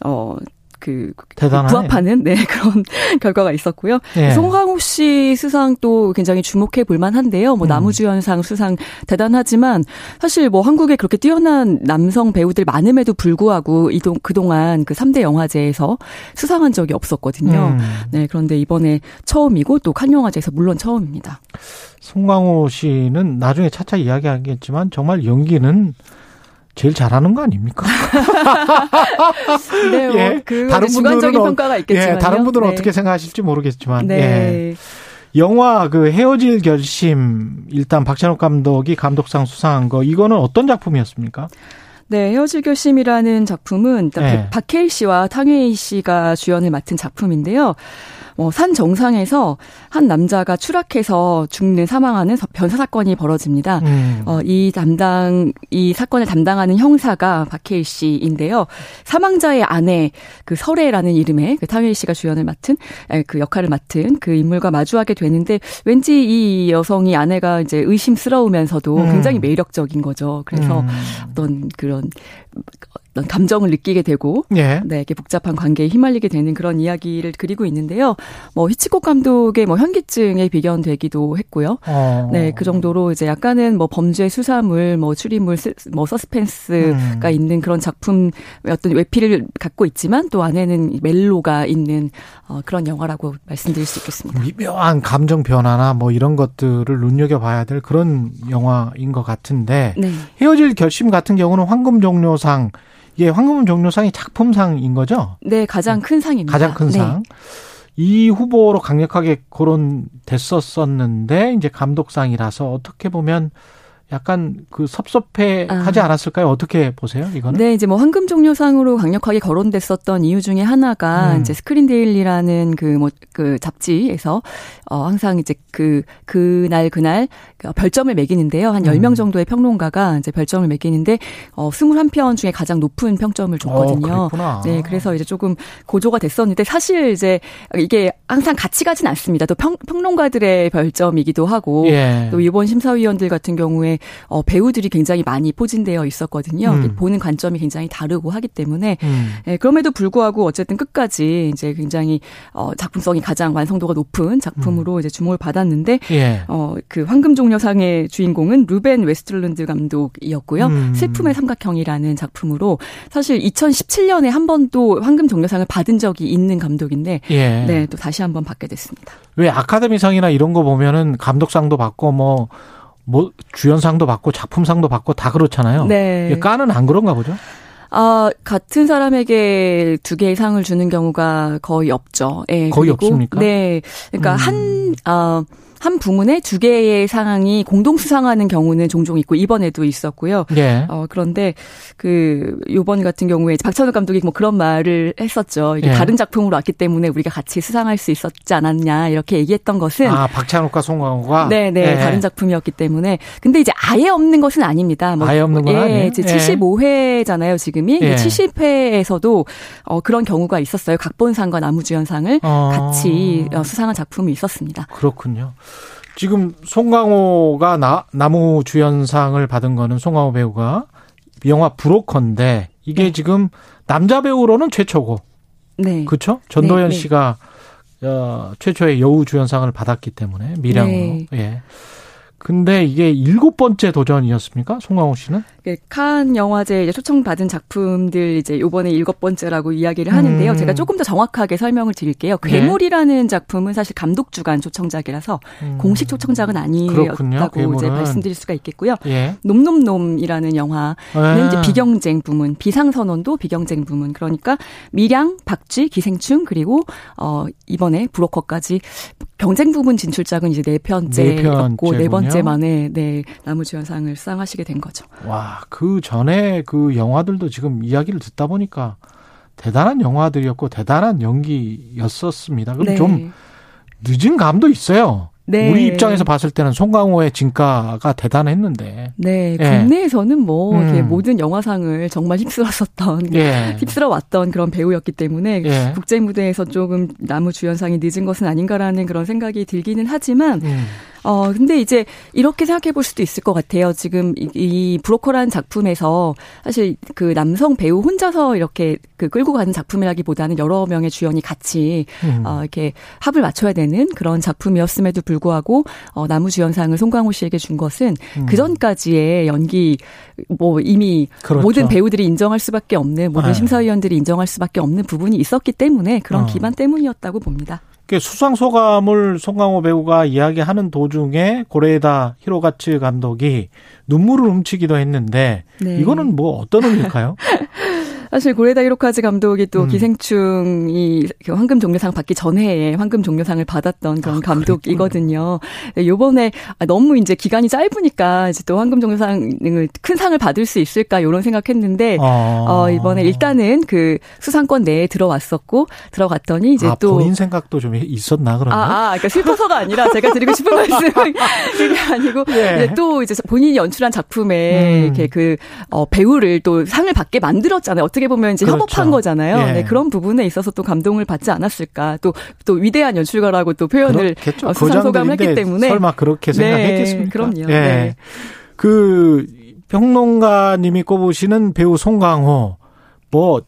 Speaker 11: 어, 그
Speaker 2: 대단하네요.
Speaker 11: 부합하는 네 그런 결과가 있었고요.
Speaker 2: 예.
Speaker 11: 송강호 씨 수상 또 굉장히 주목해 볼 만한데요. 뭐
Speaker 2: 음.
Speaker 11: 나무주연상 수상 대단하지만 사실 뭐 한국에 그렇게 뛰어난 남성 배우들 많음에도 불구하고 이동 그동안 그 3대 영화제에서 수상한 적이 없었거든요.
Speaker 2: 음.
Speaker 11: 네, 그런데 이번에 처음이고 또 칸 영화제에서 물론 처음입니다.
Speaker 2: 송강호 씨는 나중에 차차 이야기하겠지만 정말 연기는 제일 잘하는 거 아닙니까?
Speaker 11: 네, 뭐
Speaker 2: 예.
Speaker 11: 그
Speaker 2: 다른
Speaker 11: 주관적인
Speaker 2: 분들은 어-
Speaker 11: 평가가 있겠지만
Speaker 2: 예, 다른 분들은 어떻게 생각하실지 모르겠지만
Speaker 11: 네.
Speaker 2: 예. 영화 그 헤어질 결심 일단 박찬욱 감독이 감독상 수상한 거 이거는 어떤 작품이었습니까?
Speaker 11: 네, 헤어질 결심이라는 작품은 일단
Speaker 2: 네.
Speaker 11: 박해일 씨와 탕웨이 씨가 주연을 맡은 작품인데요. 어, 산 정상에서 한 남자가 추락해서 죽는 사망하는 서- 변사 사건이 벌어집니다.
Speaker 2: 음.
Speaker 11: 어, 이 담당, 이 사건을 담당하는 형사가 박해일 씨인데요. 사망자의 아내, 그 설애라는 이름의 그 탕웨이 씨가 주연을 맡은, 에, 그 역할을 맡은 그 인물과 마주하게 되는데 왠지 이 여성이 아내가 이제 의심스러우면서도
Speaker 2: 음.
Speaker 11: 굉장히 매력적인 거죠. 그래서
Speaker 2: 음.
Speaker 11: 어떤 그런 어떤 감정을 느끼게 되고
Speaker 2: 예.
Speaker 11: 네, 이렇게 복잡한 관계에 휘말리게 되는 그런 이야기를 그리고 있는데요. 뭐 히치콕 감독의 뭐 현기증에 비견되기도 했고요.
Speaker 2: 어.
Speaker 11: 네, 그 정도로 이제 약간은 뭐 범죄 수사물, 뭐 추리물, 스- 뭐 서스펜스가
Speaker 2: 음.
Speaker 11: 있는 그런 작품의 어떤 외피를 갖고 있지만 또 안에는 멜로가 있는 어, 그런 영화라고 말씀드릴 수 있겠습니다.
Speaker 2: 미묘한 감정 변화나 뭐 이런 것들을 눈여겨봐야 될 그런 영화인 것 같은데
Speaker 11: 네.
Speaker 2: 헤어질 결심 같은 경우는 황금 종려상 이게 황금 종려상이 작품상인 거죠?
Speaker 11: 네, 가장 큰 상입니다.
Speaker 2: 가장 큰
Speaker 11: 네.
Speaker 2: 상. 이 후보로 강력하게 거론됐었었는데 이제 감독상이라서 어떻게 보면 약간 그 섭섭해 하지
Speaker 11: 아.
Speaker 2: 않았을까요? 어떻게 보세요? 이거는?
Speaker 11: 네, 이제 뭐 황금 종려상으로 강력하게 거론됐었던 이유 중에 하나가
Speaker 2: 음.
Speaker 11: 이제 스크린 데일리라는 그 뭐 그 잡지에서 어 항상 이제 그 그날 그날 그 별점을 매기는데요. 한
Speaker 2: 음.
Speaker 11: 10명 정도의 평론가가 이제 별점을 매기는데 어 21편 중에 가장 높은 평점을 줬거든요.
Speaker 2: 어.
Speaker 11: 네, 그래서 이제 조금 고조가 됐었는데 사실 이제 이게 항상 같이 가진 않습니다. 또 평, 평론가들의 별점이기도 하고
Speaker 2: 예.
Speaker 11: 또 이번 심사위원들 같은 경우에 어, 배우들이 굉장히 많이 포진되어 있었거든요.
Speaker 2: 음.
Speaker 11: 보는 관점이 굉장히 다르고 하기 때문에
Speaker 2: 음.
Speaker 11: 예, 그럼에도 불구하고 어쨌든 끝까지 이제 굉장히 어, 작품성이 가장 완성도가 높은 작품으로 이제 주목을 받았는데
Speaker 2: 예.
Speaker 11: 어, 그 황금 종려상의 주인공은 루벤 외스틀룬드 감독이었고요.
Speaker 2: 음.
Speaker 11: 슬픔의 삼각형이라는 작품으로 사실 2017년에 한 번도 황금 종려상을 받은 적이 있는 감독인데
Speaker 2: 예.
Speaker 11: 네, 또 다시 한번 받게 됐습니다.
Speaker 2: 왜 아카데미상이나 이런 거 보면은 감독상도 받고 뭐, 뭐 주연상도 받고 작품상도 받고 다 그렇잖아요.
Speaker 11: 네.
Speaker 2: 까는 안 그런가 보죠?
Speaker 11: 아, 같은 사람에게 두 개의 상을 주는 경우가 거의 없죠. 예,
Speaker 2: 거의
Speaker 11: 그리고
Speaker 2: 없습니까?
Speaker 11: 네. 그러니까
Speaker 2: 음.
Speaker 11: 한, 아, 한 부문에 두 개의 상황이 공동 수상하는 경우는 종종 있고 이번에도 있었고요.
Speaker 2: 예.
Speaker 11: 어, 그런데 그 요번 같은 경우에 박찬욱 감독이 뭐 그런 말을 했었죠. 이게
Speaker 2: 예.
Speaker 11: 다른 작품으로 왔기 때문에 우리가 같이 수상할 수 있었지 않았냐 이렇게 얘기했던 것은
Speaker 2: 아, 박찬욱과 송강호가?
Speaker 11: 네, 네,
Speaker 2: 예.
Speaker 11: 다른 작품이었기 때문에. 근데 이제 아예 없는 것은 아닙니다. 뭐,
Speaker 2: 아예 없는 건
Speaker 11: 예,
Speaker 2: 아니에요?
Speaker 11: 이제
Speaker 2: 예.
Speaker 11: 75회잖아요, 지금이.
Speaker 2: 예.
Speaker 11: 70회에서도 어, 그런 경우가 있었어요. 각본상과 나무주연상을
Speaker 2: 어.
Speaker 11: 같이 어, 수상한 작품이 있었습니다.
Speaker 2: 그렇군요. 지금 송강호가 나, 나무 주연상을 받은 거는 송강호 배우가 영화 브로커인데 이게
Speaker 11: 네.
Speaker 2: 지금 남자 배우로는 최초고
Speaker 11: 네.
Speaker 2: 그렇죠? 전도연
Speaker 11: 네, 네.
Speaker 2: 씨가 어, 최초의 여우 주연상을 받았기 때문에 미량으로
Speaker 11: 네.
Speaker 2: 예. 근데 이게 일곱 번째 도전이었습니까? 송강호 씨는?
Speaker 11: 그칸 영화제 이제 초청받은 작품들 이제 요번에 일곱 번째라고 이야기를 하는데요.
Speaker 2: 음.
Speaker 11: 제가 조금 더 정확하게 설명을 드릴게요.
Speaker 2: 네.
Speaker 11: 괴물이라는 작품은 사실 감독 주간 초청작이라서
Speaker 2: 음.
Speaker 11: 공식 초청작은 아니었다고 이제. 말씀드릴 수가 있겠고요.
Speaker 2: 예.
Speaker 11: 놈놈놈이라는 영화는
Speaker 2: 예.
Speaker 11: 이제 비경쟁 부문, 비상선언도 비경쟁 부문. 그러니까 미량, 박쥐, 기생충 그리고 어 이번에 브로커까지 경쟁 부문 진출작은 이제
Speaker 2: 네네
Speaker 11: 편째 였고 네
Speaker 2: 번째군요.
Speaker 11: 번째 만에 네 나무주연상을 수상하시게 된 거죠.
Speaker 2: 와, 그 전에 그 영화들도 지금 이야기를 듣다 보니까 대단한 영화들이었고 대단한 연기였었습니다. 그럼
Speaker 11: 네.
Speaker 2: 좀 늦은 감도 있어요.
Speaker 11: 네.
Speaker 2: 우리 입장에서 봤을 때는 송강호의 진가가 대단했는데.
Speaker 11: 네,
Speaker 2: 예.
Speaker 11: 국내에서는 뭐
Speaker 2: 음.
Speaker 11: 이렇게 모든 영화상을 정말 휩쓸었었던
Speaker 2: 예.
Speaker 11: 휩쓸어 왔던 그런 배우였기 때문에
Speaker 2: 예.
Speaker 11: 국제 무대에서 조금 나무 주연상이 늦은 것은 아닌가라는 그런 생각이 들기는 하지만
Speaker 2: 음.
Speaker 11: 어 근데 이제 이렇게 생각해 볼 수도 있을 것 같아요. 지금 이, 이 브로커라는 작품에서 사실 그 남성 배우 혼자서 이렇게 그 끌고 가는 작품이라기보다는 여러 명의 주연이 같이
Speaker 2: 음.
Speaker 11: 어 이렇게 합을 맞춰야 되는 그런 작품이었음에도 불구하고 어 나무 주연상을 송강호 씨에게 준 것은
Speaker 2: 음.
Speaker 11: 그 전까지의 연기 뭐 이미
Speaker 2: 그렇죠.
Speaker 11: 모든 배우들이 인정할 수밖에 없는 모든
Speaker 2: 네.
Speaker 11: 심사위원들이 인정할 수밖에 없는 부분이 있었기 때문에 그런
Speaker 2: 어.
Speaker 11: 기반 때문이었다고 봅니다.
Speaker 2: 그 수상 소감을 송강호 배우가 이야기하는 도중에 고레에다 히로가츠 감독이 눈물을 훔치기도 했는데
Speaker 11: 네.
Speaker 2: 이거는 뭐 어떤 의미일까요?
Speaker 11: 사실 고레다 히로카즈 감독이 또
Speaker 2: 음.
Speaker 11: 기생충이 그 황금 종려상 받기 전해에 황금 종려상을 받았던 그런
Speaker 2: 아,
Speaker 11: 감독이거든요. 네, 요번에 아, 너무 이제 기간이 짧으니까 이제 또 황금 종려상을 큰 상을 받을 수 있을까 이런 생각했는데
Speaker 2: 어.
Speaker 11: 어, 이번에 일단은 그 수상권 내에 들어왔었고 들어갔더니 이제
Speaker 2: 아,
Speaker 11: 또
Speaker 2: 본인 생각도 좀 있었나 그러면?
Speaker 11: 아, 아, 그러니까 슬퍼서가 아니라 제가 드리고 싶은 말씀은 그게 아니고
Speaker 2: 예.
Speaker 11: 이제 또 이제 본인이 연출한 작품에
Speaker 2: 음.
Speaker 11: 이렇게 그 어, 배우를 또 상을 받게 만들었잖아요. 어떻게 보면 이제
Speaker 2: 그렇죠.
Speaker 11: 협업한 거잖아요.
Speaker 2: 예.
Speaker 11: 네, 그런 부분에 있어서 또 감동을 받지 않았을까. 또 또 위대한 연출가라고 또 표현을
Speaker 2: 그렇겠죠.
Speaker 11: 어, 수상 소감을 했기 때문에
Speaker 2: 설마 그렇게
Speaker 11: 네,
Speaker 2: 생각했겠습니까?
Speaker 11: 그럼요.
Speaker 2: 예.
Speaker 11: 네.
Speaker 2: 그 평론가님이 꼽으시는 배우 송강호 뭐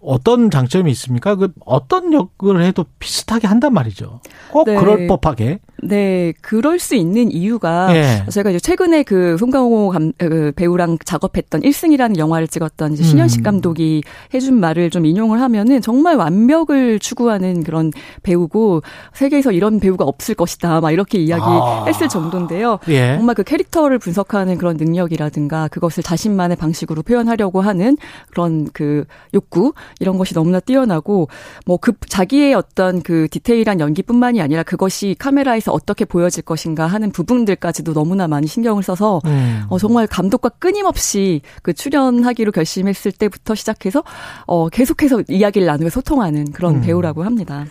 Speaker 2: 어떤 장점이 있습니까? 그 어떤 역을 해도 비슷하게 한단 말이죠. 꼭
Speaker 11: 네.
Speaker 2: 그럴 법하게.
Speaker 11: 네, 그럴 수 있는 이유가
Speaker 2: 예.
Speaker 11: 제가 이제 최근에 그 송강호 감, 그 배우랑 작업했던 1승이라는 영화를 찍었던 이제 신현식
Speaker 2: 음.
Speaker 11: 감독이 해준 말을 좀 인용을 하면은 정말 완벽을 추구하는 그런 배우고 세계에서 이런 배우가 없을 것이다. 막 이렇게 이야기했을
Speaker 2: 아.
Speaker 11: 정도인데요.
Speaker 2: 예.
Speaker 11: 정말 그 캐릭터를 분석하는 그런 능력이라든가 그것을 자신만의 방식으로 표현하려고 하는 그런 그 욕구 이런 것이 너무나 뛰어나고 뭐 그 자기의 어떤 그 디테일한 연기뿐만이 아니라 그것이 카메라에서 어떻게 보여질 것인가 하는 부분들까지도 너무나 많이 신경을 써서
Speaker 2: 음.
Speaker 11: 어, 정말 감독과 끊임없이 그 출연하기로 결심했을 때부터 시작해서 어, 계속해서 이야기를 나누고 소통하는 그런
Speaker 2: 음.
Speaker 11: 배우라고 합니다.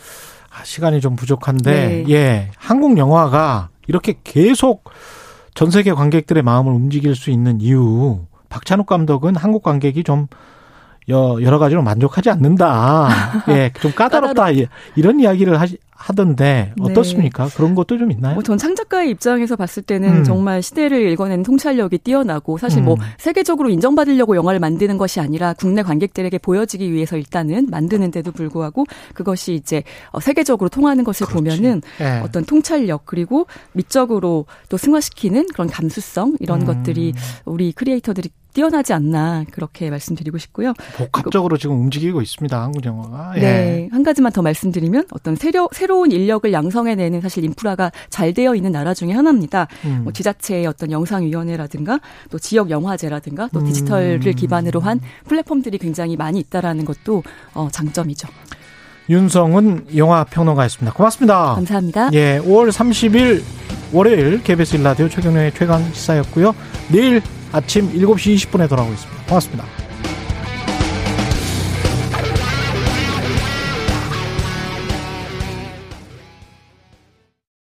Speaker 2: 아, 시간이 좀 부족한데
Speaker 11: 네.
Speaker 2: 예 한국 영화가 이렇게 계속 전 세계 관객들의 마음을 움직일 수 있는 이유 박찬욱 감독은 한국 관객이 좀 여- 여러 가지로 만족하지 않는다. 예, 좀 까다롭다. 예, 이런 이야기를 하시, 하던데
Speaker 11: 네.
Speaker 2: 어떻습니까? 그런 것도 좀 있나요?
Speaker 11: 뭐 전 창작가의 입장에서 봤을 때는
Speaker 2: 음.
Speaker 11: 정말 시대를 읽어내는 통찰력이 뛰어나고 사실 뭐
Speaker 2: 음.
Speaker 11: 세계적으로 인정받으려고 영화를 만드는 것이 아니라 국내 관객들에게 보여지기 위해서 일단은 만드는데도 불구하고 그것이 이제 어, 세계적으로 통하는 것을 보면은
Speaker 2: 예.
Speaker 11: 어떤 통찰력 그리고 미적으로 또 승화시키는 그런 감수성 이런
Speaker 2: 음.
Speaker 11: 것들이 우리 크리에이터들이 뛰어나지 않나 그렇게 말씀드리고 싶고요.
Speaker 2: 복합적으로 지금 움직이고 있습니다. 한국 영화가. 예.
Speaker 11: 네. 한 가지만 더 말씀드리면 어떤 새로, 새로운 인력을 양성해내는 사실 인프라가 잘 되어 있는 나라 중에 하나입니다.
Speaker 2: 음.
Speaker 11: 뭐 지자체의 어떤 영상위원회라든가 또 지역 영화제라든가 또 디지털을
Speaker 2: 음.
Speaker 11: 기반으로 한 플랫폼들이 굉장히 많이 있다라는 것도 어, 장점이죠.
Speaker 2: 윤성은 영화 평론가였습니다. 고맙습니다.
Speaker 11: 감사합니다.
Speaker 2: 예, 5월 30일 월요일 KBS 일라디오 최경영의 최강 시사였고요. 내일 아침 7시 20분에 돌아오겠습니다. 고맙습니다.